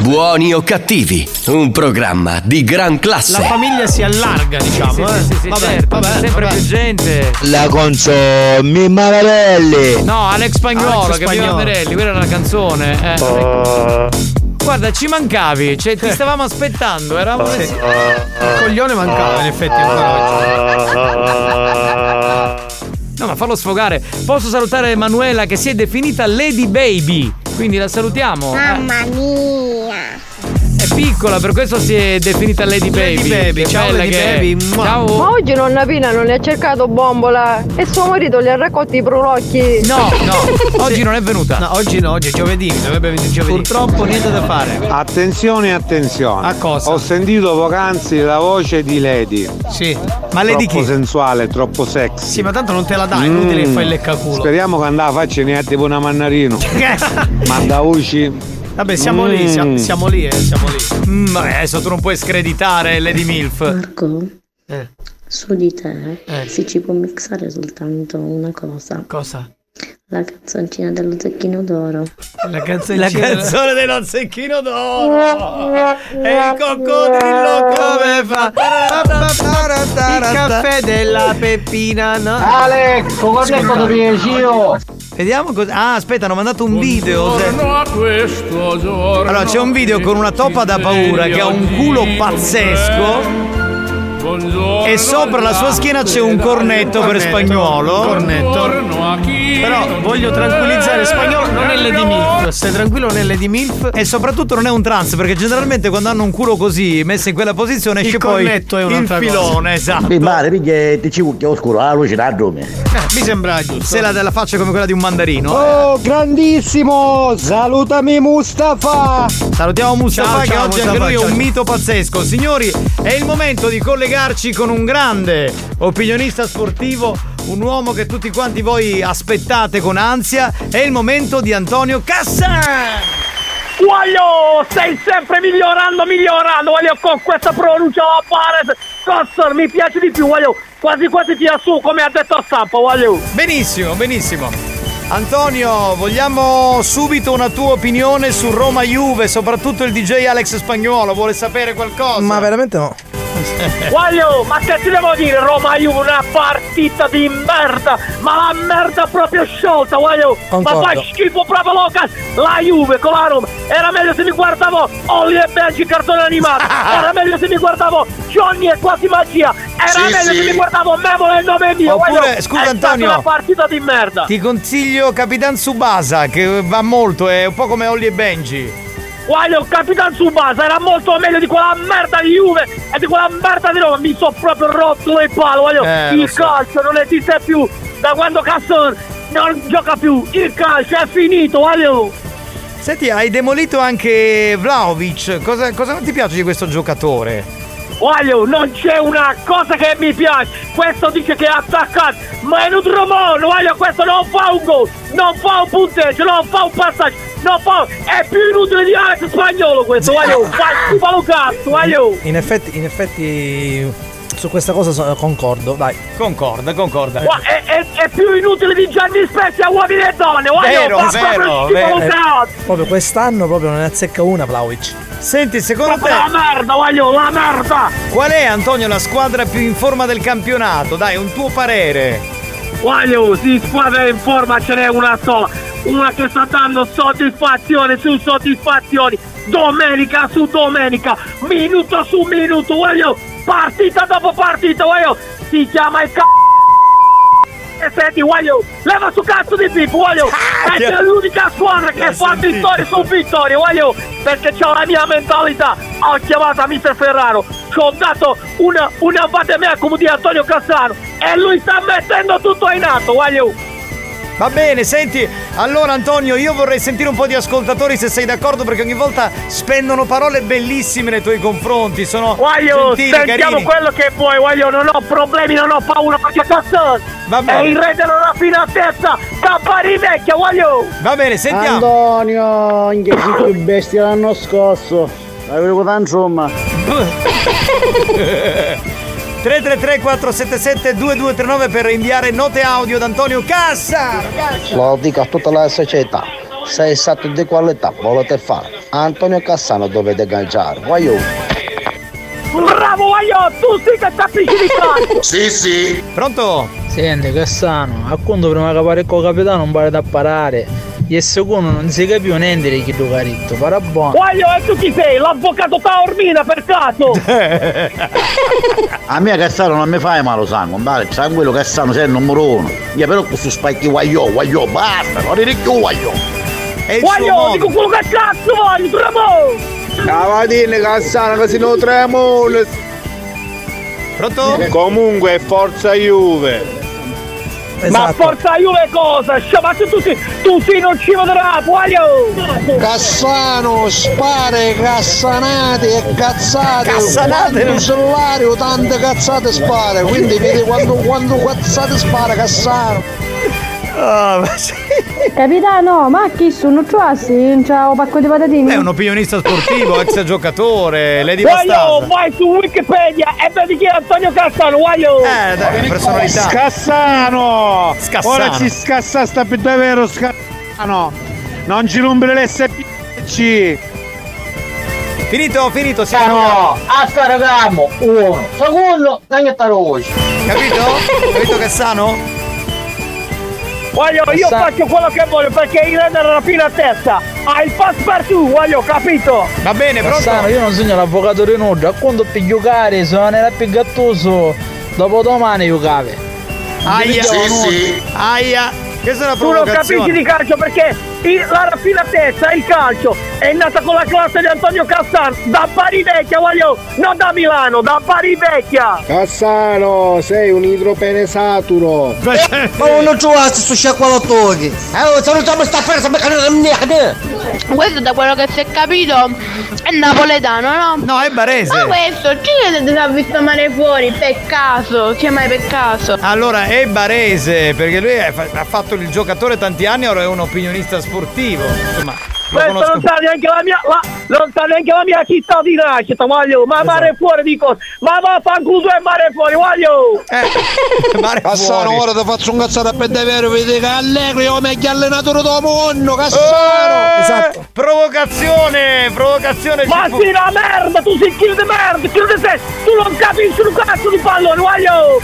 Buoni o cattivi, un programma di gran classe. La famiglia si allarga, diciamo. Sì, eh. sì, sì, sì, vabbè, certo, vabbè, sempre vabbè. Più gente. La console, mi Marelli. No, Alex Spagnolo, Alex che Spagnolo. Merelli, quella era una canzone. eh. Guarda, ci mancavi, cioè ti stavamo aspettando, eravamo Sì. messi- Il coglione mancava, in effetti, ancora oggi. No, ma fallo sfogare. Posso salutare Emanuela che si è definita Lady Baby. Quindi la salutiamo. Mamma mia. È piccola, per questo si è definita Lady Baby. Lady Baby, Che ciao Lady che. Baby, mua. Ciao. Ma oggi nonna Pina non ne ha cercato bombola e suo marito le ha raccolti i prolocchi. No, no, oggi non è venuta. No, oggi no, oggi è giovedì, dovrebbe venire giovedì. Purtroppo niente da fare. Attenzione, attenzione. A cosa? Ho sentito poc'anzi la voce di Lady. Sì. Ma Lady troppo chi? sensuale, troppo sexy. Sì, ma tanto non te la dai, inutile che Mm. fai il leccaculo. Speriamo che andava a faccia ne ha tipo una mannarino. Manda usci. Vabbè, siamo Mm. lì, siamo, siamo lì, eh, siamo lì. Mm, ma adesso tu non puoi screditare Lady Milf. Marco, Eh. su di te Eh. si ci può mixare soltanto una cosa. Cosa? La canzoncina dello zecchino d'oro. La canzone La canzone dello zecchino d'oro. E il coccodrillo come fa? Il caffè della Peppina, no? Alex, con quanto piaci io? Vediamo cosa. Ah, aspetta, hanno mandato un video. se- a questo giorno. Allora, c'è un video con una topa da paura che ha un culo pazzesco. E sopra la sua schiena c'è un cornetto per spagnolo. Cornetto. a chi Però voglio tranquillizzare spagnolo, non è Lady Milf. Stai tranquillo, non è Lady Milf. E soprattutto non è un trans, perché generalmente quando hanno un culo così messo in quella posizione Il esce poi cornetto è il cosa. filone, esatto. Mi pare perché ti ci cucchia oscuro, la luce da dome. Eh, mi sembra giusto. Se la della faccia è come quella di un mandarino. Oh, grandissimo! Salutami Mustafa! Salutiamo Mustafa Ciao, che ciao, oggi anche Mustafa, lui è ciao. un mito pazzesco. Signori, è il momento di collegarci con un grande opinionista sportivo, un uomo che tutti quanti voi aspettate con ansia. È il momento di Antonio Cassan! Voglio, stai sempre migliorando, migliorando, voglio con questa pronuncia la pare. Cossor, mi piace di più, voglio quasi quasi tira su come ha detto a stampa, voglio. Benissimo, benissimo. Antonio, vogliamo subito una tua opinione su Roma Juve, soprattutto il DJ Alex Spagnuolo vuole sapere qualcosa? Ma veramente no. Voglio, ma che ti devo dire, Roma Juve una partita di merda, ma la merda proprio sciolta. Ma Concordo. fa schifo proprio loca. La Juve con la Roma. Era meglio se mi guardavo Olli e Benji cartone animato. Era meglio se mi guardavo Johnny e quasi magia. Era Sì, meglio sì. se mi guardavo Memo e il nome mio. Oppure, voglio. scusa, è Antonio. una partita di merda. Ti consiglio Capitan Subasa che va molto, è un po' come Olli e Benji. Guarda, il Capitan Subasa era molto meglio di quella merda di Juve e di quella merda di Roma. Mi sono proprio rotto le palle, voglio. Eh, il so. calcio non esiste più. Da quando Casson non gioca più. Il calcio è finito, voglio. Senti, hai demolito anche Vlaovic. Cosa, cosa non ti piace di questo giocatore? Voglio, non c'è una cosa che mi piace. Questo dice che è attaccato, ma è un dromone, voglio, questo non fa un gol, non fa un punteggio, non fa un passaggio, non fa. È più inutile di Alex spagnolo questo, voglio, fa schifo lo cazzo, voglio. In effetti, in effetti su questa cosa so- concordo, dai. Concorda, concorda. Gua- È, è- è più inutile di Gianni Spezia a uomini e donne, voglio, Vero, fa vero, vero. cazzo. Proprio quest'anno proprio non ne azzecca una Vlaovic. Senti, secondo te. La merda, voglio, la merda. Qual è, Antonio, la squadra più in forma del campionato? Dai, un tuo parere. Voglio, di squadra in forma ce n'è una sola. Una che sta dando soddisfazione su soddisfazioni. Domenica su domenica. Minuto su minuto. Voglio. Partita dopo partita. Voglio. Si chiama il c***o. E senti, voglio. Leva su cazzo di Pippo. Voglio. È l'unica squadra che fa vittorie su vittorie. Voglio. Perché c'ho la mia mentalità. Ho chiamato a Mister Ferraro. Ci ho dato una, una mia come di Antonio Cassano. E lui sta mettendo tutto in atto. Voglio. Va bene, senti, allora Antonio, io vorrei sentire un po' di ascoltatori se sei d'accordo perché ogni volta spendono parole bellissime nei tuoi confronti, sono Voglio, gentili, sentiamo carini. quello che vuoi, voglio, non ho problemi, non ho paura perché cazzo Va bene. è il re della raffinatezza, Campari vecchia, voglio! Va bene, Antonio, che sei più bestia l'anno scorso. Avevo tanto insomma. 333 477 2239 per inviare note audio ad Antonio Cassa. Lo dico a tutta la società. Se è stato di qualità, volete fare. Antonio Cassano dovete ganciare. Voglio. Bravo, voglio, tu sì che tappisci di! Sì, sì. Pronto? Senti Cassano, a quando prima che pare col capitano non pare da parare. E secondo non si capiva niente di chi tu caritto, farà buono. Voglio, e tu chi sei? L'avvocato Taormina per caso! A me Cassano non mi fai male lo sangue, vale? Sangue Cassano sei il numero uno. Io però questo spacchi guagliò, guagliò, basta, non eri più guagliò. Voglio, dico quello che cazzo voglio, tremo! Cavatine Cassano che si non tremone. Pronto? Comunque forza Juve. Ma forza Juve cosa? Sciamazzo tutti, tutti non ci vedrà, voglio! Cassano, spare, cassanate e cazzate. Cassanate, un cellulario, tante cazzate spara. Quindi vedi quando, quando cazzate spara Cassano. Capitano, ma chi sono trassi? Ciao, pacco di patatine. È un opinionista sportivo, ex giocatore, Lady Voglio, Bastarda. vai su Wikipedia e vedi chi è Antonio Cassano, voglio! Eh, dai, personalità. Scassano! Scassano. Ora ci scassa sta per davvero Scassano! Non ci rumbere l'SPC! Finito, finito, siamo Siamo a Ferragamo, uno. Secondo, Danietta Roci. Capito? Capito Cassano? Voglio, io faccio quello che voglio perché il re della raffinatezza ha il passepartout, voglio, capito? Va bene, Cassano, io non sogno l'avvocato Rinaldo, a quando più giocare, se non era più gattoso, dopo domani giocare. Aia, aia. Questa è una Tu non capisci di calcio perché la raffinatezza e il calcio è nata con la classe di Antonio Cassano da Bari Vecchia, voglio, non da Milano, da Bari Vecchia. Cassano, sei un idropene saturo. Ma non ci vuoi su sciacqualottochi. Eh, se non stiamo sta fersa, ma Questo da quello che si è capito è napoletano, no? No, è barese. Ma questo, chi si ha visto mare fuori? Peccato, chi è mai peccato? Allora è barese perché lui è- ha fatto il giocatore tanti anni, ora è un opinionista sportivo. Insomma, lo Questo non sa neanche la mia, la- non sa neanche la mia città di nascita, voglio, ma Esatto. mare fuori di cosa? Ma va fanculo e mare fuori, voglio! mare Cassano, fuori. ora ti faccio un cazzato per davvero, vedi che Allegri è il meglio allenatore del mondo, Cassano! Esatto. Provocazione, provocazione. Ma sì, la merda, tu sei kill di merda, kill di te, tu non capisci un cazzo di pallone, voglio!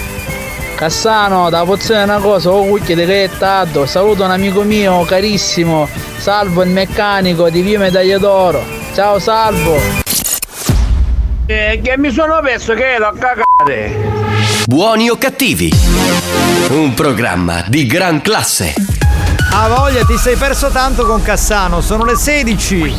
Cassano, da pozione una cosa, oh cucchia di che è tardo. Saluto un amico mio carissimo, Salvo il meccanico di Via Medaglia d'Oro. Ciao Salvo! Eh, che mi sono perso che ero a cagare. Buoni o cattivi? Un programma di gran classe. Ha voglia, ti sei perso tanto con Cassano, sono le 16.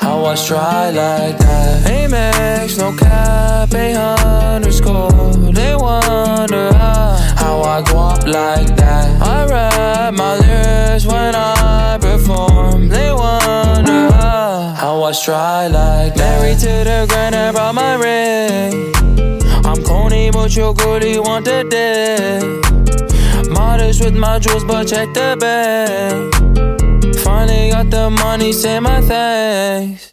How I try like that. Amex, no cap, a underscore. They wonder how, I go up like that. I rap my lyrics when I perform. They wonder how, I try like that. Married to the grind, I brought my ring. I'm corny, but your girlie want the dick. Modest with my jewels, but check the bag. Finally got the money, say my thanks.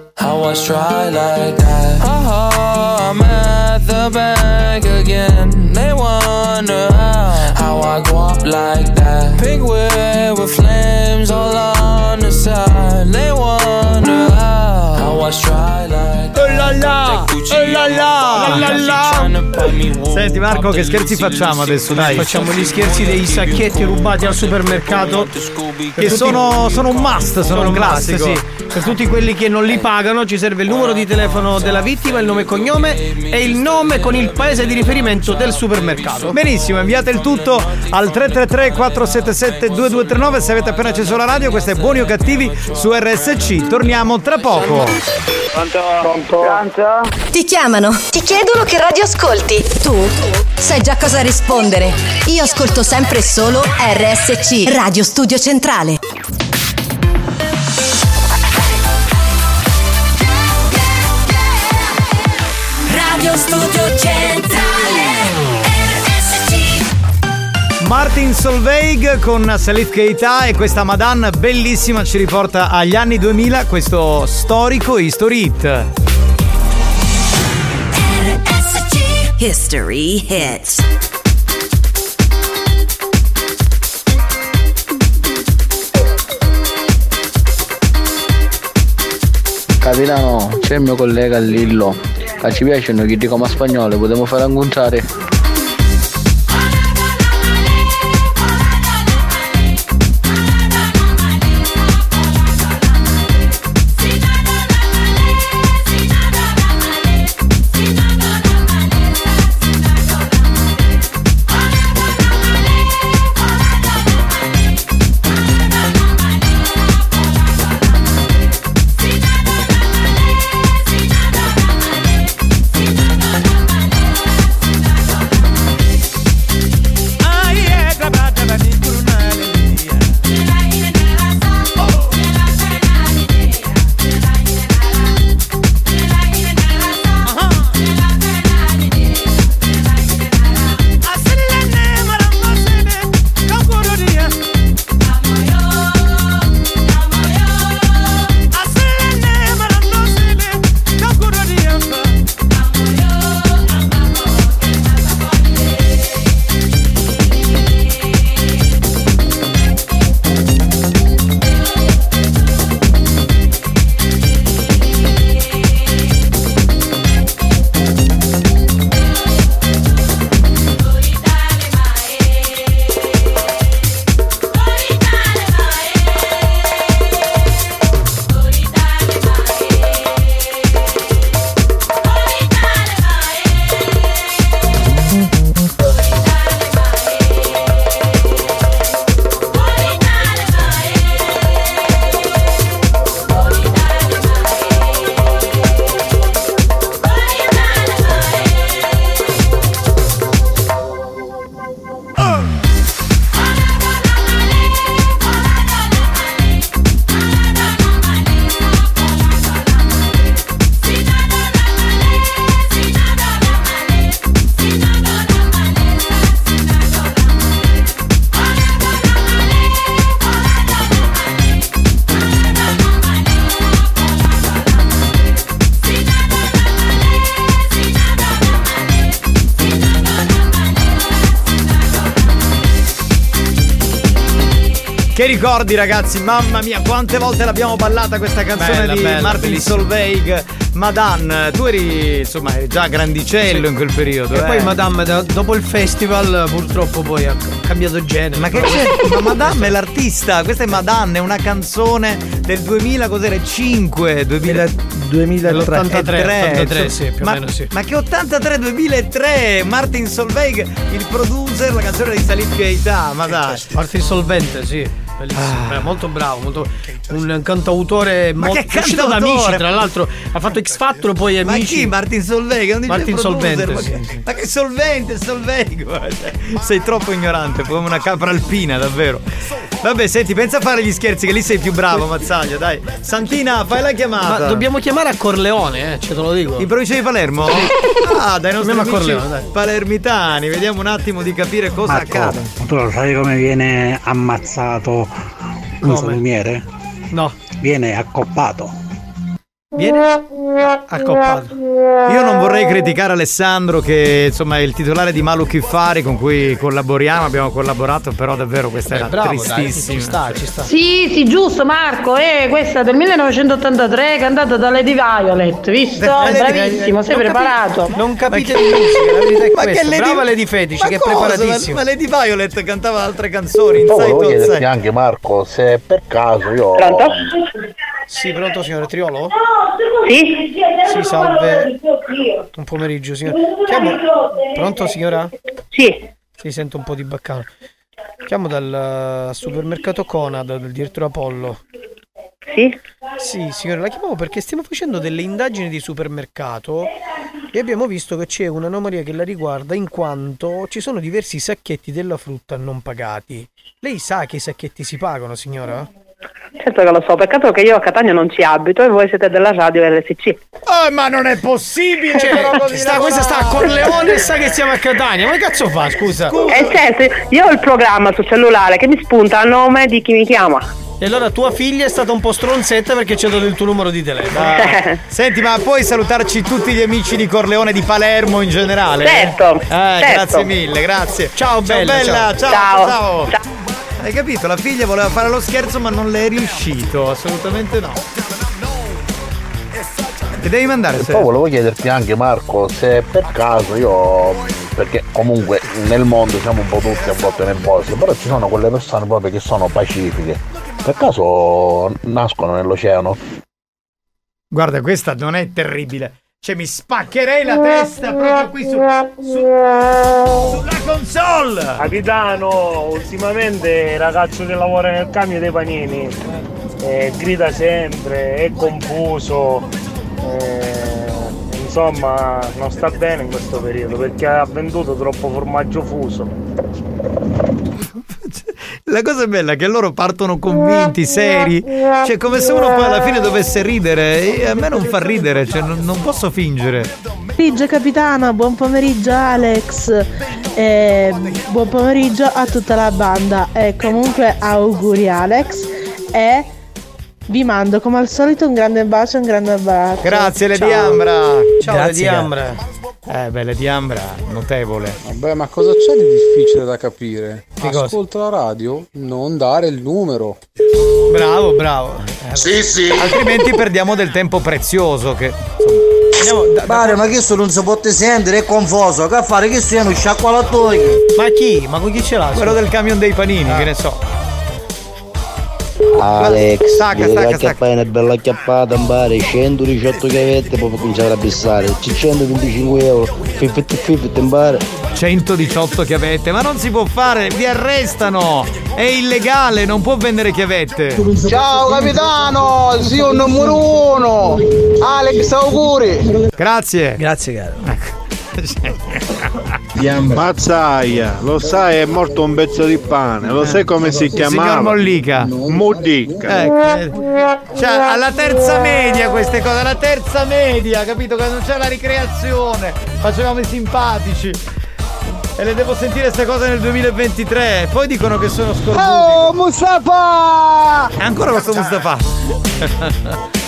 How I try like that. Oh, I'm at the bank again. They wonder how, how I go up like that. Pink whip with flames all on the side. They wonder Oh la la, oh la la, la la la. Senti Marco, che scherzi facciamo adesso? Dai, Facciamo gli scherzi dei sacchetti rubati al supermercato. Che sono, sono un must, sono, un un must, classico. sì. Per tutti quelli che non li pagano ci serve il numero di telefono della vittima, il nome e cognome e il nome con il paese di riferimento del supermercato. Benissimo, inviate il tutto al 333 477 2239 se avete appena acceso la radio, questo è Buoni o Cattivi su RSC. Torniamo tra poco. Pronto? Ti chiamano, ti chiedono che radio ascolti. Tu sai già cosa rispondere. Io ascolto sempre e solo RSC, Radio Studio Centrale. Martin Solveig con Salif Keita e questa Madan bellissima ci riporta agli anni 2000 questo storico history hit. History Hits. Capitano, c'è il mio collega Lillo. Che ci piacciono chi dicono spagnolo, potremmo fare incontrare. Ricordi ragazzi, mamma mia, quante volte l'abbiamo ballata questa canzone Bella, di bella, Martin bellissima. Solveig, Madan. Tu eri, insomma, eri già grandicello in quel periodo. E eh. poi Madame da- dopo il festival purtroppo poi ha cambiato genere. Ma che c'è? Ma Madame è l'artista, questa è Madame, è una canzone del 2000, cos'era? 5, 2000, 2003. 83, 83, insomma. sì, più o ma, meno sì. Ma che 83, 2003? Martin Solveig, il producer, la canzone di Salif Keita, ma dai. Martin Solvente, sì. Bellissimo, beh, molto bravo, molto- un cantautore Ma molto che uscito da amici, tra l'altro ha fatto X Factor poi Ma amici. chi? Martin Solveig? Non Martin Solvente, ma, sì, che, sì. ma che solvente, Solveig? Sei troppo ignorante, come una capra alpina, davvero. Vabbè, senti, pensa a fare gli scherzi, che lì sei più bravo, Mazzaglia, dai. Santina, fai la chiamata. Ma dobbiamo chiamare a Corleone, eh, ce te lo dico. In provincia di Palermo? Ah, dai nostri Chiamiamo a amici Corleone, dai. palermitani, vediamo un attimo di capire cosa Marco, accade. tu lo sai come viene ammazzato un salumiere? No. Viene accoppato. Viene accoppato. Io non vorrei criticare Alessandro, che insomma è il titolare di Malu Kiffari con cui collaboriamo, abbiamo collaborato, però davvero questa era bravo, dai, tristissima. ci sta, ci sta. Sì, sì, giusto Marco, eh, questa del 1983 cantata da Lady Violet, visto? Lady Bravissimo, sei Non capi- preparato. Non capite di musica, la verità è Ma che questa. Lady- Brava Lady Fetici, Ma che è cosa? preparatissima. Ma Lady Violet cantava altre canzoni, Poi Inside volevo chiederti anche Marco se per caso io Sì, pronto signore Triolo? Sì? Sì, salve. Un pomeriggio, signora. Chiamo... Pronto signora? Sì. Si sente un po' di baccano. Chiamo dal eh, supermercato Conad, del direttore Apollo. Sì? Sì, signora, la chiamavo perché stiamo facendo delle indagini di supermercato e abbiamo visto che c'è un'anomalia che la riguarda in quanto ci sono diversi sacchetti della frutta non pagati. Lei sa che i sacchetti si pagano, signora? Certo che lo so, peccato che io a Catania non ci abito e voi siete della radio RSC. Oh, ma non è possibile! Cioè, sta, questa sta a Corleone e sa che siamo a Catania. Ma che cazzo fa, scusa? Eh certo, io ho il programma sul cellulare che mi spunta a nome di chi mi chiama. E allora tua figlia è stata un po' stronzetta perché c'è dato il tuo numero di telefono. Ah. Senti, ma puoi salutarci tutti gli amici di Corleone di Palermo in generale? Certo, Eh, certo. grazie mille, grazie. Ciao, bella, ciao. ciao. Ciao, ciao. Hai capito? La figlia voleva fare lo scherzo, ma non le è riuscito. Assolutamente no. Che devi mandare se poi volevo chiederti anche Marco se per caso io perché comunque nel mondo siamo un po' tutti a volte nervosi però ci sono quelle persone proprio che sono pacifiche per caso nascono nell'oceano Guarda, questa non è terribile. Cioè, mi spaccherei la testa proprio qui su, su- sulla console. Capitano, ultimamente il ragazzo che lavora nel cambio dei panini eh, grida sempre, è confuso, eh, insomma non sta bene in questo periodo perché ha venduto troppo formaggio fuso. La cosa bella è che loro partono convinti, seri. Cioè, come se uno poi alla fine dovesse ridere. E a me non fa ridere, cioè, non, non posso fingere. pomeriggio capitano, buon pomeriggio Alex, e buon pomeriggio a tutta la banda e comunque auguri Alex e vi mando come al solito un grande bacio, un grande abbraccio. Grazie, Lady Ciao. Ambra. Ciao, Lady Ambra. Eh, beh, Lady Ambra, notevole. Vabbè, ma cosa c'è di difficile da capire? Che cosa? Ascolta la radio, non dare il numero. Bravo, bravo. Sì, sì. Altrimenti perdiamo del tempo prezioso. Che Pare, ma che non si può sentire, è confuso. Che fare? Che siano sciacqualatori? Ma chi? Ma con chi ce l'ha? Quello del camion dei panini, che ne so. Alex, Stacca, stacca, chiappare una bella chiappata in bare, 118 chiavette poi cominciare a bissare, 125 euro, 50-50 in bare. 118 chiavette, ma non si può fare, vi arrestano! È illegale, non può vendere chiavette. Ciao capitano, zio numero uno, Alex auguri. Grazie. Grazie caro. Mazzaia, lo sai è morto un pezzo di pane, lo sai come si Il signor chiamava? Mollica. Modica. Ecco, eh. Cioè, alla terza media queste cose, alla terza media, capito? Quando c'è la ricreazione, facevamo i simpatici. E le devo sentire queste cose nel 2023. Poi dicono che sono scorbuti. Oh Mustafa! Ancora questo Mustafa.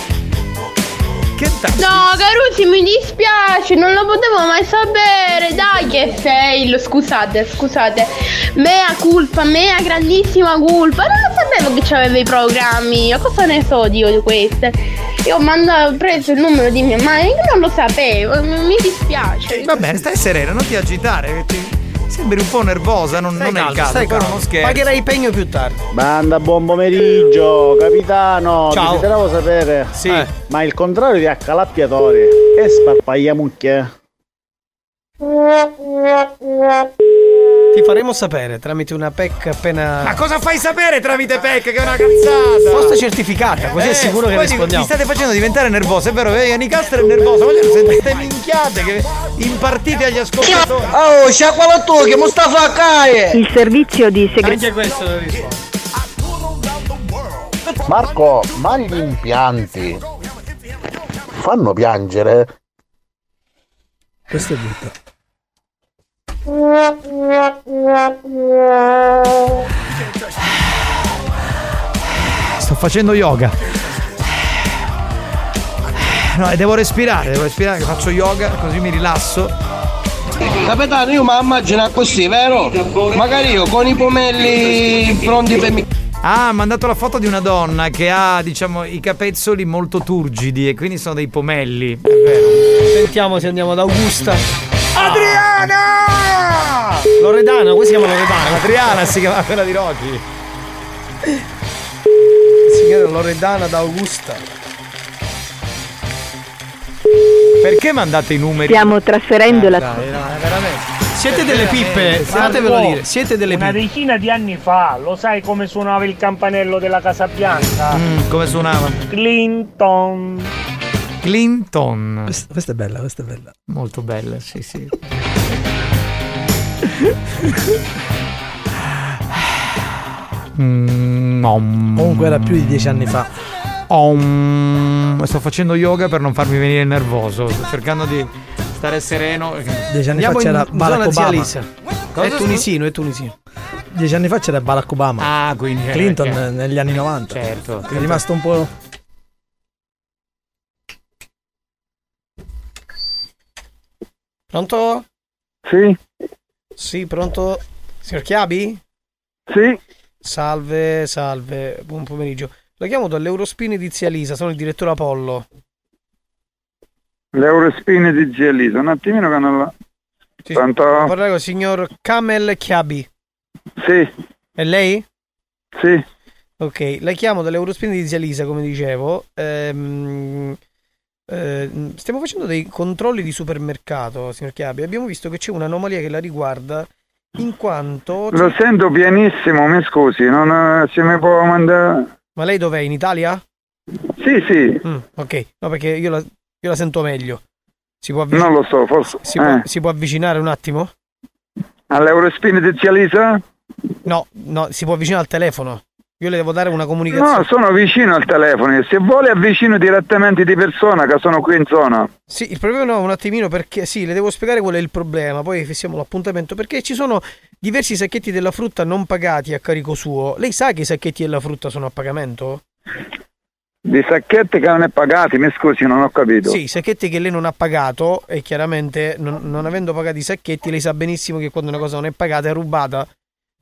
No, Carusi, mi dispiace, non lo potevo mai sapere. Dai, che fail. Scusate, scusate. Mea colpa, mea grandissima colpa. Non sapevo che c'aveva i programmi. Io cosa ne so di io di queste? Io ho preso il numero di mia madre, io non lo sapevo. Mi dispiace. Vabbè, stai serena, non ti agitare. che ti- Sembri un po' nervosa, non, non è il caso. stai Poi calmo. uno scherzo. Pagherai pegno più tardi. Banda, buon pomeriggio, capitano. Ciao. Desideravo sapere. Sì. Eh, ma il contrario di accalappiatori è sparpagliamucchia. Ti faremo sapere tramite una PEC appena. Ma cosa fai sapere tramite PEC che è una cazzata? Posta certificata, così è sicuro che rispondiamo. Mi state facendo diventare nervoso, è vero? Eh, Nicastro è nervoso, voglio sentite minchiate che impartite agli ascoltatori. Oh, sciacqualo tu, che Mustafa Caie! Il servizio di Anche questo lo rispondo. Marco, ma gli impianti fanno piangere? Questo è brutto. Sto facendo yoga. No, e devo respirare, devo respirare, che faccio yoga, così mi rilasso. Capitano, io mi immagino così, vero? Magari io con i pomelli pronti per mi. Ah, ha mandato la foto di una donna che ha, diciamo, i capezzoli molto turgidi e quindi sono dei pomelli. È vero. Sentiamo se andiamo ad Augusta. Adriana! Loredana, come si chiama Loredana? Adriana si chiama quella di Rocchi. Si chiama Loredana da Augusta. Perché mandate i numeri? Stiamo trasferendo la. Dai, no, è veramente. Siete delle pippe, fatevelo dire, siete delle Una pippe. decina di anni fa, lo sai come suonava il campanello della Casa Bianca? Mm, come suonava? Clinton. Clinton. Questa, questa è bella, questa è bella. Molto bella, sì, sì. Mm, om. Comunque era più di dieci anni fa. Om. Sto facendo yoga per non farmi venire nervoso. Sto cercando di stare sereno. Dieci anni Andiamo fa c'era Barack Obama. Cosa, È tunisino, è tunisino. Dieci anni fa c'era Barack Obama. Ah, quindi. Clinton eh, negli anni 90. Certo. È rimasto un po'. Pronto? Sì, Sì, pronto? Signor Chiabi? sì. Salve, salve, buon pomeriggio. La chiamo dall'Eurospin di Zia Lisa, sono il direttore Apollo. L'Eurospin di Zia Elisa, un attimino che non la. Sì, Pronto? Con il signor Kamel Chiabi. Sì, È lei? sì. Ok, la chiamo dall'Eurospin di Zia Lisa, come dicevo. Ehm, eh, stiamo facendo dei controlli di supermercato, signor Chiabi. Abbiamo visto che c'è un'anomalia che la riguarda in quanto... Lo sento pianissimo, mi scusi, non, se mi può mandare. Ma lei dov'è? In Italia? Sì, sì, Mm, ok, no perché io la, io la sento meglio. Si può, avvic- non lo so, forse. si, può, eh. si può avvicinare un attimo? All'Eurospin di Zia Lisa? No, no, si può avvicinare al telefono. Io le devo dare una comunicazione. No, sono vicino al telefono. Se vuole avvicino direttamente di persona, che sono qui in zona. Sì, il problema no, un attimino perché sì, le devo spiegare qual è il problema, poi fissiamo l'appuntamento perché ci sono diversi sacchetti della frutta non pagati a carico suo. Lei sa che i sacchetti della frutta sono a pagamento? Di sacchetti che non è pagati, mi scusi, non ho capito. Sì, i sacchetti che lei non ha pagato e chiaramente non, non avendo pagato i sacchetti lei sa benissimo che quando una cosa non è pagata è rubata.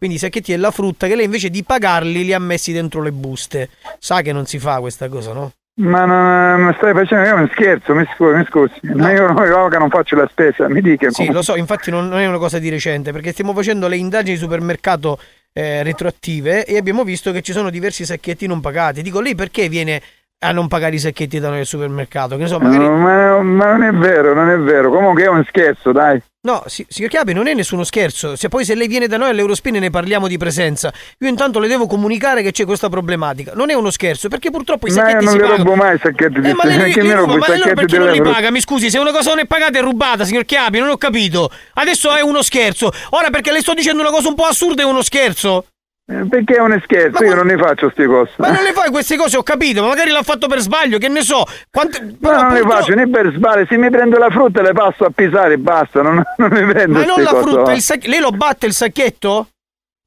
Quindi i sacchetti della frutta che lei invece di pagarli li ha messi dentro le buste. Sa che non si fa questa cosa, no? Ma non stai facendo io un scherzo, mi scusi, mi scusi. Ma io, che non faccio la spesa, mi dica. Sì, lo so, infatti non, non è una cosa di recente, perché stiamo facendo le indagini di supermercato eh, retroattive e abbiamo visto che ci sono diversi sacchetti non pagati. Dico, lei perché viene a non pagare i sacchetti da noi al supermercato? Che ne so, magari... No, ma, ma non è vero, non è vero. Comunque è un scherzo, dai. No, si- signor Chiabi, non è nessuno scherzo. Se poi se lei viene da noi all'Eurospin ne parliamo di presenza. Io intanto le devo comunicare che c'è questa problematica. Non è uno scherzo, perché purtroppo i Ma io sacchetti non si li pagano. rubo mai i sacchetti di Eh, ma lei ruba, rubo ma allora sacchetti perché non li paga? Mi scusi, se una cosa non è pagata è rubata, signor Chiabi, non ho capito. Adesso è uno scherzo. Ora perché le sto dicendo una cosa un po' assurda è uno scherzo? Eh, Perché è un scherzo, io non ne faccio sti cose. Ma non le fai queste cose, ho capito, ma magari l'ha fatto per sbaglio, che ne so. Quante... Ma non le faccio né per sbaglio, se mi prendo la frutta le passo a pisare e basta, non, non mi prendo Ma non la cose, frutta, il sac- lei lo batte il sacchetto?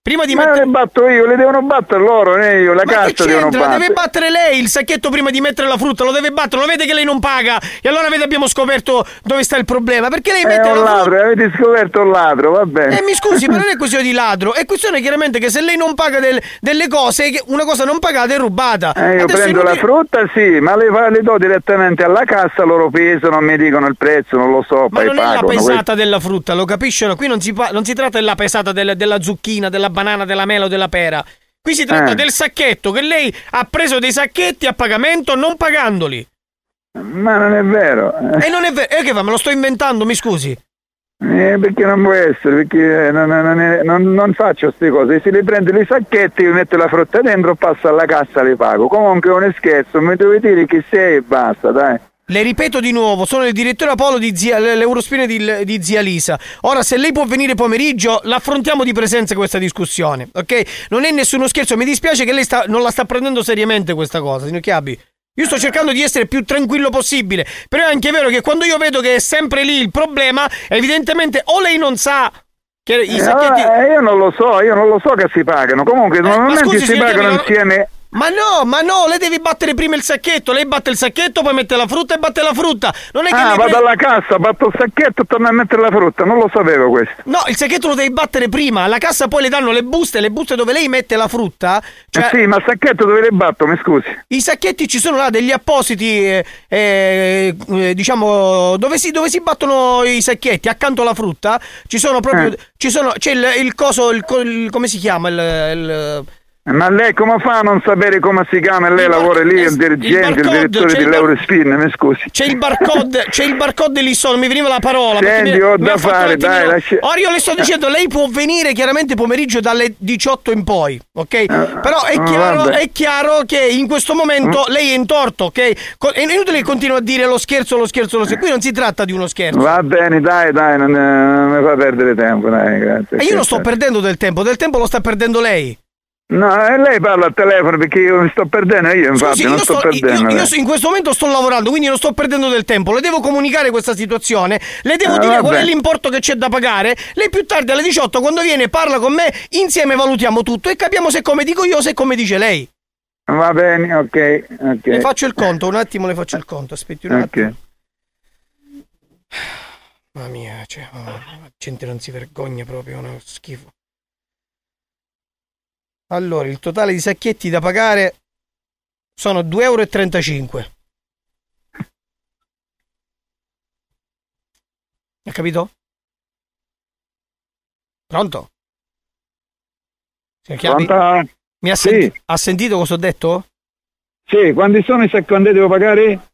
Prima di Ma mettere- le batto io, le devono battere loro, né io, la Ma cassa devono battere. Deve battere lei il sacchetto prima di mettere la frutta, lo deve battere, lo vede che lei non paga. E allora vede abbiamo scoperto dove sta il problema. Perché lei È mette un la frutta. ladro, avete scoperto un ladro, va bene. Eh, mi scusi, ma non è questione di ladro, è questione chiaramente che se lei non paga del- delle cose, una cosa non pagata è rubata. Eh, io Adesso prendo è la inutile- frutta, sì, ma le, le do direttamente alla cassa, loro pesano, mi dicono il prezzo, non lo so, Ma non è la pesata della frutta, lo capiscono? Qui non si, pa- non si tratta della pesata del- della zucchina, della banana, della mela o della pera. Qui si tratta Eh. del sacchetto che lei ha preso dei sacchetti a pagamento non pagandoli. Ma non è vero. E non è vero. E che fa? Me lo sto inventando, mi scusi. Eh, perché non può essere, perché non, non- è- non- non faccio queste cose. Se le prendo i sacchetti, mi metto la frutta dentro, passo alla cassa e le pago. Comunque è un scherzo, mi dovete dire chi sei e basta, dai. Le ripeto di nuovo, sono il direttore Apollo di zia, l'Eurospine di, di zia Lisa. Ora, se lei può venire pomeriggio, l'affrontiamo di presenza questa discussione, ok? Non è nessuno scherzo, mi dispiace che lei sta- non la sta prendendo seriamente questa cosa, signor Chiabi. Io sto cercando di essere più tranquillo possibile, però è anche vero che quando io vedo che è sempre lì il problema, evidentemente o lei non sa che i Eh, sacchetti... eh, io non lo so, io non lo so che si pagano. Comunque normalmente scusi, si pagano Chiavi, non- insieme. Ma no, ma no, lei devi battere prima il sacchetto. Lei batte il sacchetto, poi mette la frutta e batte la frutta. Non è che Ah, vado pre- alla cassa, batto il sacchetto e torno a mettere la frutta, non lo sapevo questo. No, il sacchetto lo devi battere prima. Alla cassa poi le danno le buste, le buste dove lei mette la frutta. Cioè, Eh sì, ma il sacchetto dove le batto, mi scusi? I sacchetti ci sono là degli appositi, eh, eh, eh, diciamo, dove si, dove si battono i sacchetti, accanto alla frutta. Ci sono proprio. Eh. Ci sono, c'è il, il coso, il, il- come si chiama? Il, il- Ma lei come fa a non sapere come si chiama? Lei lavora lì, il dirigente, il, barcode, direttore il bar- mi scusi. C'è il barcode, c'è il barcode lì solo, mi veniva la parola. Senti, mi- ho mi da fare, dai, lascia- Ora io le sto dicendo, lei può venire chiaramente pomeriggio dalle 18 in poi, ok? Però è ah, chiaro, è chiaro che in questo momento lei è in torto, ok? È inutile che continua a dire lo scherzo, lo scherzo, lo scherzo. Qui non si tratta di uno scherzo. Va bene, dai, dai, non, non mi fa perdere tempo, dai, grazie. E io non sto perdendo del tempo, del tempo lo sta perdendo lei. No, lei parla al telefono perché io mi sto perdendo, io infatti Scusi, non io, sto, sto- io- perdendo. io dai. so- in questo momento sto lavorando, quindi non sto perdendo del tempo. Le devo comunicare questa situazione, le devo Ah, dire qual è vabbè. l'importo che c'è da pagare. Lei più tardi alle 18, quando viene, parla con me, insieme valutiamo tutto e capiamo se come dico io o se come dice lei. Va bene, ok, ok. Le faccio il conto, un attimo le faccio il conto, aspetti un attimo. Mamma mia, cioè, la gente non si vergogna proprio, è uno schifo. Allora, il totale di sacchetti da pagare sono 2,35 euro. Hai capito? Pronto? Pronto? Mi ha, Sì. senti- ha sentito cosa ho detto? Sì, quanti sono i sacchi quando devo pagare?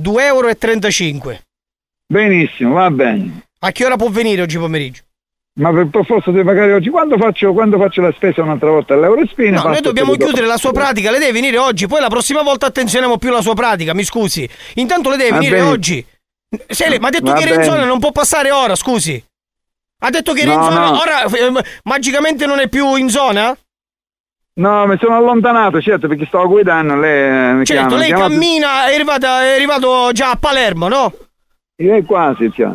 2,35 euro. Benissimo, va bene. A che ora può venire oggi pomeriggio? Ma per, forza devo pagare oggi. Quando faccio, quando faccio la spesa un'altra volta all'Eurospin? No, noi dobbiamo chiudere la sua pratica, lei deve venire oggi, poi la prossima volta attenzioniamo più la sua pratica, mi scusi. Intanto lei deve Va venire bene. oggi. Se lei mi ha detto Va che era in bene. zona, non può passare ora, scusi. Ha detto che No, zona, no. ora eh, magicamente non è più in zona? No, mi sono allontanato, certo, perché stavo guidando, lei eh, mi Certo, chiama. lei chiamato- cammina, è arrivato, è arrivato già a Palermo, no? Eh, quasi, cioè.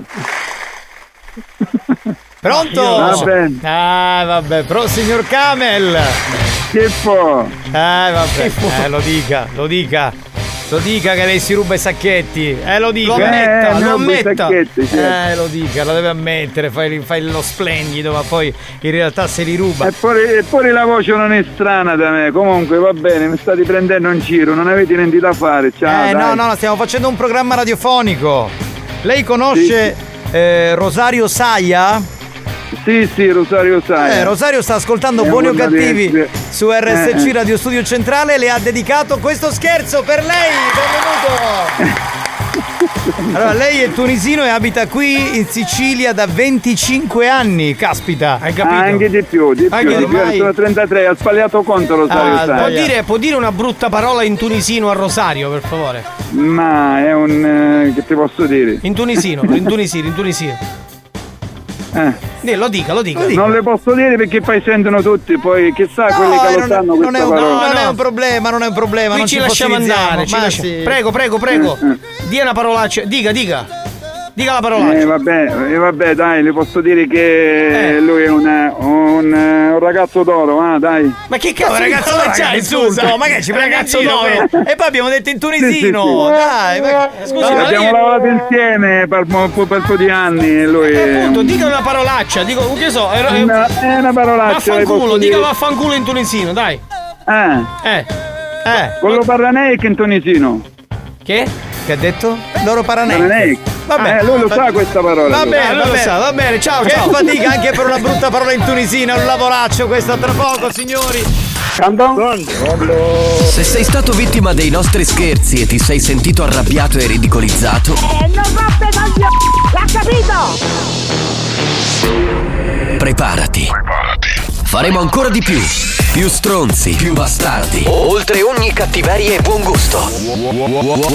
Pronto? Va bene. Ah, vabbè, però signor Camel. Schifo. Eh, vabbè. Eh, lo dica, lo dica. Lo dica che lei si ruba i sacchetti. Eh, lo dica. Lo ammetta, Eh, lo no, quei ammetta. certo. Eh, lo dica, lo deve ammettere, fai, fai lo splendido, ma poi in realtà se li ruba. Eppure, eppure la voce non è strana da me. Comunque va bene, mi state prendendo in giro, non avete niente da fare. Ciao. eh, dai. no, no, no, stiamo facendo un programma radiofonico. Lei conosce eh, Rosario Saia? Sì, sì, Rosario Saia. Eh, Rosario sta ascoltando È Buoni o Cattivi su RSC Eh, eh. Radio Studio Centrale le ha dedicato questo scherzo per lei. Benvenuto! Allora, lei è tunisino e abita qui in Sicilia da 25 anni, caspita. Hai capito? Anche di più, di più, Anche di più. ormai- Sono 33, ha sbagliato conto Rosario Ah, Saia. può, dire, può dire una brutta parola in tunisino a Rosario, per favore? Ma è un... eh, che ti posso dire? In tunisino, in tunisino, in tunisino. Eh. Dì, lo dica, lo dica. Non le posso dire perché poi sentono tutti, poi chissà quelli che eh, lo non, sanno non è un, parola. non è un problema, non è un problema. Qui non ci lasciamo andare. ci lascia- sì. Prego, prego, prego. Dia una parolaccia. Dica, dica. Dica la parola. Eh vabbè, eh, vabbè dai, le posso dire che Eh. lui è un, un, un ragazzo d'oro, ah dai. Ma che Oh, ragazzo, ma c'hai insulto? Ma che ci prende ragazzo in giro? d'oro? E poi abbiamo detto in Sì, sì, tunisino. sì. Dai, ma scusi, ma abbiamo lei- lavorato insieme per, per, un po' di anni e lui Eh, è appunto, dica una parolaccia, dico, che so, era- Una- è una parolaccia, Vaffanculo, dica vaffanculo in tunisino, dai. Eh. Eh. Eh. Quello Parraneic in tunisino. Che? Che ha detto? Loro. Paraneic. Vabbè, Eh, lui lo sa questa parola. Va lui. bene, lui va lo bene. sa, va bene, ciao, che ciao. fatica anche per una brutta parola in tunisino, è un lavoraccio questo tra poco, signori. Se sei stato vittima dei nostri scherzi e ti sei sentito arrabbiato e ridicolizzato, Eh, non roppe coglioni! L'ha capito? preparati. Faremo ancora di più. Più stronzi, più bastardi. Oltre ogni cattiveria e buon gusto.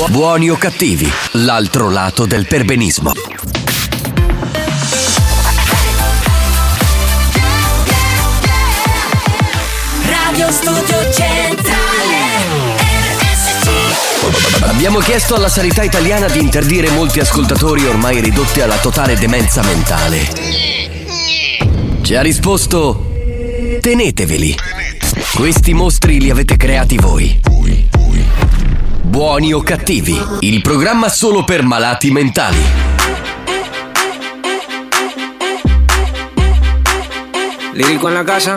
Buoni o cattivi, l'altro lato del perbenismo. Radio Studio Centrale Abbiamo chiesto alla sanità italiana di interdire molti ascoltatori ormai ridotti alla totale demenza mentale. Ci ha risposto: Teneteveli. Questi mostri li avete creati voi. Buoni o cattivi, il programma solo per malati mentali. Lírico en la casa.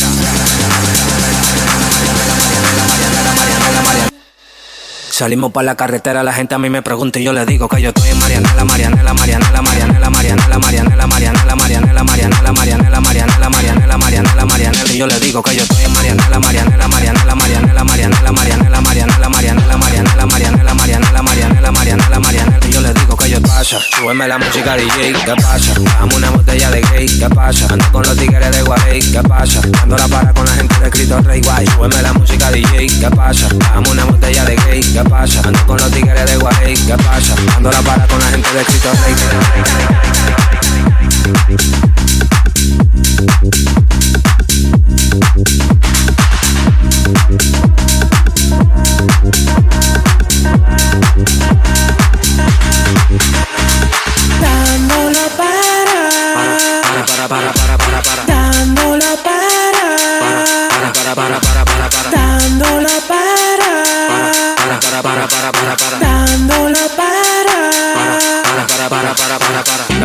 Salimos para la carretera, la gente a mí me pregunta y yo le digo que yo estoy en Marianela, Marianela, Marianela, Marianela, Marianela, Marianela, Marianela, Marianela, Marianela, Marianela, Marianela, Marianela, Marianela, Marianela, y yo le digo que yo estoy en Marianela, Marianela, Marianela, Marianela, Marianela, Marianela, Marianela, Marianela, Marianela, Marianela, Marianela, Marianela, Marianela, Marianela, y yo le digo que yo pasa, súbeme la música DJ, ¿qué pasa? Dame una botella de gay, ¿qué pasa? Ando con los tigres de Guarey, ¿qué pasa? Ando la para con la gente de Cristo Rey Guay, súbeme la música DJ, ¿qué pasa? Dame una botella de gay, ¿qué pasa? Ando con los tigres de Guarey, ¿qué pasa? Ando la para con la gente de Cristo Rey.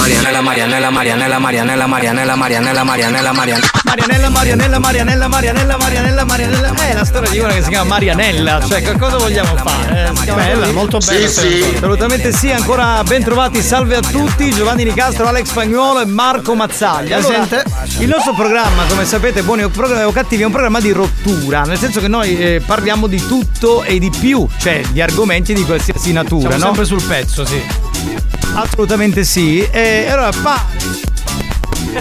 Marianela, Marianela, Marianela, Marianela, Marianela, Marianela, Marianela, Marianela. Marianella, Marianella, Marianella, Marianella, Marianella, Marianella. Eh, la storia di una che si chiama Marianella. Cioè, che cosa vogliamo fare? Eh, Bella, molto bella. Assolutamente sì, ancora ben trovati. Salve a tutti, Giovanni Nicastro, Alex Spagnuolo e Marco Mazzaglia. Il nostro programma, come sapete, buoni o cattivi, è un programma di rottura. Nel senso che noi eh, parliamo di tutto e di più, cioè di argomenti di qualsiasi natura, Siamo no? sempre sul pezzo, sì. Assolutamente sì. E allora, pa-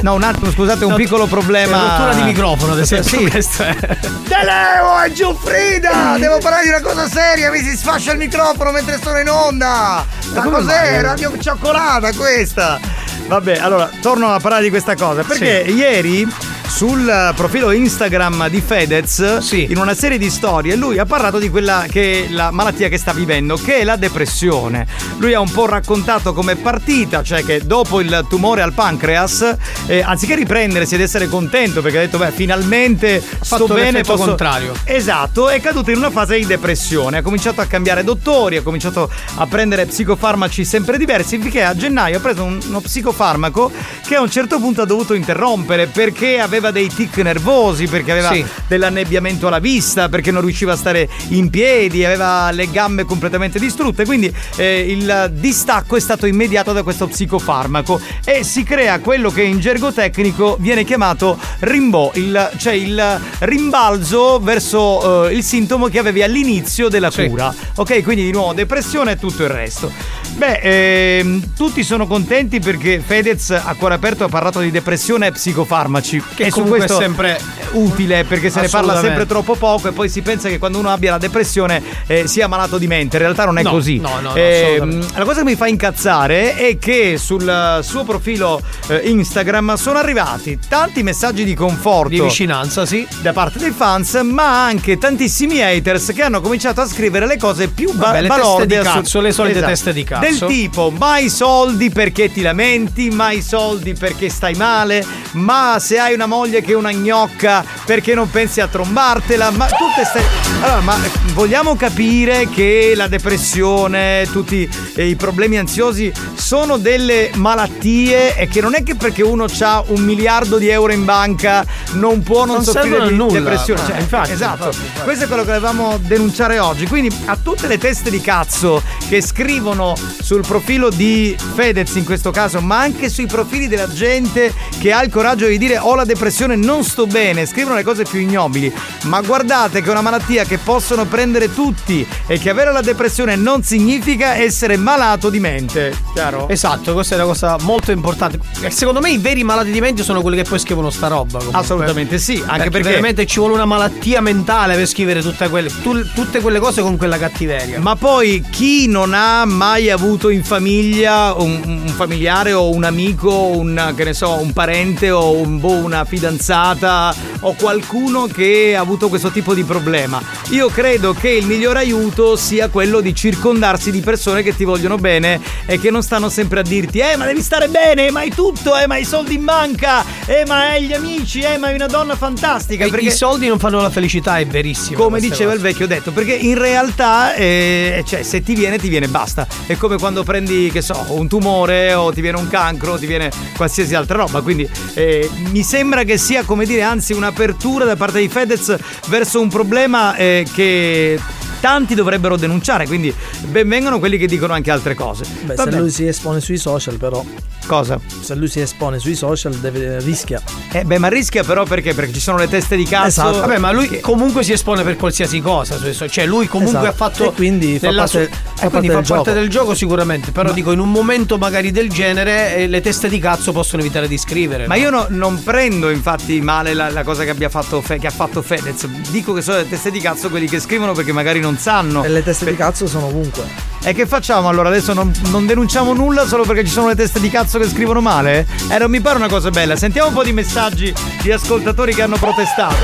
No, un attimo, scusate, un No, piccolo problema. rottura di microfono, ad esempio, Sì. questo è. Te levo, è Giuffrida! Devo parlare di una cosa seria, mi si sfascia il microfono mentre sono in onda! Ma come cos'è? mai? Radio cioccolata questa! Vabbè, allora, torno a parlare di questa cosa, perché ieri sul profilo Instagram di Fedez, in una serie di storie, lui ha parlato di quella che è la malattia che sta vivendo, che è la depressione. Lui ha un po' raccontato com'è partita, cioè che dopo il tumore al pancreas, eh, anziché riprendersi ed essere contento, perché ha detto, beh, finalmente sto bene, posso... contrario. Esatto, è caduto in una fase di depressione, ha cominciato a cambiare dottori, ha cominciato a prendere psicofarmaci sempre diversi, finché a gennaio ha preso un- uno psicofarmaco che a un certo punto ha dovuto interrompere perché aveva aveva dei tic nervosi perché aveva Sì. dell'annebbiamento alla vista, perché non riusciva a stare in piedi, aveva le gambe completamente distrutte, quindi eh, il distacco è stato immediato da questo psicofarmaco e si crea quello che in gergo tecnico viene chiamato rimbo, il- cioè il rimbalzo verso eh, il sintomo che avevi all'inizio della cura. Ok, quindi di nuovo depressione e tutto il resto. Beh, ehm, tutti sono contenti perché Fedez a cuore aperto ha parlato di depressione e psicofarmaci. Che e su questo è sempre utile perché se ne parla sempre troppo poco e poi si pensa che quando uno abbia la depressione eh, sia malato di mente. In realtà non è No, così. no, no, no, assolutamente. la cosa che mi fa incazzare è che sul eh, suo profilo eh, Instagram sono arrivati tanti messaggi di conforto. Di vicinanza, sì. Da parte dei fans, ma anche tantissimi haters che hanno cominciato a scrivere le cose più ba- Vabbè, le teste balorde di assu- cazzo, le solite Esatto. teste di cazzo. Del tipo, mai soldi perché ti lamenti, mai soldi perché stai male, ma se hai una moglie che è una gnocca perché non pensi a trombartela, ma tutte ste... Allora, ma vogliamo capire che la depressione, tutti eh, i problemi ansiosi sono delle malattie e che non è che perché uno ha un miliardo di euro in banca non può non, Non soffrire di nulla. depressione. Cioè, infatti, esatto. infatti, infatti. Questo è quello che volevamo denunciare oggi. Quindi a tutte le teste di cazzo che scrivono sul profilo di Fedez in questo caso, ma anche sui profili della gente che ha il coraggio di dire ho la depressione, non sto bene, scrivono le cose più ignobili. Ma guardate che è una malattia che possono prendere tutti e che avere la depressione non significa essere malato di mente. Chiaro? Esatto, questa è una cosa molto importante. E Secondo me i veri malati di mente sono quelli che poi scrivono sta roba. comunque. Assolutamente sì, anche perché- veramente ci vuole una malattia mentale per scrivere tutte quelle, tu- tutte quelle cose con quella cattiveria. Ma poi chi non ha mai avuto in famiglia un, un familiare o un amico, un, che ne so, un parente o un- boh, una fidanzata o qualcuno che ha avuto questo tipo di problema? Io credo che il miglior aiuto sia quello di circondarsi di persone che ti vogliono bene e che non stanno sempre a dirti eh ma devi stare bene, ma hai tutto, eh ma hai soldi in banca, eh ma hai gli amici, eh ma hai una donna fantastica. E perché I soldi non fanno la felicità, è verissimo. come diceva il cose. vecchio detto, perché in realtà, eh, cioè, se ti viene, ti viene basta. È come quando prendi, che so, un tumore o ti viene un cancro, o ti viene qualsiasi altra roba. Quindi eh, mi sembra che sia, come dire, anzi, un'apertura da parte di Fedez verso un problema eh, che. Tanti dovrebbero denunciare, quindi benvengano quelli che dicono anche altre cose. Beh, Vabbè. se lui si espone sui social, però. Cosa? Se lui si espone sui social, deve, rischia. Eh, beh, ma rischia però perché? Perché ci sono le teste di cazzo. Esatto. Vabbè, ma lui comunque si espone per qualsiasi cosa. su. Cioè, lui comunque Esatto. ha fatto. E quindi fa parte- sua- fa e quindi parte fa del parte gioco. del gioco sicuramente. Però dico, in un momento magari del genere, eh, le teste di cazzo possono evitare di scrivere. Ma no? io no- non prendo infatti male la, la cosa che, abbia fatto Fe- che ha fatto Fedez. Dico che sono le teste di cazzo quelli che scrivono perché magari non sanno. E le teste di cazzo sono ovunque. E che facciamo allora? Adesso non, non denunciamo nulla solo perché ci sono le teste di cazzo che scrivono male? Eh, non mi pare una cosa bella. Sentiamo un po' di messaggi di ascoltatori che hanno protestato.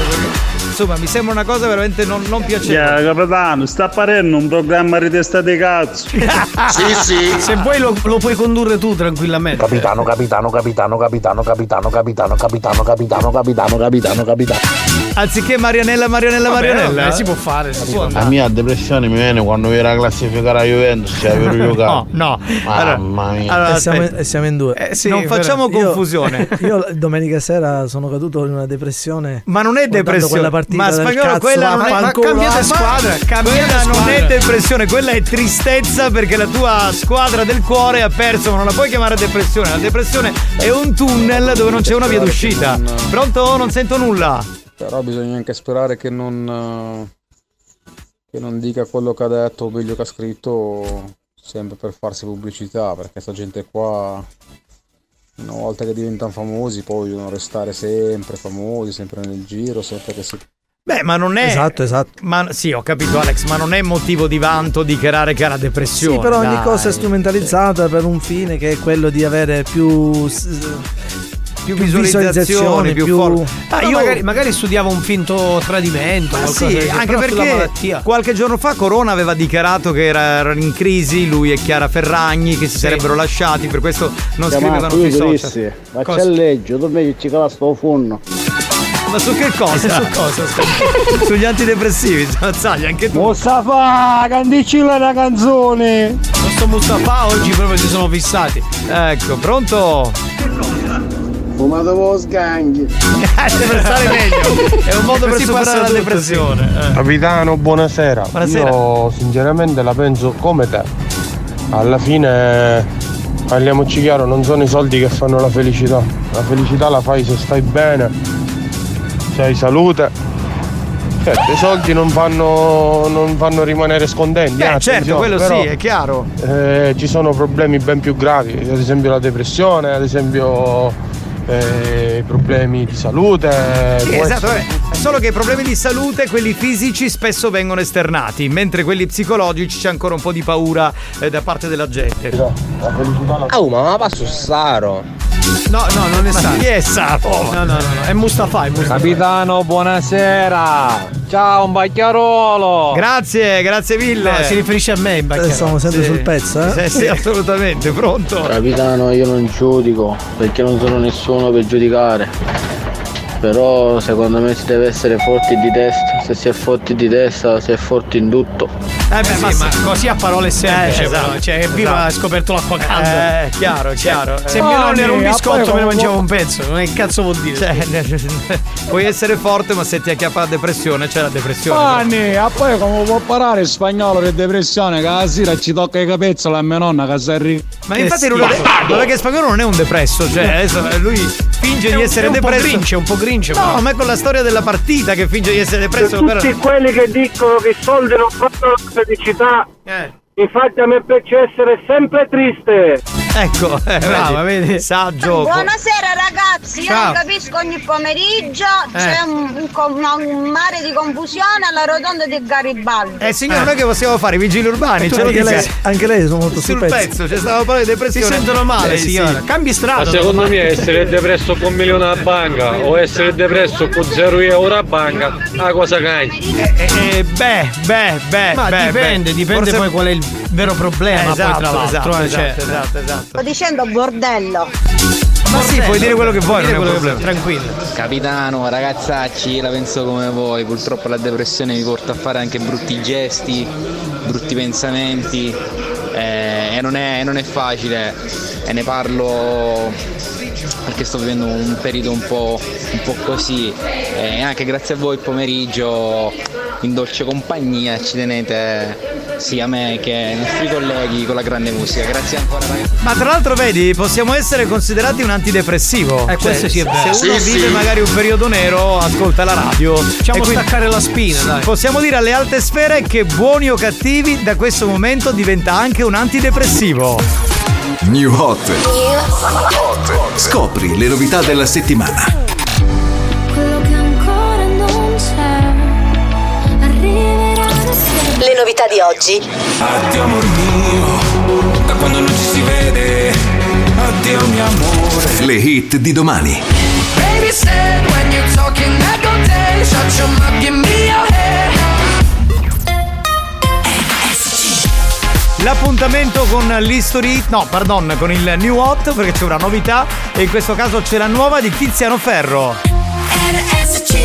insomma, mi sembra una cosa veramente non, non piacevole. Yeah, capitano, sta apparendo un programma di testa di cazzo. Se vuoi lo, lo puoi condurre tu tranquillamente. Capitano, capitano, capitano, capitano, capitano, capitano, capitano, capitano, capitano, capitano, capitano. Anziché Marianella, Marianella, Vabbè, Marianella. vabbè, si può fare. si può. La mia depressione mi viene quando vi era classificare a Juventus, cioè per giocare. No, no. Mamma mia. Allora, siamo, siamo in due. Eh, sì, non però- facciamo Io- confusione. Io, domenica sera sono caduto in una depressione. Ma non è depressione. Quella partita ma spagnolo, cazzo, quella non è. vaffanculo, cambiate ma- squadra, cambiate Quella non è depressione, quella è tristezza perché la tua squadra del cuore ha perso, ma non la puoi chiamare depressione. La depressione è un tunnel dove non c'è una via d'uscita. Pronto? Non sento nulla. Però bisogna anche sperare che non, eh, che non dica quello che ha detto o meglio che ha scritto sempre per farsi pubblicità, perché sta gente qua una volta che diventano famosi poi devono restare sempre famosi, sempre nel giro, sempre che si... Beh, ma non è. Esatto, esatto. Ma sì, ho capito, Alex, ma non è motivo di vanto dichiarare che ha la depressione. Sì, però ogni dai. cosa è strumentalizzata per un fine che è quello di avere più. Più più visualizzazioni, più, più- forti. Ah, io magari, magari studiava un finto tradimento. Ma qualcosa sì, genere, anche perché qualche giorno fa Corona aveva dichiarato che era, erano in crisi lui e Chiara Ferragni, che si sarebbero lasciati, per questo non scrivevano sui social. Ma Cosa? c'è legge, meglio ci cala sto funno. Ma su che cosa? Su cosa? Sugli antidepressivi, Zazzaglia, anche tu. Mustafa, canticilla la canzone. Questo Mustafa oggi proprio si sono fissati. Ecco, pronto? Fumato sganghi. Grazie per stare meglio. È un modo per Così superare la tutto, depressione. eh. Capitano, buonasera. Buonasera. Io sinceramente la penso come te. Alla fine, parliamoci chiaro, non sono i soldi che fanno la felicità. La felicità la fai se stai bene, se hai salute. Certo, i soldi non fanno, non fanno rimanere scontenti. Beh, eh, certo, quello però, sì, è chiaro. eh, ci sono problemi ben più gravi, ad esempio la depressione, ad esempio eh, i problemi di salute. Sì, può esatto, essere-. Solo che i problemi di salute, quelli fisici, spesso vengono esternati, mentre quelli psicologici c'è ancora un po' di paura eh, da parte della gente. Oh, ma ma passo Saro. No, no, non è Ma Saro. chi è Saro? No, no, no, no, è Mustafa, è Mustafa. Capitano, buonasera. Ciao, un bacchiarolo. Grazie, grazie mille. No, si riferisce a me in Eh, Stiamo sempre Sì. sul pezzo, eh? Sì, sì, assolutamente, pronto? Capitano, io non giudico perché non sono nessuno per giudicare. Però secondo me si deve essere forti di testa. Se si è forti di testa, si è forti in tutto. Eh beh, ma, sì, così a parole semplici, Eh, però. esatto, Cioè, viva esatto. ha scoperto l'acqua calda. Eh, chiaro, chiaro. Se Eh. mio nonno era un Ah, biscotto, poi me ne mangiavo un pezzo. Non è che cazzo vuol dire? Cioè, puoi essere forte, ma se ti acchiappa la depressione, c'è la depressione. Fanni, a poi come può parlare in spagnolo di depressione che la sera ci tocca i capezzoli a mia nonna che si arri- Ma infatti non è, che spagnolo non è un depresso, cioè lui finge È di un- essere è un po' depresso. grinch, è un po' grinch, No, ma è con la storia della partita che finge di essere depresso. Però- tutti quelli che dicono che i soldi non fanno la felicità, Eh. infatti a me piace essere sempre triste. Ecco, eh, Brava, vedi? Saggio. Buonasera ragazzi, io Ciao. non capisco ogni pomeriggio Eh. c'è un, un un mare di confusione alla rotonda di Garibaldi. Eh signore, noi che possiamo fare? I vigili urbani, ce anche, lei, anche lei sono molto sul Sul pezzo. pezzo, c'è stava parlando di depressione. Si sentono male, Eh, sì. signora. Cambi strada. Ma secondo me essere depresso con un milione alla banca o essere depresso con zero euro a banca una cosa cagna. Eh, beh, beh, beh. Ma beh, dipende, beh. dipende Forse- poi qual è il vero problema. Eh, poi tra esatto, l'altro, esatto, eh, cioè- esatto, esatto, esatto. Sto dicendo bordello. Ma sì, puoi dire quello che vuoi, non è un quello che problema. vuoi, tranquillo. Capitano, ragazzacci, la penso come voi, purtroppo la depressione mi porta a fare anche brutti gesti, brutti pensamenti eh, e non è, non è facile e ne parlo perché sto vivendo un periodo un po', un po' così e anche grazie a voi il pomeriggio in dolce compagnia ci tenete sia a me che ai nostri colleghi con la grande musica. Grazie ancora ragazzi. Ma tra l'altro vedi, possiamo essere considerati un antidepressivo. Eh, questo sì è vero. Se uno Sì, vive sì. magari un periodo nero, ascolta la radio. Facciamo quindi- staccare la spina, dai. Possiamo dire alle alte sfere che buoni o cattivi, da questo momento diventa anche un antidepressivo. New Hot. Scopri le novità della settimana. Le novità di oggi. Addio amor mio, da quando non ci si vede. Addio mio amore. Le hit di domani. Baby said when you're talking that go down. Shut your mouth, give me your head. L'appuntamento con l'History, no, pardon, con il New Hot perché c'è una novità e in questo caso c'è la nuova di Tiziano Ferro. Ti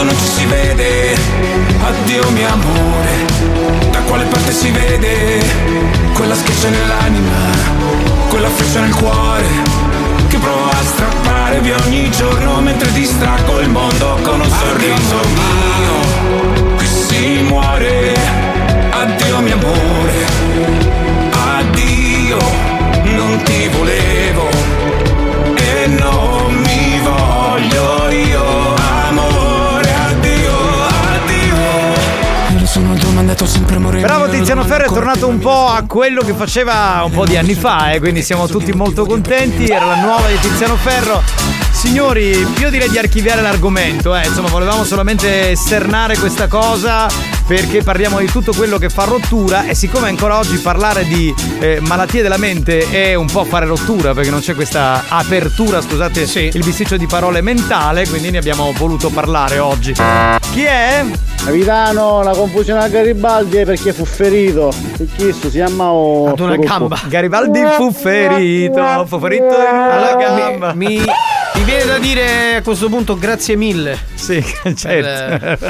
quando non ci si vede. Addio mio amore Da quale parte si vede? Quella schiaccia nell'anima Quella freccia nel cuore Che provo a strappare via ogni giorno Mentre distraggo il mondo con un sorriso mio Qui si muore. Addio mio amore Bravo Tiziano domandato tornato un po' a quello che faceva un po' di anni fa, eh, quindi siamo tutti molto contenti. Era la nuova di Tiziano Ferro. Signori, io direi di archiviare l'argomento, eh. insomma, volevamo solamente esternare questa cosa perché parliamo di tutto quello che fa rottura e siccome ancora oggi parlare di eh, malattie della mente è un po' fare rottura perché non c'è questa apertura, scusate il bisticcio di parole mentale, quindi ne abbiamo voluto parlare oggi. Chi è? Capitano, la confusione a Garibaldi è perché fu ferito. E questo si chiama o. Ad una gamba. Garibaldi fu ferito, fu ferito in una Allora, gamba. mi, mi- mi viene da dire a questo punto grazie mille. Sì, certo.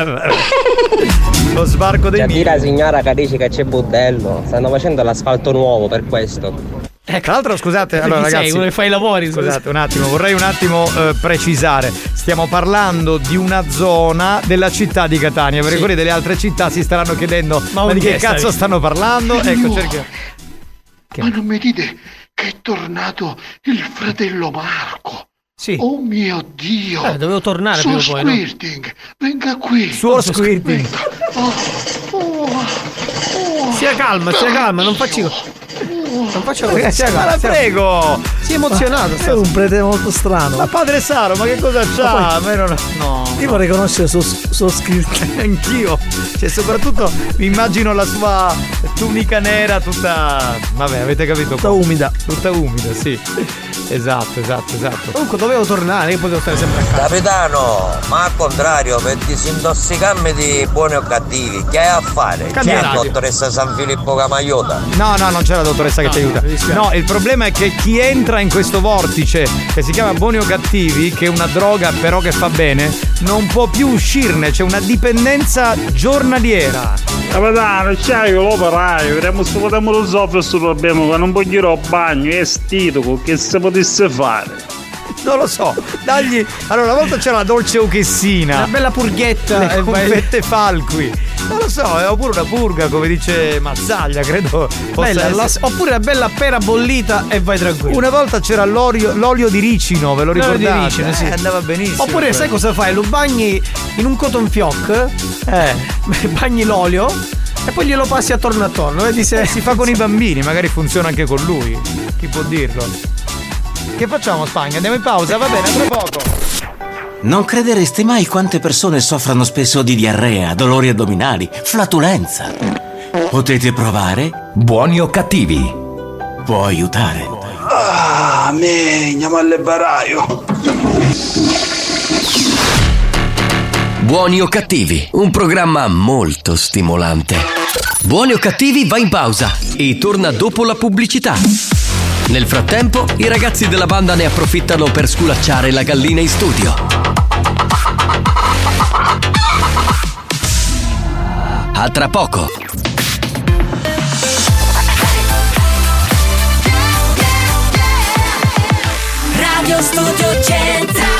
Lo sbarco dei C'è la signora che dice che c'è budello. Stanno facendo l'asfalto nuovo per questo. Eh, tra l'altro, scusate, allora sei? ragazzi. Uno che fa i lavori, scusa. Scusate un attimo, vorrei un attimo eh, precisare. Stiamo parlando di una zona della città di Catania, perché Sì. quelli delle altre città si staranno chiedendo: ma, Ma di che cazzo stai? stanno parlando? Ecco, Figliuolo. cerca. Ma non mi dite che è tornato il fratello Marco? Sì. Oh mio Dio! Eh, dovevo tornare Suo prima o poi, no? Squirting, venga qui! Suo squirting. Oh, oh, oh. Sia calma, sia calma, non facci. Non faccio Ragazzi, sia ma la prego! Si è emozionato. È un prete molto strano. Ma padre Saro, ma che cosa c'ha? poi- A me non- No. Io vorrei conoscere il suo, suo scritto. Anch'io. Cioè, soprattutto mi immagino la sua tunica nera tutta. Vabbè, avete capito? Tutta umida. Tutta umida, sì. Esatto, esatto, esatto. Comunque dovevo tornare, io potevo stare sempre a casa. Capitano, ma al contrario, per disintossicarmi di buoni o cattivi, che hai a fare? Cambia C'è la dottoressa San Filippo Camaiota? No, no, non c'è la dottoressa che No, ti aiuta. mi dispiace. No, il problema è che chi entra in questo vortice che si chiama buoni o cattivi, che è una droga però che fa bene, non può più uscirne, c'è una dipendenza giornaliera. Capitano, c'hai l'operaio, vediamo se potremmo risolvere questo problema, che non voglio il bagno, è stitico, che se potesse fare. Non lo so, dagli. Allora, una volta c'era la dolce ochessina. Una bella purghetta. Le e vai- confette falqui. Non lo so, è oppure una purga, come dice Mazzaglia, credo. Bella, la- oppure la bella pera bollita e vai tranquillo. Una volta c'era l'olio, l'olio di ricino, ve lo L'olio di ricordate? ricino, sì. Eh, andava benissimo. Oppure sai quello. cosa fai? Lo bagni in un cotton fioc, Eh. bagni l'olio e poi glielo passi attorno attorno. Vedi se Eh, si fa con i bambini, magari funziona anche con lui. Chi può dirlo? Che facciamo Spagna? Andiamo in pausa? Va bene, tra poco. Non credereste mai quante persone soffrono spesso di diarrea, dolori addominali, flatulenza. Potete provare? Buoni o cattivi? Può aiutare. Ah, me, andiamo all'ebbaraio. Buoni o cattivi, un programma molto stimolante. Buoni o cattivi va in pausa e torna dopo la pubblicità. Nel frattempo, i ragazzi della banda ne approfittano per sculacciare la gallina in studio. A tra poco. Radio Studio Centrale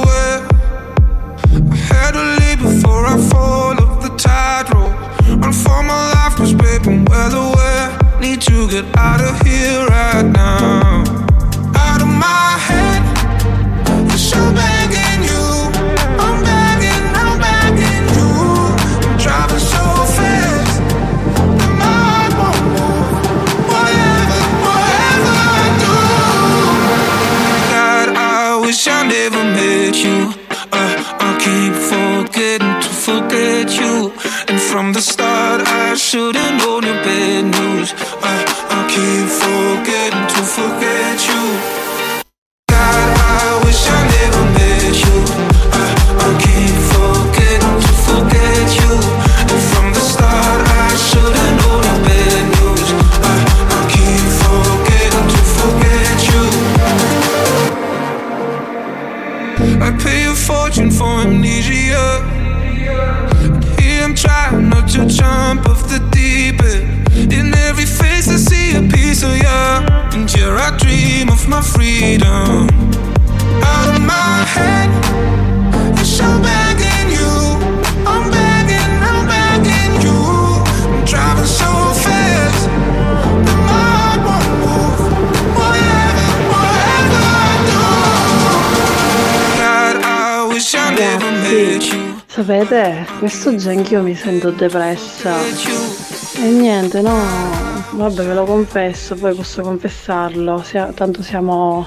Before I fall off the tightrope. Run for my life, cause babe, I'm well aware. Need to get out of here right now. Out of my head. Cause I'm begging you. I'm begging, I'm begging you. I'm driving so fast. my heart won't move. Whatever, whatever I do. God, I wish I never met you. Uh, I keep forgetting forget you. And from the start, I should've known your bad news. Uh, I keep forgetting to forget you. Jump off the deep end. And days to see a piece of you. And here I dream of my freedom. Out of my head, yes, I'm begging Sapete, questo già anch'io mi sento depressa. E niente, no, vabbè ve lo confesso, poi posso confessarlo, sia- tanto siamo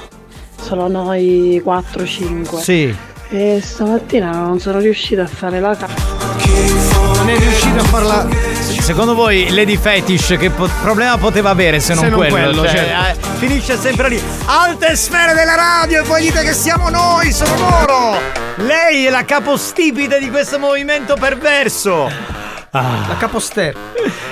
solo noi 4-5. Sì. E stamattina non sono riuscita a fare la casa. Non è riuscito a farla. Secondo voi Lady Fetish che po- problema poteva avere se non Se non quello? quello, Cioè, certo. eh, finisce sempre lì. Alte sfere della radio e poi dite che siamo noi, sono loro! Lei è la capostipite di questo movimento perverso. La caposter.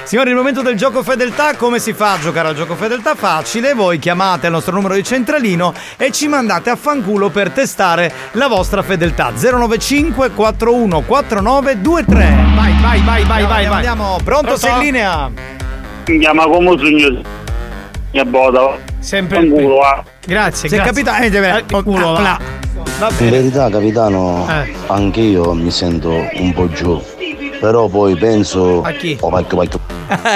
Signori, il momento del gioco fedeltà, come si fa a giocare al gioco fedeltà? Facile, voi chiamate il nostro numero di centralino e ci mandate a fanculo per testare la vostra fedeltà. 095 41 4923. Vai, vai, vai, vai, vai, vai. Andiamo, pronto, Pronto? sei in linea? Mi chiama come sogno. Mia boda. Sempre il culo, va. Grazie, Se grazie. capita- eh, deve- Eh, il culo, ah, In verità, capitano, Eh. anche io mi sento un po' giù. Però poi penso. A chi? Oh, vai, vai,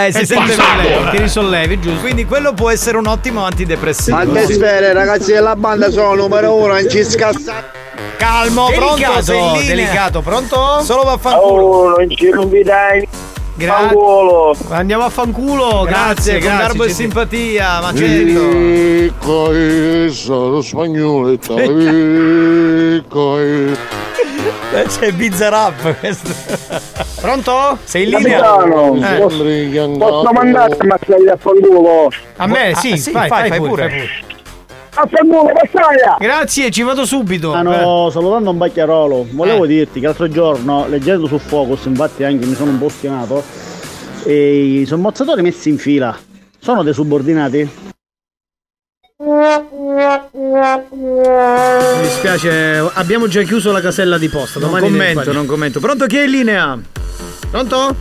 Eh, si sente ti male. risollevi, ti risollevi, giusto? Quindi quello può essere un ottimo antidepressivo. Alte sfere, ragazzi della banda sono numero uno, non ci scazzate. Calmo, pronto, Delicato, sei in linea. delicato, pronto? Solo vaffanculo. Oh, non ci non vi dai. Grazie. Fanculo. Andiamo a fanculo, Grazie, grazie, con garbo e simpatia, ma certo. Ecco, sono spagnolo ecco, Eh, C'è Bizzarap questo. Pronto? Sei in linea? Capitano, Eh. posso, posso mandare a mazzare a fanculo? A me, Ah, sì, sì, fai, fai, fai, fai pure, pure. fai pure. A fanculo, passaia! Grazie, ci vado subito. Ah no, salutando un bacchiarolo, volevo dirti che l'altro giorno, leggendo su Focus, infatti anche mi sono un po' schionato, e i sommozzatori messi in fila sono dei subordinati? Mi dispiace, abbiamo già chiuso la casella di posta. Non commento, non commento. Pronto chi è in linea? Pronto?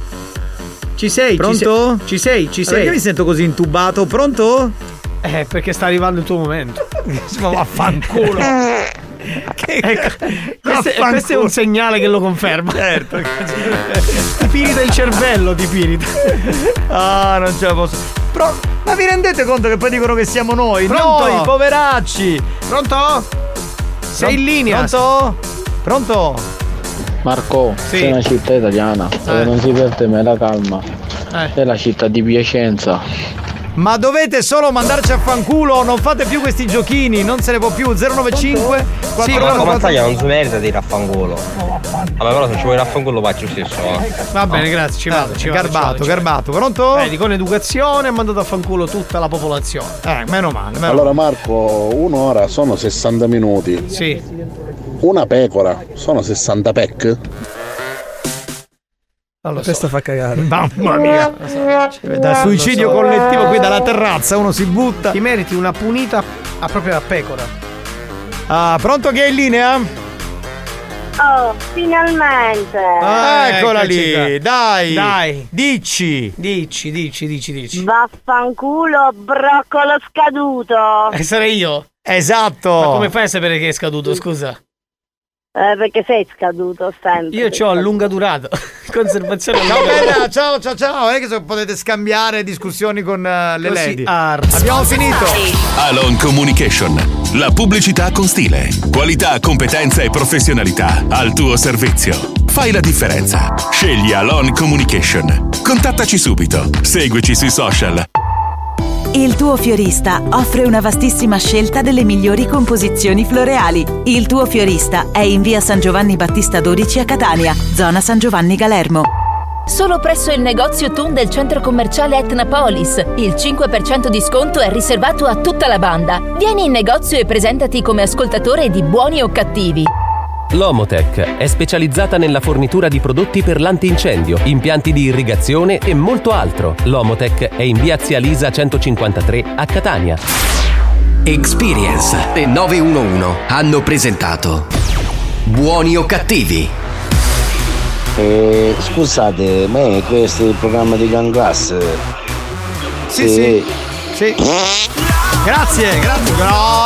Ci sei? Pronto? Ci sei? Ci sei? Perché mi sento così intubato? Pronto? Eh, perché sta arrivando il tuo momento. Ma vaffanculo. Ecco, questo, è- questo è un segnale che lo conferma. Certo. ti pirita il cervello, ti pirita. Ah, non ce la posso. Pro- ma vi rendete conto che poi dicono che siamo noi? Pronto? Noi, poveracci. Pronto? Sei in linea? Pronto? Pronto? Marco, Sì. c'è una città italiana dove Eh. non si perde mai la calma. Eh. È la città di Piacenza. Ma dovete solo mandarci a fanculo, non fate più questi giochini, non se ne può più. 095 Sì, ma 41 Mazzaglia non si merita di raffanculo. Vabbè, però se ci vuoi raffanculo faccio stesso. eh. Va bene, grazie, ci vado. Ci vado, Garbato, ci vado, ci vado. garbato. Pronto? Vedi, con educazione ha mandato a fanculo tutta la popolazione. Eh, meno male. Meno Allora Marco, un'ora sono 60 minuti. Sì. Una pecora sono 60 pec? Allora, Questa fa cagare. Mamma mia. Da suicidio collettivo qui dalla terrazza uno si butta. Ti meriti una punita a proprio a pecora. Ah, pronto chi è in linea? Oh, finalmente. Ah, eccola lì, dai. Dai. Dici. Dici, dici, dici, dici. Vaffanculo, broccolo scaduto. E sarei io. Esatto. Ma come fai a sapere che è scaduto, scusa? Eh, perché sei scaduto sempre. Io ho a lunga durata. Conservazione Ciao lunga bella, durata. ciao ciao ciao, è che so- potete scambiare discussioni con eh, le Così, lady. ar- Abbiamo finito. Alon Communication. La pubblicità con stile. Qualità, competenza e professionalità al tuo servizio. Fai la differenza. Scegli Alon Communication. Contattaci subito. Seguici sui social. Il tuo fiorista offre una vastissima scelta delle migliori composizioni floreali. Il tuo fiorista è in via San Giovanni Battista 12 a Catania, zona San Giovanni Galermo. Solo presso il negozio TUN del centro commerciale Etnapolis. Il 5% di sconto è riservato a tutta la banda. Vieni in negozio e presentati come ascoltatore di buoni o cattivi. L'Omotech è specializzata nella fornitura di prodotti per l'antincendio, impianti di irrigazione e molto altro. L'Omotech è in via Zia Lisa 153 a Catania. Experience e 911 hanno presentato Buoni o cattivi? Eh, scusate, ma è questo il programma di Gang Class? Sì, sì. Sì. Grazie, grazie. Grazie.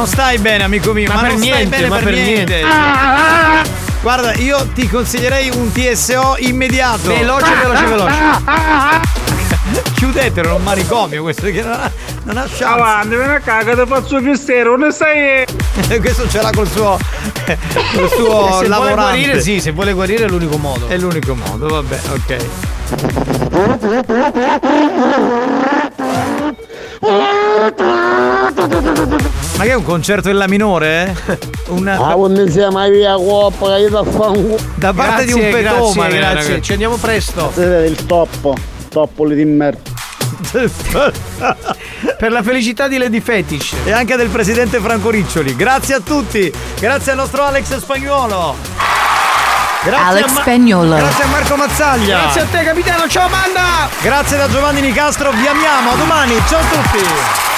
Non stai bene, amico mio, Ma ma, per non stai niente, bene ma per, per niente. niente. Guarda, io ti consiglierei un TSO immediato. Veloce, veloce, veloce. Chiudetelo, è un manicomio questo che non ha, non ha chance. Avanti, vieni a caga, ti faccio il mistero, non sai. questo ce l'ha col suo, col suo se vuole lavorante. guarire, sì, se vuole guarire è l'unico modo. È l'unico modo, vabbè, ok. Ma che è un concerto in La minore? eh? Una... Ah, quando insieme mai via coppa, che io da fango. Da parte di un Grazie, petoma, grazie, ragazzi. grazie. Ci andiamo presto. Il toppo, toppoli di merda. Per la felicità di Lady Fetish. E anche del presidente Franco Riccioli. Grazie a tutti. Grazie al nostro Alex Spagnuolo. Grazie Alex a Ma- Spagnuolo. Grazie a Marco Mazzaglia. Grazie a te, capitano. Ciao, Amanda. Grazie da Giovanni Nicastro. Vi amiamo. A domani. Ciao a tutti.